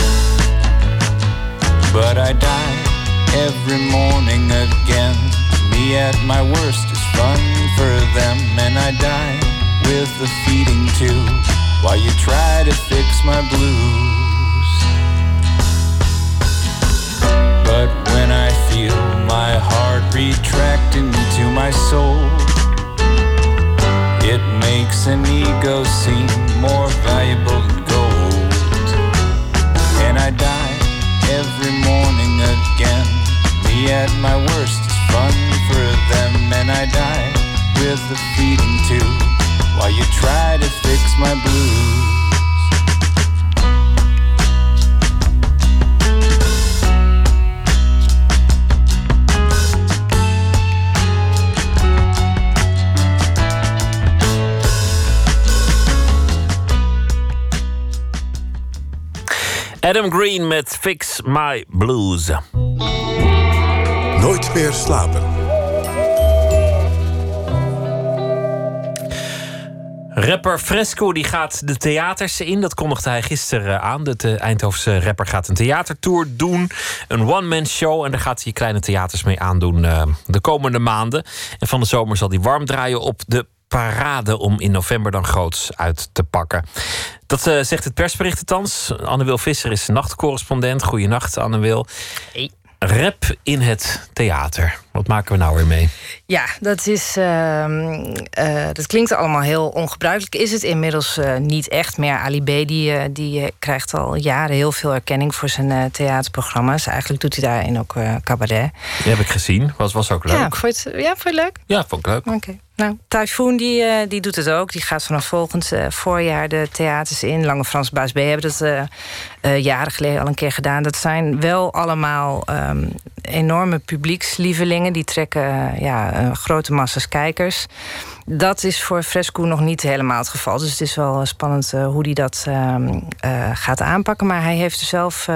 But I die every morning again. Me at my worst is fun for them, and I die with the feeding tube while you try to fix my blues. But when I feel my heart retract into my soul, it makes an ego seem more valuable than gold. And I die every morning again. Me at my worst is fun for them, and I die with the feeding tube while you try to fix my blues. Adam Green met Fix My Blues. Nooit meer slapen. Rapper Fresco die gaat de theaters in. Dat kondigde hij gisteren aan. De Eindhovense rapper gaat een theatertour doen. Een one-man show. En daar gaat hij kleine theaters mee aandoen eh, de komende maanden. En van de zomer zal hij warm draaien op de parade... om in november dan groots uit te pakken. Dat eh, zegt het persbericht althans. Anne-Wil Visser is nachtcorrespondent. Goeienacht, Anne-Wil. Rap in het theater. Wat maken we nou weer mee? Ja, dat, is, ehm, eh, dat klinkt allemaal heel ongebruikelijk. Is het inmiddels eh, niet echt meer. Ali B die, die krijgt al jaren heel veel erkenning voor zijn theaterprogramma's. Eigenlijk doet hij daarin ook cabaret. Die heb ik gezien. Was, was ook leuk. Ja, vond je het, ja, vond je het leuk? Ja, vond ik leuk. Oké. Nou, Typhoon die, eh, die doet het ook. Die gaat vanaf volgend eh, voorjaar de theaters in. Lange Frans Baas B hebben dat eh, jaren geleden al een keer gedaan. Dat zijn wel allemaal ehm, enorme publiekslievelingen. Die trekken ja, grote massa's kijkers. Dat is voor Fresco nog niet helemaal het geval. Dus het is wel spannend hoe hij dat ehm, eh, gaat aanpakken. Maar hij heeft er zelf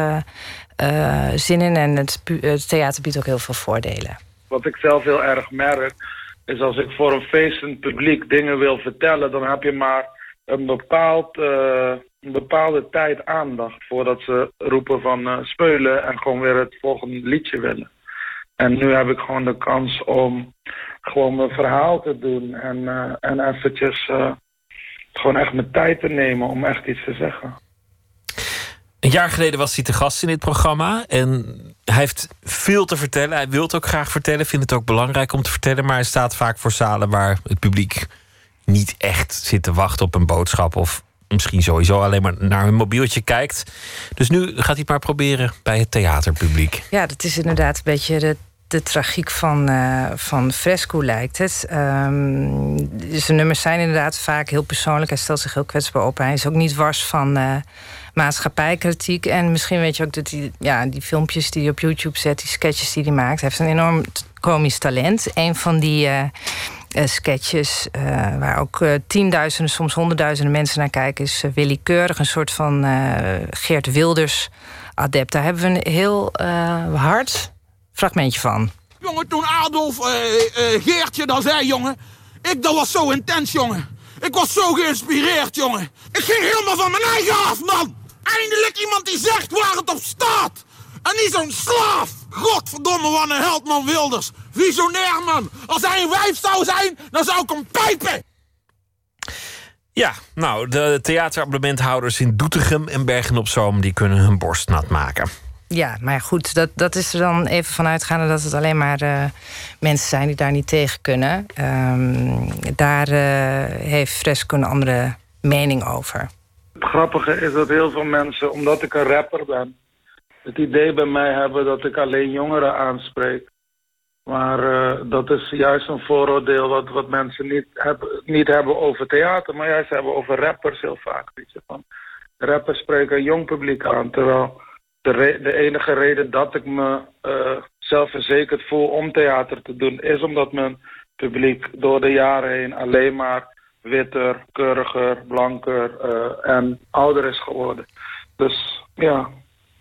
zin in. En het theater biedt ook heel veel voordelen. Wat ik zelf heel erg merk, is als ik voor een feestend publiek dingen wil vertellen, dan heb je maar een, bepaald, eh, een bepaalde tijd aandacht voordat ze roepen van eh, speulen en gewoon weer het volgende liedje willen. En nu heb ik gewoon de kans om gewoon mijn verhaal te doen en, eh, en eventjes gewoon echt mijn tijd te nemen om echt iets te zeggen. Een jaar geleden was hij te gast in dit programma. En hij heeft veel te vertellen. Hij wil het ook graag vertellen. Vindt het ook belangrijk om te vertellen. Maar hij staat vaak voor zalen waar het publiek niet echt zit te wachten op een boodschap. Of misschien sowieso alleen maar naar hun mobieltje kijkt. Dus nu gaat hij het maar proberen bij het theaterpubliek. Ja, dat is inderdaad een beetje de, de tragiek van, eh, van Fresco, lijkt het. Ehm, zijn nummers zijn inderdaad vaak heel persoonlijk. Hij stelt zich heel kwetsbaar op. Hij is ook niet wars van eh, maatschappijkritiek. En misschien weet je ook dat hij, ja, die filmpjes die hij op YouTube zet... die sketches die hij maakt... heeft een enorm komisch talent. Een van die... eh, eh, sketches eh, waar ook tienduizenden, soms honderdduizenden mensen naar kijken, is Willy Keurig, een soort van Geert Wilders adept. Daar hebben we een heel hard fragmentje van. Jongen, toen Adolf Geertje dat zei, jongen. Ik, dat was zo intens, jongen. Ik was zo geïnspireerd, jongen. Ik ging helemaal van mijn eigen af, man. Eindelijk iemand die zegt waar het op staat. En niet zo'n slaaf. Godverdomme, wat een held, man Wilders. Visionair, man. Als hij een wijf zou zijn, dan zou ik hem pijpen. Ja, nou, de theaterabonnementhouders in Doetinchem en Bergen op Zoom... die kunnen hun borst nat maken. Ja, maar goed, dat, dat is er dan even vanuitgaande dat het alleen maar eh, mensen zijn die daar niet tegen kunnen. Ehm, daar eh, heeft Fresco een andere mening over. Grappige is dat heel veel mensen, omdat ik een rapper ben, het idee bij mij hebben dat ik alleen jongeren aanspreek. Maar eh, dat is juist een vooroordeel wat, wat mensen niet hebben, niet hebben over theater, maar juist hebben over rappers heel vaak. Weet je, van, rappers spreken een jong publiek aan, terwijl de enige reden dat ik me eh, zelfverzekerd voel om theater te doen, is omdat mijn publiek door de jaren heen alleen maar witter, keuriger, blanker eh, en ouder is geworden. Dus ja,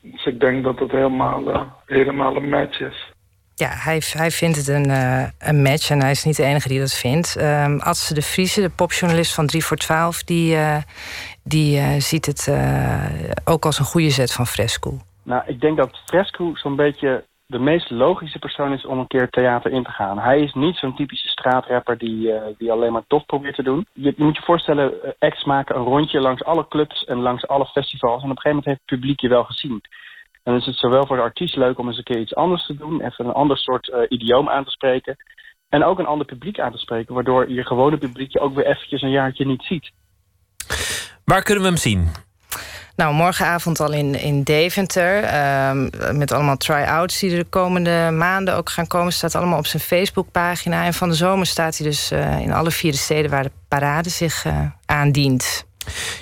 dus ik denk dat het helemaal, eh, helemaal een match is. Ja, hij, hij vindt het een, eh, een match en hij is niet de enige die dat vindt. Ehm Adse de Vriese, de popjournalist van 3 voor 12, die, eh, die ziet het eh, ook als een goede zet van Fresco. Nou, ik denk dat Fresco zo'n beetje de meest logische persoon is om een keer theater in te gaan. Hij is niet zo'n typische straatrapper die, eh, die alleen maar tof probeert te doen. Je, moet je voorstellen, eh, acts maken een rondje langs alle clubs en langs alle festivals. En op een gegeven moment heeft het publiek je wel gezien. En dan is het zowel voor de artiest leuk om eens een keer iets anders te doen. Even een ander soort eh, idioom aan te spreken. En ook een ander publiek aan te spreken. Waardoor je gewone publiek je ook weer eventjes een jaartje niet ziet. Waar kunnen we hem zien? Nou, morgenavond al in, in Deventer. ehm, met allemaal try-outs die er de komende maanden ook gaan komen. Staat allemaal op zijn Facebookpagina. En van de zomer staat hij dus eh, in alle vier de steden waar de parade zich eh, aandient.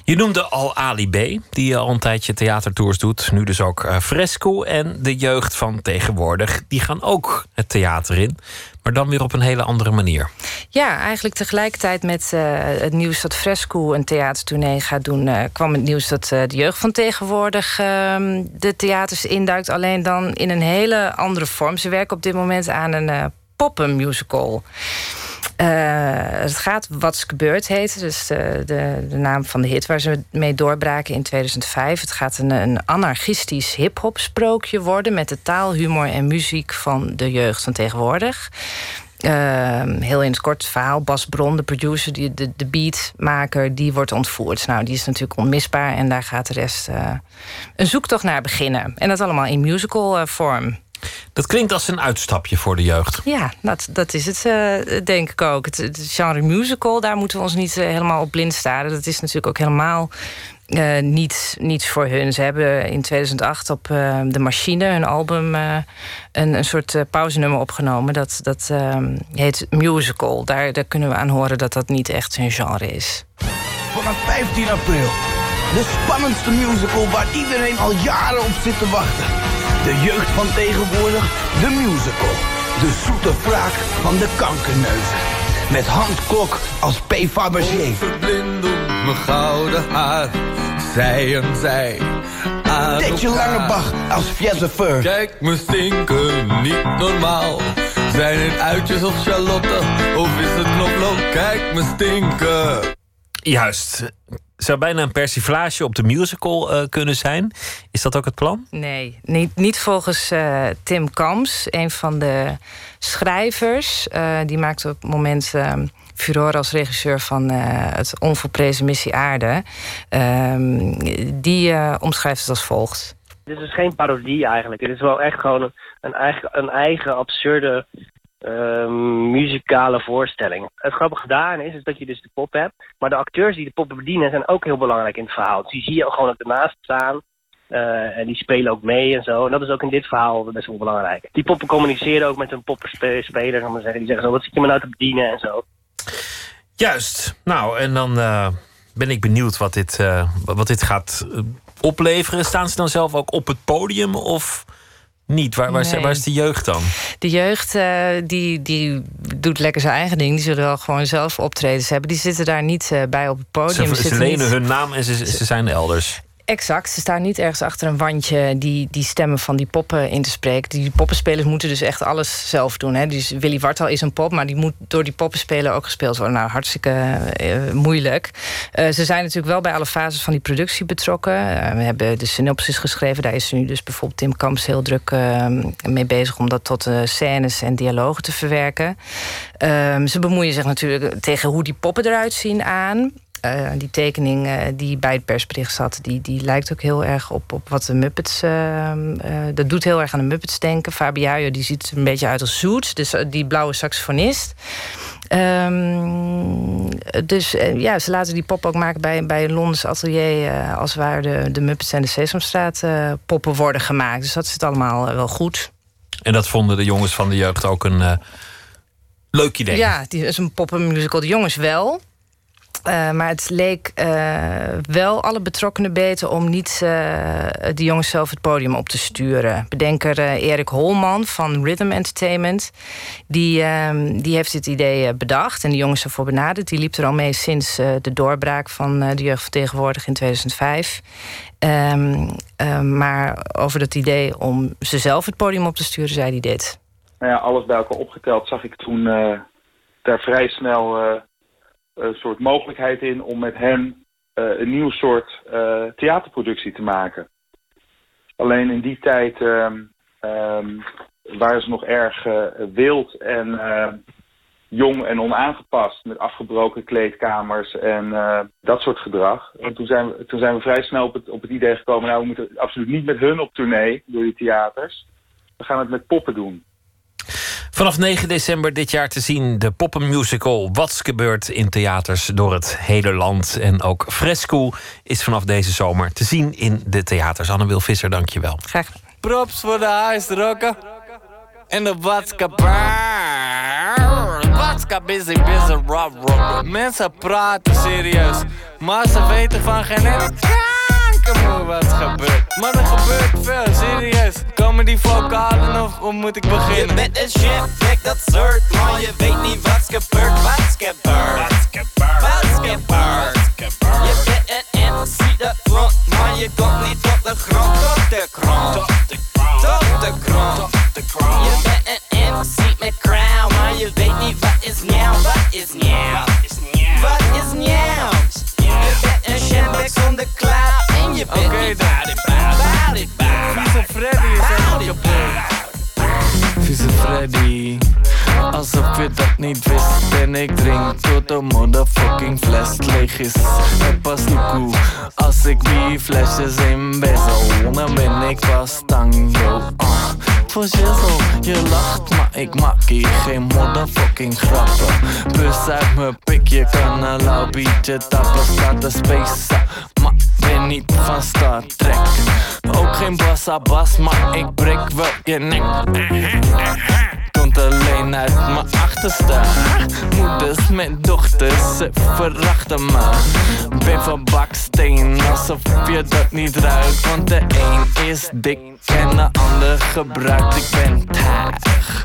Je noemde al Ali B, die al een tijdje theatertours doet. Nu dus ook eh, Fresco en de jeugd van tegenwoordig. Die gaan ook het theater in, maar dan weer op een hele andere manier. Ja, eigenlijk tegelijkertijd met eh, het nieuws dat Fresco een theatertournee gaat doen... eh, kwam het nieuws dat de jeugd van tegenwoordig ehm, de theaters induikt. Alleen dan in een hele andere vorm. Ze werken op dit moment aan een poppenmusical. Het gaat Wat's Gebeurd heten. Dus de, de, de naam van de hit waar ze mee doorbraken in 2005. Het gaat een, een anarchistisch hip-hop sprookje worden. met de taal, humor en muziek van de jeugd van tegenwoordig. Ehm, heel in het kort verhaal. Bas Bron, de producer, die, de, de beatmaker, die wordt ontvoerd. Nou, die is natuurlijk onmisbaar. En daar gaat de rest eh, een zoektocht naar beginnen. En dat allemaal in musical eh, vorm. Dat klinkt als een uitstapje voor de jeugd. Ja, dat, dat is het, eh, denk ik ook. Het, het genre musical, daar moeten we ons niet eh, helemaal op blind staren. Dat is natuurlijk ook helemaal eh, niet, niets voor hun. Ze hebben in 2008 op eh, De Machine, hun album, eh, een, een soort pauzenummer opgenomen. Dat, dat heet musical. Daar, daar kunnen we aan horen dat dat niet echt zijn genre is. Vanaf 15 april. De spannendste musical waar iedereen al jaren op zit te wachten. De jeugd van tegenwoordig, de musical. De zoete wraak van de kankerneuzen. Met Hans Klok als P. Fabergé. Verblinden mijn gouden haar, zij en zij. Tetje. Langebach als Fiezefeur. Kijk me stinken, niet normaal. Zijn het uitjes of Charlotte, of is het knoflook? Kijk me stinken. Juist. Zou bijna een persiflage op de musical eh, kunnen zijn. Is dat ook het plan? Nee, niet, niet volgens eh, Tim Kams, een van de schrijvers. Eh, die maakte op het moment eh, furore als regisseur van eh, het onvolprezen Missie Aarde. Ehm, die eh, omschrijft het als volgt. Dit is geen parodie eigenlijk. Dit is wel echt gewoon een, een eigen, een eigen absurde ehm, muzikale voorstelling. Het grappige daarin is, is dat je dus de pop hebt. Maar de acteurs die de poppen bedienen zijn ook heel belangrijk in het verhaal. Dus die zie je ook gewoon ook ernaast staan. eh, en die spelen ook mee en zo. En dat is ook in dit verhaal best wel belangrijk. Die poppen communiceren ook met hun ik maar zeggen. Die zeggen zo, wat zit je me nou te bedienen en zo. Juist. Nou, en dan eh, ben ik benieuwd wat dit, eh, wat dit gaat opleveren. Staan ze dan zelf ook op het podium of niet? Waar, waar, is, Nee. waar is de jeugd dan? De jeugd eh, die, die doet lekker zijn eigen ding. Die zullen wel gewoon zelf optredens hebben. Die zitten daar niet eh, bij op het podium. Ze, ze lenen niet- hun naam en ze, ze zijn elders. Exact, ze staan niet ergens achter een wandje die, die stemmen van die poppen in te spreken. Die poppenspelers moeten dus echt alles zelf doen. Hè. Dus Willy Wartal is een pop, maar die moet door die poppenspeler ook gespeeld worden. Nou, hartstikke eh, moeilijk. Eh, ze zijn natuurlijk wel bij alle fases van die productie betrokken. Eh, we hebben de synopsis geschreven. Daar is nu dus bijvoorbeeld Tim Kamps heel druk eh, mee bezig om dat tot scènes en dialogen te verwerken. Ehm, ze bemoeien zich natuurlijk tegen hoe die poppen eruit zien aan. Eh, die tekening eh, die bij het persbericht zat, die, die lijkt ook heel erg op, op wat de Muppets. ehm, eh, dat doet heel erg aan de Muppets denken. Fabiajo die ziet er een beetje uit als Zoet, dus die blauwe saxofonist. Ehm, dus ja, ze laten die pop ook maken bij, bij een Londens atelier. als waar de, de Muppets en de Sesamstraat poppen worden gemaakt. Dus dat zit allemaal wel goed. En dat vonden de jongens van de jeugd ook een leuk idee. Ja, die is een poppenmusical. De jongens wel. Eh, maar het leek eh, wel alle betrokkenen beter om niet eh, de jongens zelf het podium op te sturen. Bedenker Erik Holman van Rhythm Entertainment. Die, ehm, die heeft dit idee bedacht en de jongens ervoor benaderd. Die liep er al mee sinds de doorbraak van de jeugd van tegenwoordig in 2005. Ehm, eh, maar over dat idee om ze zelf het podium op te sturen, zei hij dit. nou ja, alles bij elkaar opgeteld zag ik toen daar vrij snel een soort mogelijkheid in om met hen eh, een nieuw soort eh, theaterproductie te maken. Alleen in die tijd ehm, ehm, waren ze nog erg eh, wild en eh, jong en onaangepast met afgebroken kleedkamers en eh, dat soort gedrag. En toen zijn we, toen zijn we vrij snel op het, op het idee gekomen, nou we moeten absoluut niet met hun op tournee door die theaters. We gaan het met poppen doen. Vanaf 9 december dit jaar te zien de poppenmusical Wat's gebeurd in theaters door het hele land. En ook Fresco is vanaf deze zomer te zien in de theaters. Anne-Wil Visser, dankjewel. Graag Props voor de huisrokken. En de watska. Watska busy busy rob rob. Mensen praten serieus, maar ze weten van geen wat gebeurt. Maar er gebeurt veel, serieus. Komen die vocalen of hoe moet ik beginnen? Je bent een kijk dat soort, maar je weet niet wat's gebeurd, wat's gebeurd. Wat's gebeurd, wat's gebeurd. Je bent een MC dat front, maar je komt niet op de grond, op de grond. Op de grond, op de grond. Je bent een MC met crown, maar je weet niet wat is nieuw, wat is nieuw. Wat is nieuw? Je bent een chef zonder cloud en je bent niet. Vieze Freddy is. Vieze Freddy. Alsof je dat niet wist. En ik drink tot de motherfucking fles leeg is. Het pas koe Als ik die flesjes in bezel Dan ben ik pas tang, yo uh. Voor shizzle, je lacht maar ik maak hier geen motherfucking grappen. Bus uit mijn pik, je kan een lauw biertje tappen. Staat te spacen, maar ben niet van Star Trek. Ook geen bassa bas, maar ik breek wel je nek Alleen uit mijn achterste Moeders met dochters, ze verachten me. Ben van baksteen, alsof je dat niet ruikt. Want de een is dik en de ander gebruikt. Ik ben taag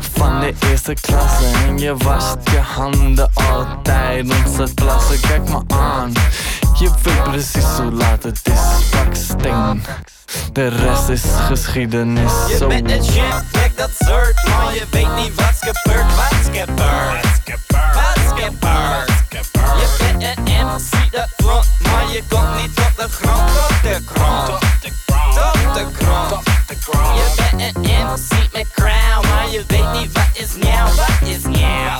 van de eerste klasse En je wast je handen altijd om te plassen Kijk me aan, je weet precies hoe laat het is. Baksteen, de rest is geschiedenis. Je zo. bent een shit, kijk dat soort maar Je weet niet wat's gebeurd, wat's gebeurd. Wat's gebeurd. Gebeurd. Je bent een MC, dat klopt, maar je komt niet op de grond. Op de grond. Op de grond. De Je bent een MC met crown, maar je weet niet wat is nieuw. Wat is nieuw?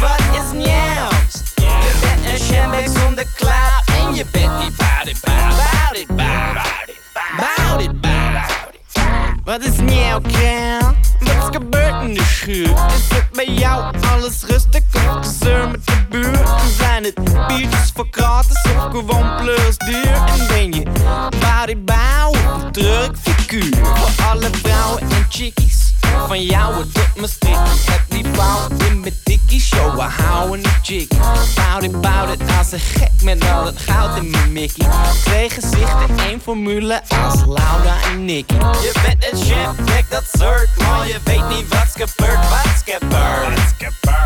Wat is nieuw? Je bent een shambag zonder klaar en je bent niet waar het wat is nieuw, Kel? Wat is gebeurd in de schuur? Is het bij jou alles rustig of gezeur met de buurt? Zijn het biertjes voor gratis of gewoon plus duur? En ben je bouw of een druk figuur? Voor alle vrouwen en chickies van jou het sticky Heb die vrouw in mijn dikkie show. We houden een jiggy Bout it, bout it Als een gek met al het goud in mijn mickey Twee gezichten, één formule Als Laura en Nicky. Je bent een chef, kijk dat soort Maar je weet niet wat's gebeurd. Wat's gebeurd?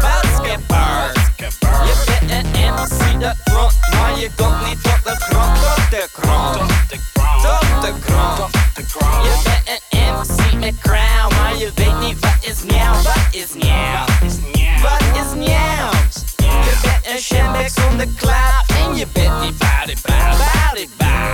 Wat's gebeurd? Je bent een MC dat front Maar je komt niet tot de grond. Tot de grond. Tot de grond. Je bent een MC met crown Maar je weet niet wat is nieuw. Wat is nieuw? Wat is nieuw? Je bent een shambek zonder cloud En je bent niet bout it, bout, Bout it, bout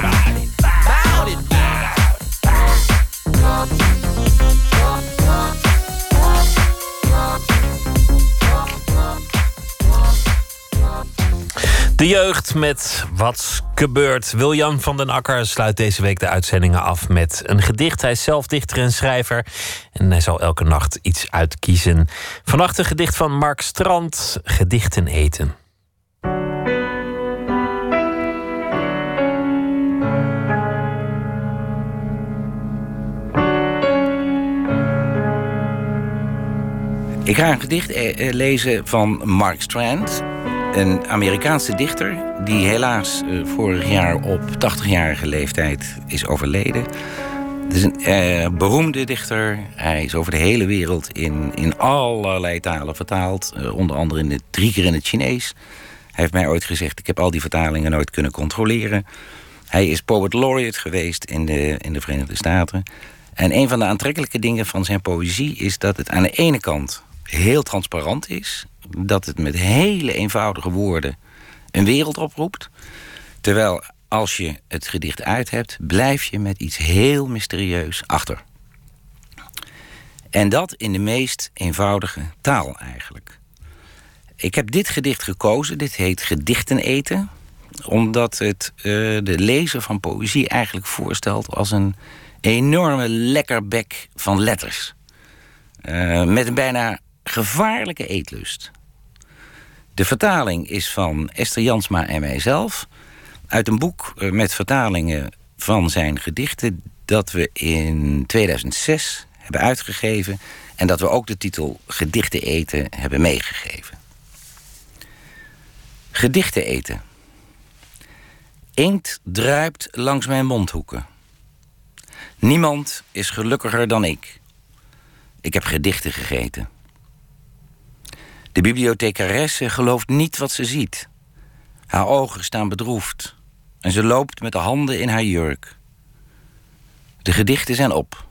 De jeugd met Wat's gebeurd. Wiljan van den Akker sluit deze week de uitzendingen af met een gedicht. Hij is zelf dichter en schrijver. En hij zal elke nacht iets uitkiezen. Vannacht een gedicht van Mark Strand. Gedichten eten. Ik ga een gedicht eh, eh, lezen van Mark Strand. Een Amerikaanse dichter die helaas eh, vorig jaar op 80-jarige leeftijd is overleden. Het is een eh, beroemde dichter. Hij is over de hele wereld in, in allerlei talen vertaald. Eh, onder andere in het, drie keer in het Chinees. Hij heeft mij ooit gezegd, ik heb al die vertalingen nooit kunnen controleren. Hij is poet laureate geweest in de, in de Verenigde Staten. En een van de aantrekkelijke dingen van zijn poëzie is dat het aan de ene kant heel transparant is. Dat het met hele eenvoudige woorden een wereld oproept. Terwijl als je het gedicht uit hebt, blijf je met iets heel mysterieus achter. En dat in de meest eenvoudige taal eigenlijk. Ik heb dit gedicht gekozen, dit heet Gedichten eten omdat het uh, de lezer van poëzie eigenlijk voorstelt als een enorme lekkerbek van letters. Uh, met een bijna gevaarlijke eetlust. De vertaling is van Esther Jansma en mijzelf. Uit een boek uh, met vertalingen van zijn gedichten... dat we in 2006 hebben uitgegeven... en dat we ook de titel Gedichten eten hebben meegegeven. Gedichten eten. Inkt druipt langs mijn mondhoeken. Niemand is gelukkiger dan ik. Ik heb gedichten gegeten. De bibliothecaresse gelooft niet wat ze ziet. Haar ogen staan bedroefd en ze loopt met de handen in haar jurk. De gedichten zijn op.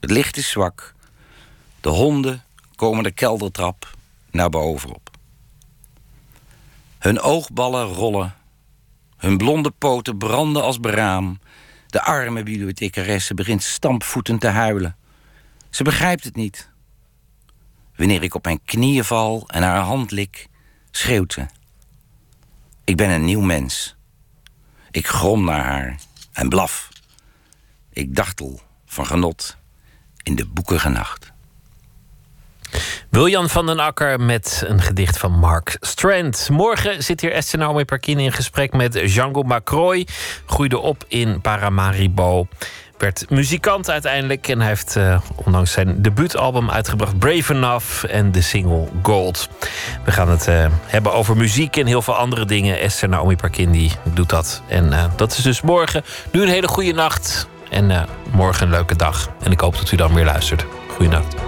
Het licht is zwak. De honden komen de keldertrap naar boven op. Hun oogballen rollen. Hun blonde poten branden als beraam. De arme bibliothecaresse begint stampvoetend te huilen. Ze begrijpt het niet. Wanneer ik op mijn knieën val en haar hand lik, schreeuwt ze. Ik ben een nieuw mens. Ik grom naar haar en blaf. Ik dartel van genot in de boekige nacht. Wiljan van den Akker met een gedicht van Mark Strand. Morgen zit hier Esther Naomi Parkin in gesprek met Django Macroy. Groeide op in Paramaribo. Werd muzikant uiteindelijk en hij heeft uh, ondanks zijn debuutalbum uitgebracht Brave Enough en de single Gold. We gaan het uh, hebben over muziek en heel veel andere dingen. Esther Naomi Parkin die doet dat. En uh, dat is dus morgen. Nu een hele goede nacht en morgen een leuke dag. En ik hoop dat u dan weer luistert. Goeienacht.